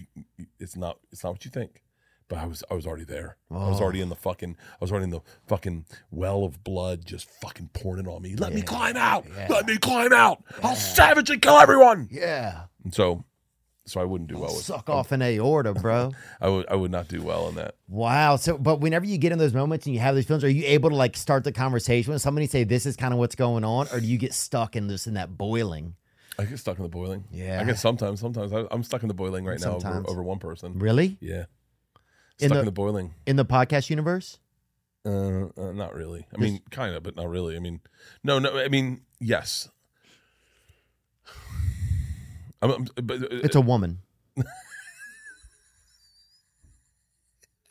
it's not it's not what you think." But I was I was already there. I was already in the fucking I was already in the fucking well of blood, just fucking pouring it on me. Let me climb out. Let me climb out. I'll savagely kill everyone. Yeah. And so, so I wouldn't do well with. Suck off an aorta, bro. I would I would not do well in that. Wow. So, but whenever you get in those moments and you have these feelings, are you able to like start the conversation with somebody, say this is kind of what's going on, or do you get stuck in this in that boiling? I get stuck in the boiling. Yeah. I get sometimes. Sometimes I, I'm stuck in the boiling right now over, over one person. Really? Yeah. In Stuck in the- the, boiling. In the podcast universe? Uh, uh, not really. I mean, kind of, but not really. I mean, no, no. I mean, yes. I'm, but, uh, It's a woman.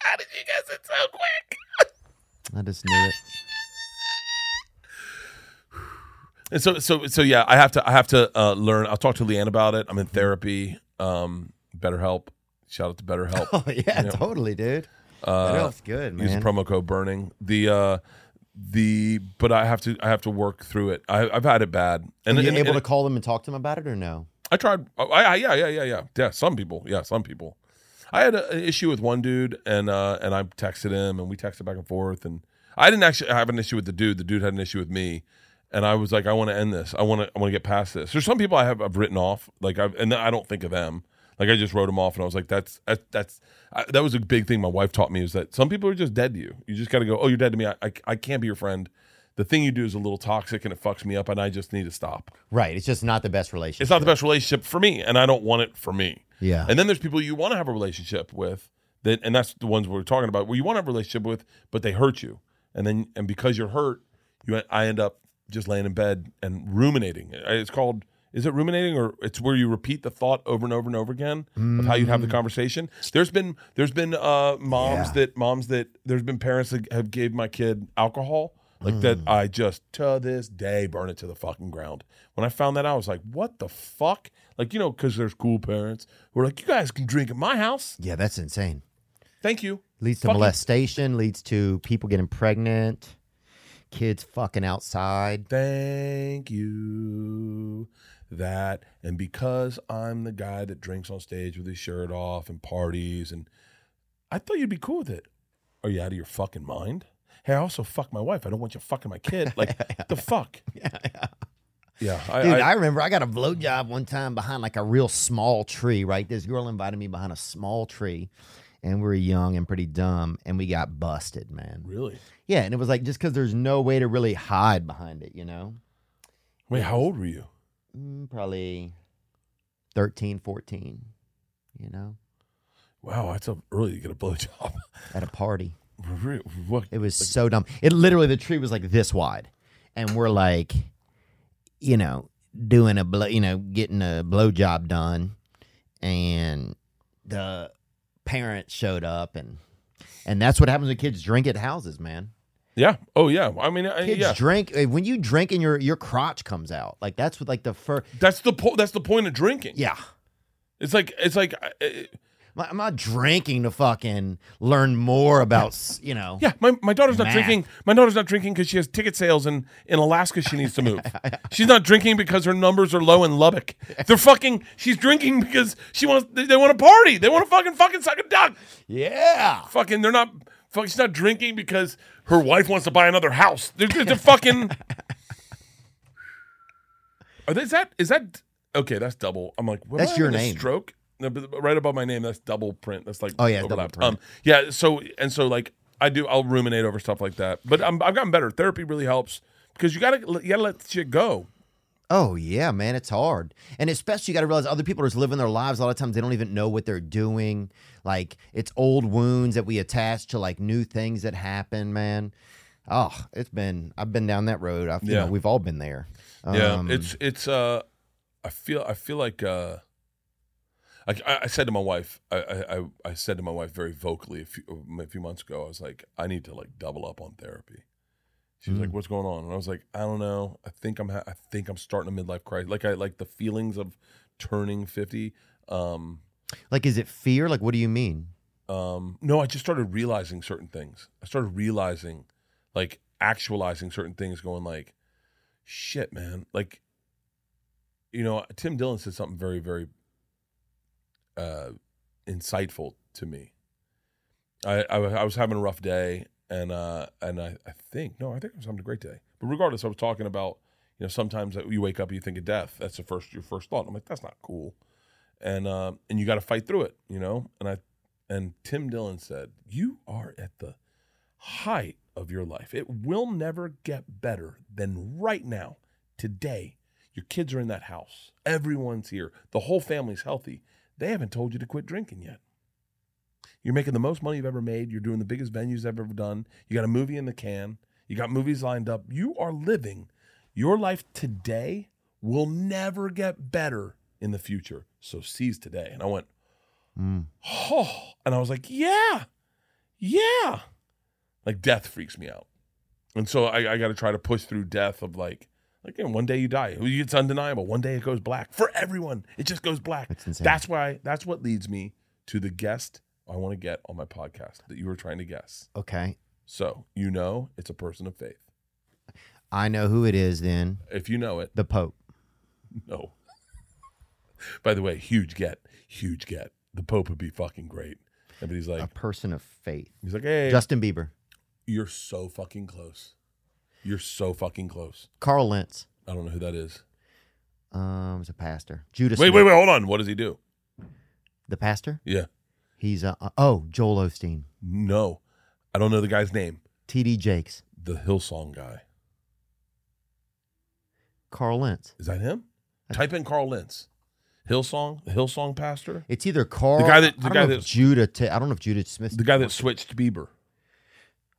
how did you guess it so quick? I just knew it. And so, so, so, yeah. I have to. I have to uh, learn. I'll talk to LeeAnn about it. I'm in therapy. Um, BetterHelp. Shout out to BetterHelp. Oh yeah, Yeah. totally, dude. Uh, good, use promo code burning the uh the but i have to i have to work through it I, i've had it bad and, Are you and- able and to call them and talk to them about it or no? I tried I, I yeah yeah yeah yeah. Yeah some people yeah some people. I had a, an issue with one dude and uh and i texted him and we texted back and forth and i didn't actually have an issue with the dude. The dude had an issue with me and i was like i want to end this. I want to i want to get past this. There's some people i have i've written off like i've and i don't think of them. Like i just wrote them off and i was like that's that's, that's I, that was a big thing my wife taught me is that some people are just dead to you. You just got to go oh you're dead to me. I, I, I can't be your friend the thing you do is a little toxic and it fucks me up and i just need to stop Right. It's just not the best relationship. it's not the best relationship for me and i don't want it for me Yeah. and then there's people you want to have a relationship with that and that's the ones we're talking about where you want to have a relationship with but they hurt you and then and because you're hurt you i end up just laying in bed and ruminating it's called is it ruminating or it's where you repeat the thought over and over and over again of how you'd have the conversation there's been there's been uh moms Yeah. that moms that there's been parents that have gave my kid alcohol like that hmm. I just to this day burn it to the fucking ground. When I found that out, I was like, what the fuck? Like, you know, because there's cool parents who are like, you guys can drink at my house. yeah, that's insane. Thank you. Leads to Fuck you. molestation, leads to people getting pregnant, kids fucking outside. Thank you. That and because I'm the guy that drinks on stage with his shirt off and parties and I thought you'd be cool with it. Are you out of your fucking mind? Hey, I also fuck my wife. I don't want you fucking my kid. Like the fuck. Yeah, yeah. I, Dude, I- I, remember I got a blowjob one time behind like a real small tree, right? This girl invited me behind a small tree, and we were young and pretty dumb, and we got busted, man. really. Yeah, and it was like just because there's no way to really hide behind it, you know? Wait, how old were you? Mm, probably 13, 14, you know, Wow, that's up early to get a blowjob. at a party. What? It was so dumb. It literally the tree was like this wide, and we're like, you know, doing a blow, you know, getting a blowjob done, and the parents showed up, and and that's what happens when kids drink at houses, man. Yeah. Oh, yeah. I mean, I, Kids yeah. drink eh, when you drink and your your crotch comes out. Like that's what like the first. That's the po- that's the point of drinking. Yeah, It's like it's like uh, I'm not drinking to fucking learn more about, you know. Yeah, my, my daughter's not Math. drinking. My daughter's not drinking because she has ticket sales in, in Alaska. She needs to move. she's not drinking because her numbers are low in Lubbock. They're fucking. She's drinking because she wants. They, they want to party. They want to fucking fucking suck a duck. Yeah. Fucking. They're not. Fuck, she's not drinking because her wife wants to buy another house. They're, they're, fucking. Are they, is that is that okay? That's double. I'm like, That's I your name. Stroke. Right above my name, that's double print. That's like Oh, yeah, double print. Um, yeah. So and so, like I do, I'll ruminate over stuff like that. But I'm, I've gotten better. Therapy really helps because you gotta you gotta let shit go. Oh yeah, man, it's hard, and especially you got to realize other people are just living their lives. A lot of times they don't even know what they're doing. Like it's old wounds that we attach to like new things that happen. Man, oh, it's been I've been down that road. I've, you Yeah. know, we've all been there. Yeah, Um, it's it's. uh I feel I feel like uh, I, I said to my wife, I, I I- said to my wife very vocally a few, a few months ago. I was like, I need to like double up on therapy. She was like, Mm. "What's going on?" And I was like, "I don't know. I think I'm. Ha- I think I'm starting a midlife crisis. Like I like the feelings of turning fifty. Um, like, is it fear? Like, what do you mean? um, no, I just started realizing certain things. I started realizing, like, actualizing certain things. Going like, shit, man. Like, you know, Tim Dillon said something very, very uh, insightful to me. I, I I was having a rough day, and uh, and I, I think no, I think I was having a great day. But regardless, I was talking about you know sometimes you wake up, you think of death. That's the first your first thought. I'm like, that's not cool, and uh, and you got to fight through it, you know. And I and Tim Dillon said, you are at the height of your life. It will never get better than right now, today. Your kids are in that house. Everyone's here. The whole family's healthy. They haven't told you to quit drinking yet. You're making the most money you've ever made. You're doing the biggest venues I've ever done. You got a movie in the can. You got movies lined up. You are living your life today will never get better in the future. So seize today. And I went, Mm. oh, and I was like, yeah, yeah. Like death freaks me out. And so I, I got to try to push through death of like, like one day you die. It's undeniable. One day it goes black for everyone. It just goes black. That's insane. That's why. That's what leads me to the guest I want to get on my podcast that you were trying to guess. Okay, So you know it's a person of faith. I know who it is. Then If you know it, the Pope. no. By the way, huge get, huge get. The Pope would be fucking great. He's like a person of faith. he's like, hey, Justin Bieber, you're so fucking close. You're so fucking close. Carl Lentz. I don't know who that is. Um, is a pastor. Judas. Wait, Smith. wait, wait. Hold on. What does he do? The pastor. Yeah. He's a uh, oh Joel Osteen, No, I don't know the guy's name. T.D. Jakes, The Hillsong guy. Carl Lentz. Is that him? Type in Carl Lentz. Hillsong, the Hillsong pastor, It's either Carl. The guy that- the guy that- Judah. I don't know if Judah Smith. the guy that switched Bieber.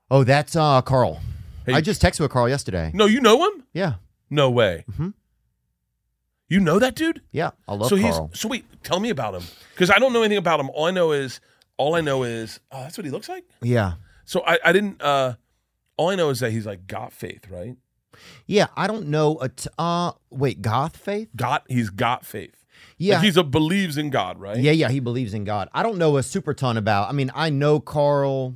Oh, that's uh Carl. Hey- I just texted with Carl yesterday. No, you know him? Yeah, No way. Mm-hmm. You know that dude? yeah. I love so Carl. he's so wait, tell me about him because I don't know anything about him. All I know is all I know is oh, that's what he looks like. Yeah, So I, I didn't. uh All I know is that he's like got faith, right? yeah. I don't know. A t- uh, wait, goth faith? Got he's got faith. Yeah, like he's a believes in God, right? yeah, yeah. He believes in God. I don't know a super ton about. I mean, I know Carl.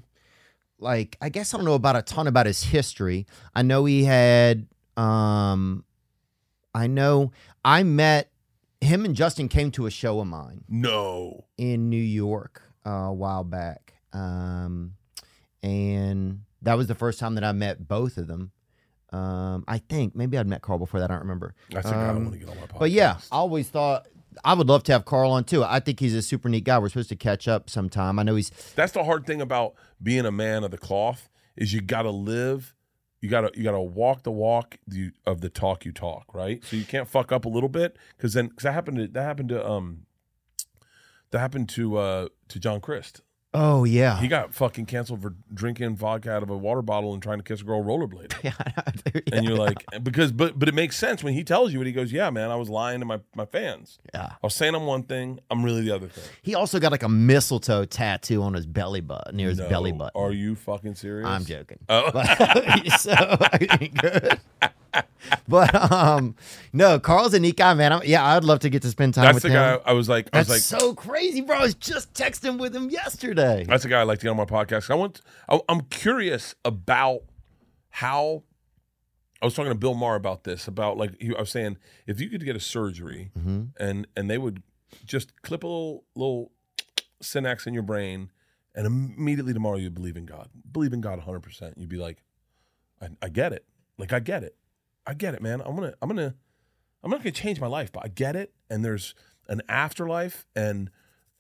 Like, I guess I don't know about a ton about his history. I know he had. Um, I know I met him and Justin came to a show of mine. No. in New York uh, a while back. Um, and that was the first time that I met both of them. Um, I think maybe I'd met Carl before that. I don't remember. That's a guy I Um, want to get on my podcast. But yeah, I always thought I would love to have Carl on too. I think he's a super neat guy. We're supposed to catch up sometime. I know he's that's the hard thing about being a man of the cloth is you got to live you got to you got to walk the walk of the talk you talk right so you can't fuck up a little bit because then because that happened to that happened to um that happened to uh to john christ oh yeah. he got fucking canceled for drinking vodka out of a water bottle and trying to kiss a girl rollerblade and you're like because but but it makes sense when he tells you it he goes yeah man i was lying to my my fans yeah. i was saying i'm one thing i'm really the other thing He also got like a mistletoe tattoo on his belly button near his No. belly button. are you fucking serious I'm joking. Oh. so good. but um, no, Carl's a neat guy, man. I'm, yeah, I'd love to get to spend time That's with the him. guy I was like, I was That's like, so crazy, bro. I was just texting with him yesterday. That's the guy I like to get on my podcast. I want. I, I'm curious about how. I was talking to Bill Maher about this. About like he, I was saying, if you could get a surgery Mm-hmm. and and they would just clip a little little synapse in your brain, and immediately tomorrow you believe in God, believe in God 100. percent You'd be like, I, I get it. Like I get it. I get it, man. I'm gonna I'm gonna I'm not gonna change my life, but I get it. And there's an afterlife, and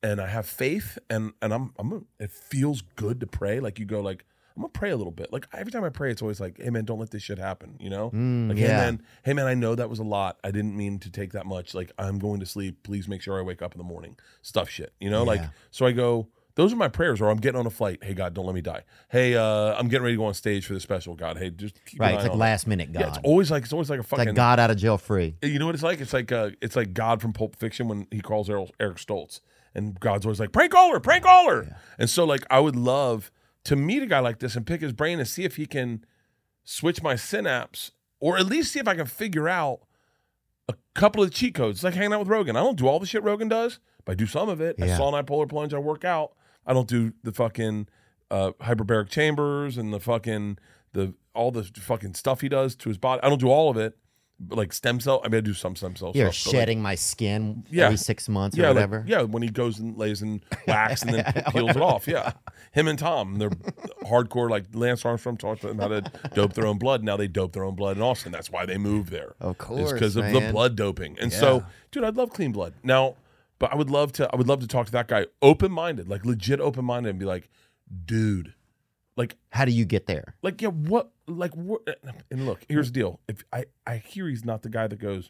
and I have faith, and and I'm I'm gonna, it feels good to pray. Like you go like I'm gonna pray a little bit. Like every time I pray, it's always like, hey man, don't let this shit happen. You know, mm, like hey yeah. man, hey man, I know that was a lot. I didn't mean to take that much. Like I'm going to sleep. Please make sure I wake up in the morning. Stuff shit. You know, like so I go. Those are my prayers, or I'm getting on a flight. Hey God, don't let me die. Hey, uh, I'm getting ready to go on stage for the special. God, hey, just keep Right, it's like it. last minute God. Yeah, it's always like it's always like a It's fucking like God out of jail free. you know what it's like? It's like uh, it's like God from Pulp Fiction when he calls Errol, Eric Stoltz, and God's always like prank caller, prank caller. And so like I would love to meet a guy like this and pick his brain and see if he can switch my synapse, or at least see if I can figure out a couple of the cheat codes. It's like hanging out with Rogan. I don't do all the shit Rogan does, but I do some of it. I saw an polar plunge. I work out. I don't do the fucking uh, hyperbaric chambers and the fucking the all the fucking stuff he does to his body. I don't do all of it. But like stem cell, I mean, I do some stem cell You're stuff. but, like, shedding my skin Yeah. every six months or yeah, like- whatever. yeah, when he goes and lays in wax and then peels it off. Yeah, him and Tom, they're hardcore. Like Lance Armstrong taught them how to dope their own blood. Now they dope their own blood in Austin. That's why they moved there. Of It's course, because of the blood doping. And so, dude, I'd love clean blood. Now, but I would love to. I would love to talk to that guy, open minded, like legit open minded, and be like, dude, like How do you get there? like yeah what like what and look here's the deal if i i hear he's not the guy that goes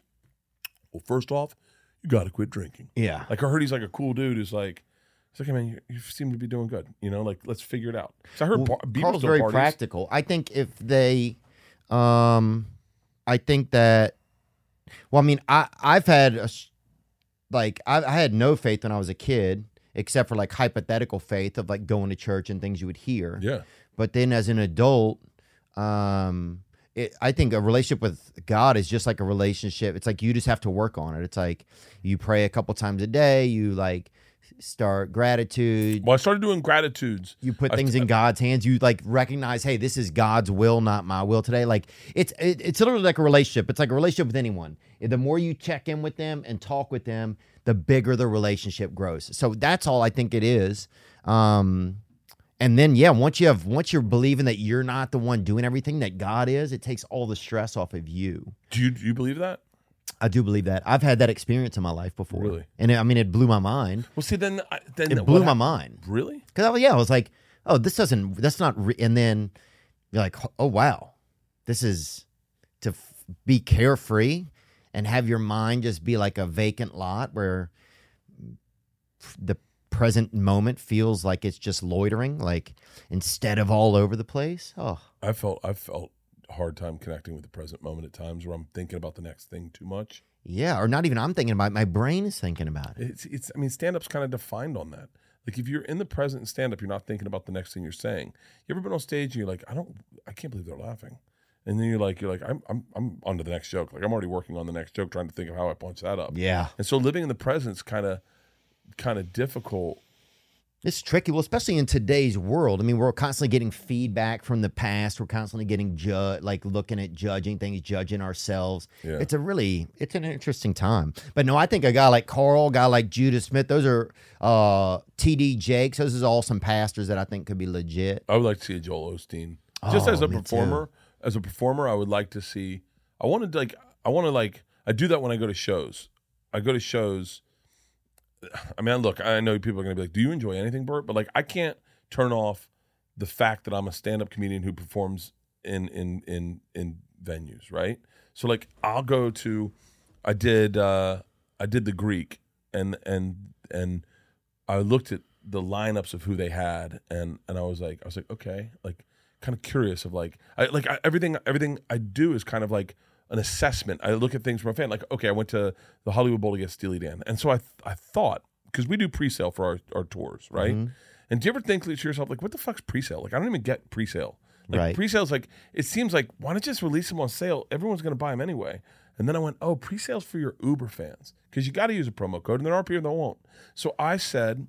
well first off you gotta quit drinking Yeah. like i heard he's like a cool dude who's like it's like hey man you, you seem to be doing good you know like let's figure it out so i heard Well, par- Carl's very parties. practical. I think if they, um, I think that, well, I mean, I I've had a, like I, I had no faith when I was a kid, except for like hypothetical faith of like going to church and things you would hear. yeah But then as an adult, um, it, I think a relationship with God is just like a relationship. It's like you just have to work on it. It's like you pray a couple times a day. You like start gratitude. well i started doing gratitudes You put I- things in God's hands. You like recognize, hey, this is God's will, not my will today. Like it's it, it's literally like a relationship. It's like a relationship with anyone. The more you check in with them and talk with them, the bigger the relationship grows. So that's all I think it is. Um, and then yeah, once you have once you're believing that you're not the one doing everything that God is, it takes all the stress off of you. do you do you believe that I do believe that. I've had that experience in my life before. Really? And it, I mean, it blew my mind. well see then I- then It blew my mind. really Because I was, yeah, I was like, oh, this doesn't, that's not, re-. and then you're like, oh, wow, this is to f- be carefree and have your mind just be like a vacant lot where the present moment feels like it's just loitering, like instead of all over the place. Oh, i felt i felt hard time connecting with the present moment at times where i'm thinking about the next thing too much yeah. Or not even I'm thinking about it, my brain is thinking about it. It's it's I mean stand up's kind of defined on that. Like if you're in the present and stand up, you're not thinking about the next thing you're saying. You ever been on stage and you're like, I don't I can't believe they're laughing. And then you're like, you're like, I'm I'm I'm on to the next joke. Like I'm already working on the next joke, trying to think of how I punch that up. Yeah. And so living in the present's kind of kind of difficult. It's tricky. Well, especially in today's world. I mean, we're constantly getting feedback from the past. We're constantly getting ju- like looking at judging things, judging ourselves. Yeah. It's a really, it's an interesting time. But no, I think a guy like Carl, a guy like Judah Smith, those are uh, TD Jakes. Those is all some pastors that I think could be legit. I would like to see a Joel Osteen. Just Oh, as a me too. performer, as a performer, I would like to see I wanted like I want to like I do that when I go to shows. I go to shows I mean, look, I know people are going to be like, "Do you enjoy anything, Bert?" But like, I can't turn off the fact that I'm a stand-up comedian who performs in in in in venues, right? So like, I'll go to, I did uh I did the Greek, and and and I looked at the lineups of who they had, and and I was like, I was like, okay, like kind of curious of like, I like I, everything everything I do is kind of like an assessment. I look at things from a fan. Like, okay, I went to the Hollywood Bowl to get Steely Dan, and so I I thought because we do pre-sale for our, our tours, right? Mm-hmm. And do you ever think to yourself like, what the fuck's pre-sale? Like, I don't even get pre-sale. Like Right. pre-sales, like it seems like why not just release them on sale? Everyone's going to buy them anyway. And then I went, oh, pre-sales for your Uber fans because you got to use a promo code, and there are people that won't. So I said,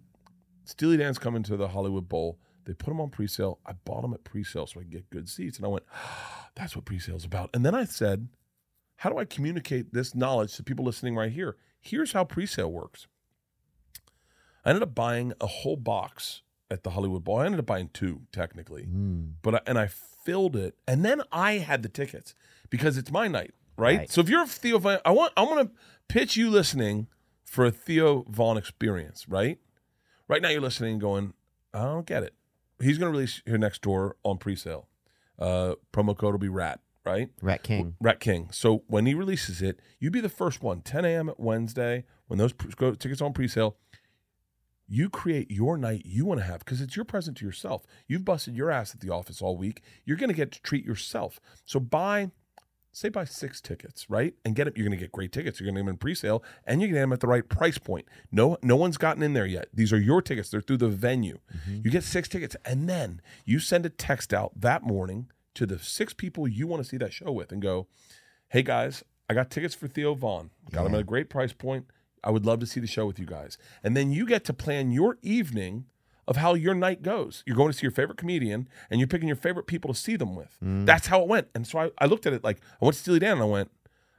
Steely Dan's coming to the Hollywood Bowl. They put them on pre-sale. I bought them at pre-sale so I could get good seats. And I went, that's what pre-sale's about. And then I said, how do I communicate this knowledge to people listening right here? Here's how pre-sale works. I ended up buying a whole box at the Hollywood Bowl. I ended up buying two technically, but I, and I filled it, and then I had the tickets because it's my night, right? Right. So if you're a Theo I want I want to pitch you listening for a Theo Von experience, right? Right now you're listening, and going, I don't get it. He's going to release here next door on pre-sale. Uh, promo code will be RAT, right? Rat King. Rat King. So when he releases it, you be the first one. 10 a.m. at Wednesday when those pre- go, tickets on pre-sale. You create your night you want to have because it's your present to yourself. You've busted your ass at the office all week. You're going to get to treat yourself. So buy, say, buy six tickets, right? And get them. You're going to get great tickets. You're going to get them in pre-sale, and you're going to get them at the right price point. No, no one's gotten in there yet. These are your tickets. They're through the venue. Mm-hmm. You get six tickets, and then you send a text out that morning to the six people you want to see that show with, and go, hey guys, I got tickets for Theo Von. Got them at a great price point. I would love to see the show with you guys. And then you get to plan your evening of how your night goes. You're going to see your favorite comedian and you're picking your favorite people to see them with. Mm. That's how it went. And so I, I looked at it like I went to Steely Dan and I went,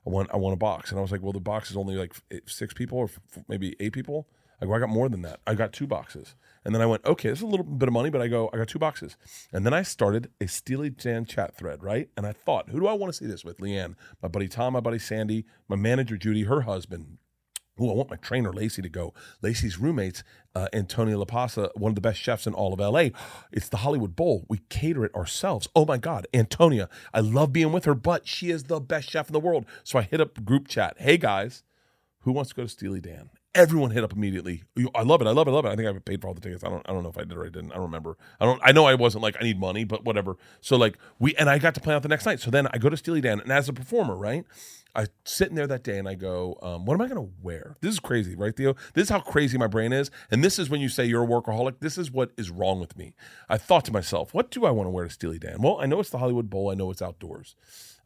I want I want a box. And I was like, well, the box is only like eh, six people or f- maybe eight people. I go, I got more than that. I got two boxes. And then I went, okay, this is a little bit of money, but I go, I got two boxes. And then I started a Steely Dan chat thread, right? And I thought, who do I want to see this with? LeeAnn, my buddy Tom, my buddy Sandy, my manager Judy, her husband, Ooh, I want my trainer Lacey to go. Lacey's roommates, uh, Antonio LaPasa, one of the best chefs in all of LA. It's the Hollywood Bowl. We cater it ourselves. Oh my God, Antonia, I love being with her, but she is the best chef in the world. So I hit up group chat. Hey guys, who wants to go to Steely Dan? Everyone hit up immediately. I love it. I love it. I love it. I think I paid for all the tickets. I don't. I don't know if I did or I didn't. I don't remember. I don't. I know I wasn't like I need money, but whatever. So like we and I got to plan out the next night. So then I go to Steely Dan, and as a performer, right, I sitting there that day and I go, um, what am I going to wear? This is crazy, right, Theo? This is how crazy my brain is, and this is when you say you're a workaholic. This is what is wrong with me. I thought to myself, what do I want to wear to Steely Dan? Well, I know it's the Hollywood Bowl. I know it's outdoors.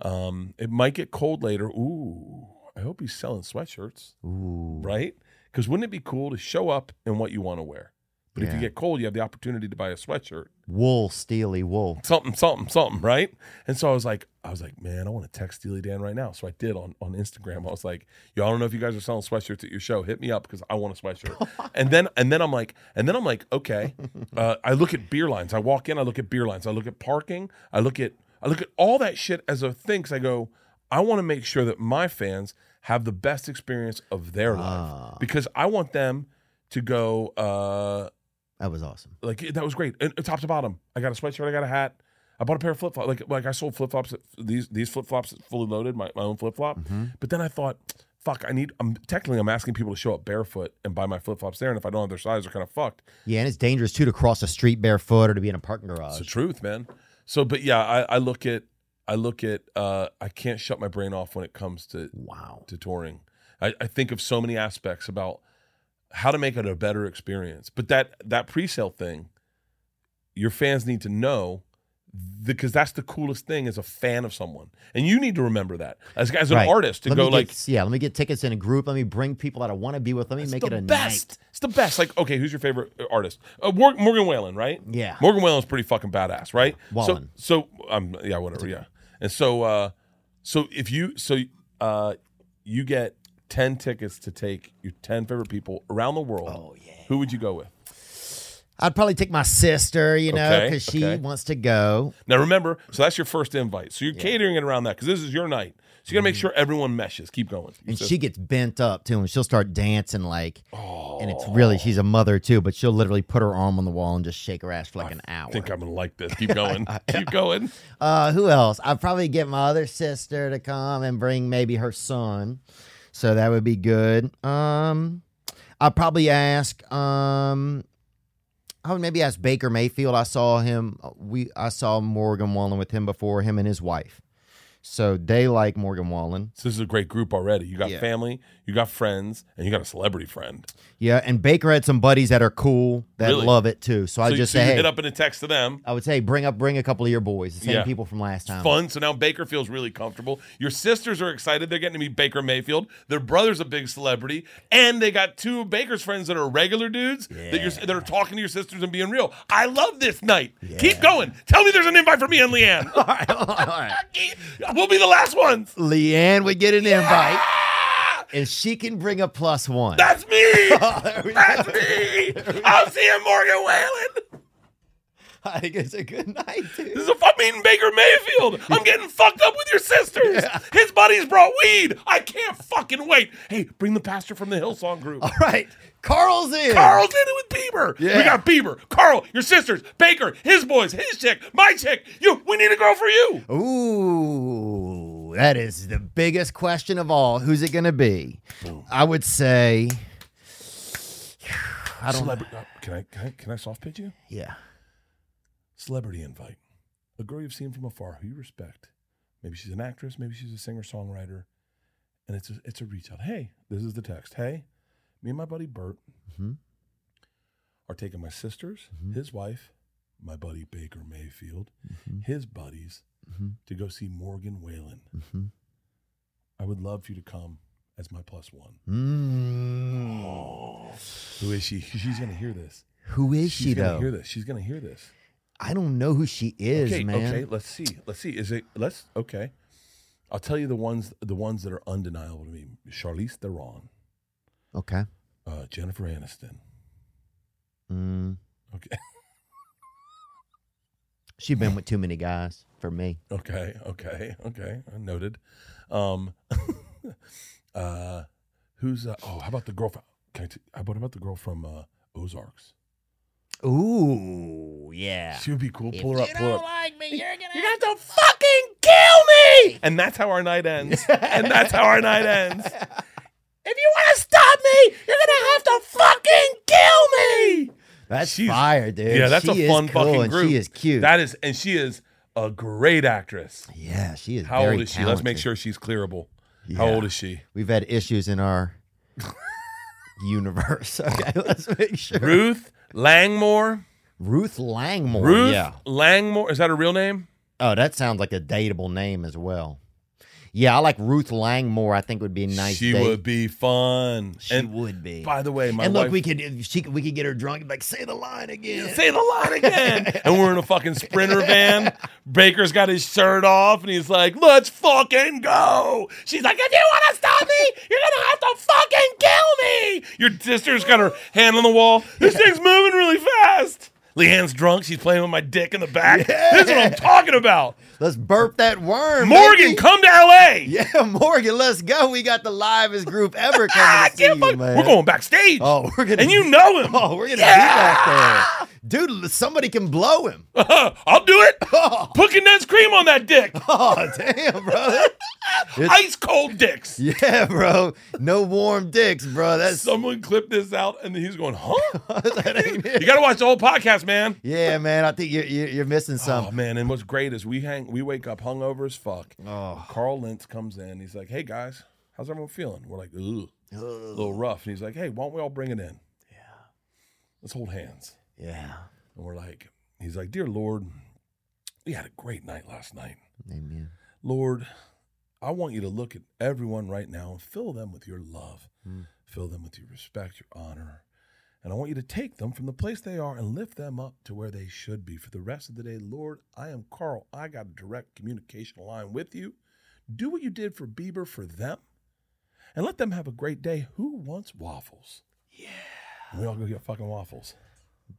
Um, it might get cold later. Ooh, I hope he's selling sweatshirts Ooh. right? Because wouldn't it be cool to show up in what you want to wear? But if you get cold, you have the opportunity to buy a sweatshirt, Wool, Steely wool. something, something, something, right? And so I was like, I was like, man, I want to text Steely Dan right now. So I did on on Instagram. I was like, yo, I don't know if you guys are selling sweatshirts at your show. Hit me up because I want a sweatshirt. and then and then I'm like, and then I'm like, okay. Uh, I look at beer lines. I walk in. I look at beer lines. I look at parking. I look at I look at all that shit as a thing. 'cause I go, I want to make sure that my fans have the best experience of their ah. life because I want them to go. Uh, That was awesome. like that was great, and, and top to bottom. I got a sweatshirt. I got a hat. I bought a pair of flip flops. Like like I sold flip flops. These these flip flops fully loaded. My, my own flip flop. Mm-hmm. But then I thought, fuck. I need. I'm technically I'm asking people to show up barefoot and buy my flip flops there. And if I don't have their size, they're kind of fucked. Yeah, and it's dangerous too to cross a street barefoot or to be in a parking garage. It's the truth, man. So, but yeah, I, I look at I look at uh, I can't shut my brain off when it comes to Wow. to touring. I, I think of so many aspects about how to make it a better experience. But that that pre-sale thing, your fans need to know because that's the coolest thing as a fan of someone, and you need to remember that as, as an Right. artist to Let go me like. yeah, let me get tickets in a group. Let me bring people that I want to be with. Let me make it a best. night. It's the best. Like, okay, who's your favorite uh, artist? Uh, Morgan Wallen, right? Yeah. Morgan Wallen's pretty fucking badass, right? Wallen. So, so um, yeah, whatever, yeah. And so, uh, so if you, so, uh, you get ten tickets to take your ten favorite people around the world. Oh, yeah. Who would you go with? I'd probably take my sister, you know, Okay, because she okay. wants to go. Now remember, so that's your first invite. So you're catering it around that because this is your night. So you got to make sure everyone meshes. Keep going. Mm-hmm. And she gets bent up too, and she'll start dancing like, and it's really she's a mother too, but she'll literally put her arm on the wall and just shake her ass for like an hour. I think I'm gonna like this. Keep going. Keep going. Uh, who else? I'd probably get my other sister to come and bring maybe her son, so that would be good. Um, I'd probably ask. Um, I would maybe ask Baker Mayfield. I saw him. We I saw Morgan Wallen with him before him and his wife. So they like Morgan Wallen. So this is a great group already. You got Yeah. family, you got friends, and you got a celebrity friend. Yeah, and Baker had some buddies that are cool that Really? love it too. So, I just so say, you hey, hit up in a text to them. I would say bring up, bring a couple of your boys, the same Yeah. people from last time. Fun. So now Baker feels really comfortable. Your sisters are excited. They're getting to meet Baker Mayfield. Their brother's a big celebrity, and they got two Baker's friends that are regular dudes that you're that are talking to your sisters and being real. I love this night. Keep going. Tell me there's an invite for me and LeeAnn. All right, all right. we'll be the last ones. LeeAnn would get an invite, Ah! and she can bring a plus one. That's me. We That's go. me. I'm seeing Morgan Wallen. I think it's a good night, dude. This is a I'm meeting Baker Mayfield. I'm getting fucked up with your sisters. His buddies brought weed. I can't fucking wait. Hey, bring the pastor from the Hillsong group. All right, Carl's in. Carl's in it with Bieber. Yeah. We got Bieber, Carl, your sisters, Baker, his boys, his chick, my chick. You, we need a girl for you. Ooh, that is the biggest question of all. Who's it going to be? I would say. I don't. Celebrity. uh, Can I, can I can I soft pitch you? Yeah. Celebrity invite. A girl you've seen from afar who you respect. Maybe she's an actress. Maybe she's a singer songwriter. And it's a, it's a reach out. Hey, this is the text. Hey, me and my buddy Bert Mhm. are taking my sisters, his wife, my buddy Baker Mayfield, his buddies to go see Morgan Wallen. Mhm. I would love for you to come as my plus one. Mm. Who is she? She's gonna hear this. Who is she? She's she gonna though? hear this. She's gonna hear this. I don't know who she is, okay, man. okay. Let's see. Let's see. Is it? Let's. Okay. I'll tell you the ones. The ones that are undeniable to me. Charlize Theron, Okay. uh, Jennifer Aniston. Mm. Okay. She been with too many guys for me. Okay. Okay. Okay. I noted. Um. uh, who's? Uh, oh, how about the girl from? Can I t- how about about the girl from uh, Ozarks? Ooh, yeah. She would be cool. Pull her up. Pull her up. like me, you're gonna You got to fucking kill me. And that's how our night ends. and that's how our night ends. If you want to stop me, you're gonna have to fucking kill me. That's She's- fire, dude. Yeah, that's She a fun cool fucking group. She is cute. That is, and she is a great actress. yeah, she is. How old is she? Let's make sure she's clearable. How old is she? We've had issues in our universe. Okay, let's make sure. Ruth Langmore. Ruth Langmore. Ruth Yeah. Langmore. Is that a real name? Oh, that sounds like a dateable name as well. Yeah, I like Ruth Langmore. I think would be a nice. she date. would be fun. She and would be. by the way, my and look, wife- we could she could- we could get her drunk and be like say the line again. Say the line again. and we're in a fucking sprinter van. Baker's got his shirt off and he's like, let's fucking go. She's like, if you want to stop me, you're going to have to fucking kill me. Your sister's got her hand on the wall. This thing's moving really fast. LeeAnn's drunk. She's playing with my dick in the back. This is what I'm talking about. Let's burp that worm. Morgan, baby. come to LA. Yeah, Morgan, let's go. We got the livest group ever coming to see you, man. We're going backstage. Oh, we're gonna and you know him. Oh, we're gonna Yeah! be back there, dude. Somebody can blow him. I'll do it. Oh. Put condensed cream on that dick. Oh, damn, brother. Ice cold dicks. Yeah, bro. No warm dicks, bro. That's Someone clip this out, and he's going, "Huh? that ain't it. You got to watch the whole podcast, man." Yeah, man. I think you're you're, you're missing Oh something. man! And what's great is we hang, we wake up hungover as fuck. Oh. Carl Lentz comes in. He's like, "Hey guys, how's everyone feeling?" We're like, "Ugh, a little rough." And he's like, "Hey, why don't we all bring it in? Yeah, let's hold hands." Yeah. And we're like, "He's like, dear Lord, we had a great night last night. Amen. Lord, I want you to look at everyone right now and fill them with your love, Mm. fill them with your respect, your honor. And I want you to take them from the place they are and lift them up to where they should be for the rest of the day. Lord, I am Carl. I got a direct communication line with you. Do what you did for Bieber for them and let them have a great day. Who wants waffles? Yeah. And we all go get fucking waffles.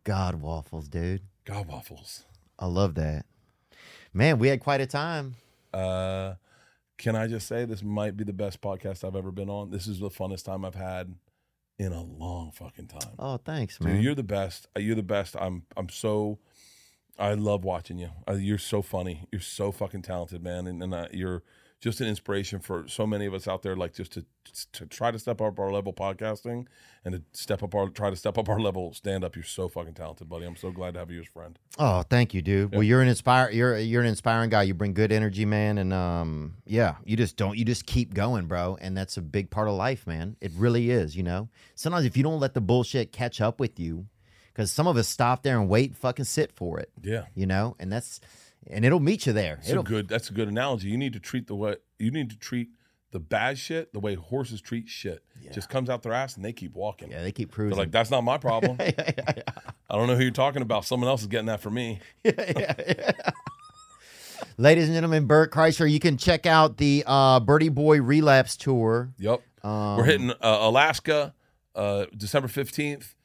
God waffles, dude. God waffles. I love that. Man, we had quite a time. Uh, can I just say this might be the best podcast I've ever been on? This is the funnest time I've had in a long fucking time. Oh, thanks, Dude, man. you're the best. Uh, You're the best. I'm I'm so I love watching you. Uh, you're so funny. You're so fucking talented, man. And, and uh, you're just an inspiration for so many of us out there, like just to to try to step up our level podcasting and to step up our try to step up our level stand up. You're so fucking talented, buddy. I'm so glad to have you as a friend. Oh, thank you, dude. Well, you're an inspire you're you're an inspiring guy. You bring good energy, man, and um yeah, you just don't you just keep going, bro, and that's a big part of life, man. It really is, you know. Sometimes if you don't let the bullshit catch up with you, cuz some of us stop there and wait, fucking sit for it, Yeah. you know, and that's and it'll meet you there. A It'll, good. That's a good analogy. You need to treat the what you need to treat the bad shit the way horses treat shit. Just comes out their ass and they keep walking. yeah, they keep proving. They're cruising. like, that's not my problem. yeah, yeah, I don't know who you're talking about. Someone else is getting that for me. yeah Ladies and gentlemen, Bert Kreischer, you can check out the uh, Berty Boy Relapse Tour. Yep. Um, We're hitting uh, Alaska, uh, December fifteenth,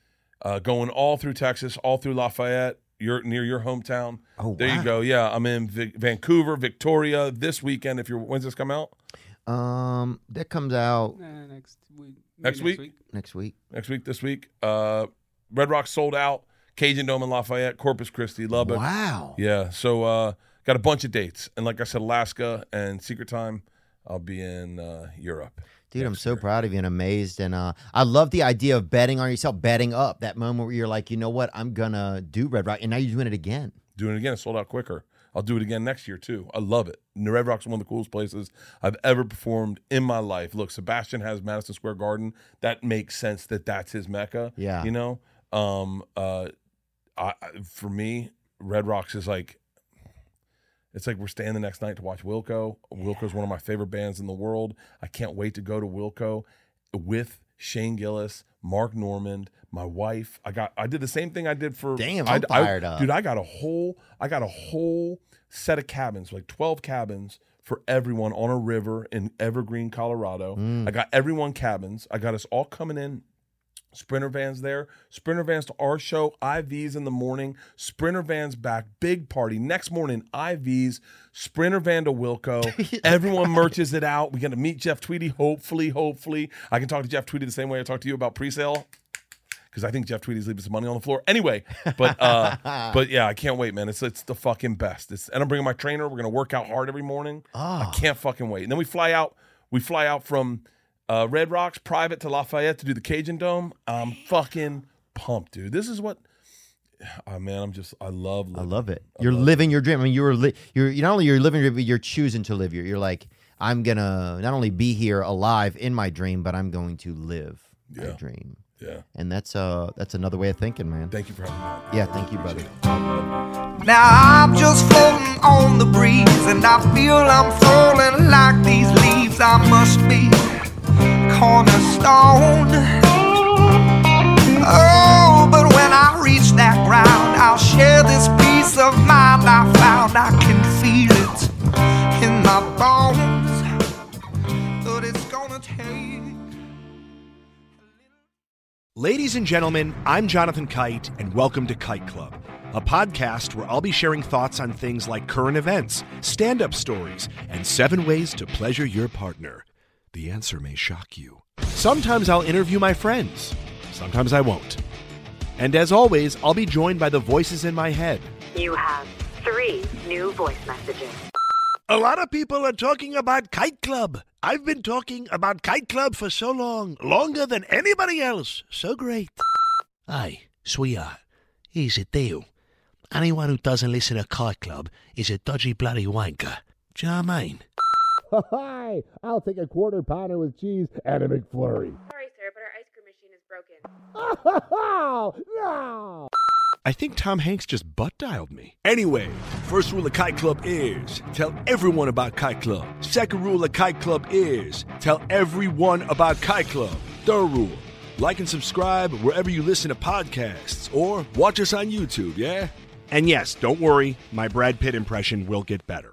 uh, going all through Texas, all through Lafayette. You're near your hometown. Oh, there wow. you go. Yeah, I'm in Vic- Vancouver, Victoria this weekend. If you're, when's this come out? Um, that comes out Uh, next week. Next maybe week? next week. Next week, this week. Uh, Red Rock sold out. Cajun Dome in Lafayette, Corpus Christi, Lubbock. Wow. Yeah. So uh, got a bunch of dates, and like I said, Alaska and Secret Time. I'll be in uh, Europe. Dude, I'm so proud of you and amazed. And uh, I love the idea of betting on yourself, betting up that moment where you're like, you know what, I'm gonna do Red Rock, and now you're doing it again. doing it again. It sold out quicker. I'll do it again next year too. I love it. And Red Rock's one of the coolest places I've ever performed in my life. Look, Sebastian has Madison Square Garden. That makes sense that that's his mecca. Yeah. you know. Um, uh, I- for me, Red Rocks is like. It's like we're staying the next night to watch Wilco. Wilco's one of my favorite bands in the world. I can't wait to go to Wilco with Shane Gillis, Mark Normand, my wife. I got I did the same thing I did for Damn, I, I'm I- fired up. Dude, I got a whole I got a whole set of cabins, like 12 cabins for everyone on a river in Evergreen, Colorado. Mm. I got everyone cabins. I got us all coming in. Sprinter vans there, sprinter vans to our show, IVs in the morning, sprinter vans back, big party. Next morning, IVs, sprinter van to Wilco. Everyone merches it out. We get to meet Jeff Tweedy, hopefully, hopefully. I can talk to Jeff Tweedy the same way I talk to you about pre-sale because I think Jeff Tweedy's leaving some money on the floor. Anyway, but uh, but yeah, I can't wait, man. It's it's the fucking best. It's, and I'm bringing my trainer. We're gonna work out hard every morning. I can't fucking wait. And then we fly out. We fly out from uh, Red Rocks private to Lafayette to do the Cajun Dome. I'm fucking pumped, dude. This is what. Oh man, I'm just I love. I love it. You're living your dream. I mean, you're li- you're you not only you're living your dream, but you're choosing to live your. You're like, I'm gonna not only be here alive in my dream, but I'm going to live my dream. Yeah. And that's uh that's another way of thinking, man. Thank you for having me. Yeah, thank you, brother. Now I'm just floating on the breeze, and I feel I'm falling like these leaves. I must be cornerstone. Oh, but when I reach that ground, I'll share this peace of mind I found. I can feel it in my bones, but it's gonna take. Ladies and gentlemen, I'm Jonathan Kite, and welcome to Kite Club, a podcast where I'll be sharing thoughts on things like current events, stand up stories, and seven ways to pleasure your partner. The answer may shock you. Sometimes I'll interview my friends, sometimes I won't. And as always, I'll be joined by the voices in my head. You have three new voice messages. A lot of people are talking about Kite Club. I've been talking about Kite Club for so long, longer than anybody else. So great. Hey, sweetheart, here's the deal. Anyone who doesn't listen to Kite Club is a dodgy bloody wanker. Do you know what I mean? Hi, I'll take a quarter pounder with cheese and a McFlurry. Sorry, sir, but our ice cream machine is broken. Oh, no! I think Tom Hanks just butt dialed me. Anyway, first rule of Kite Club is tell everyone about Kite Club. Second rule of Kite Club is tell everyone about Kite Club. Third rule like and subscribe wherever you listen to podcasts or watch us on YouTube, yeah? And yes, don't worry, my Brad Pitt impression will get better.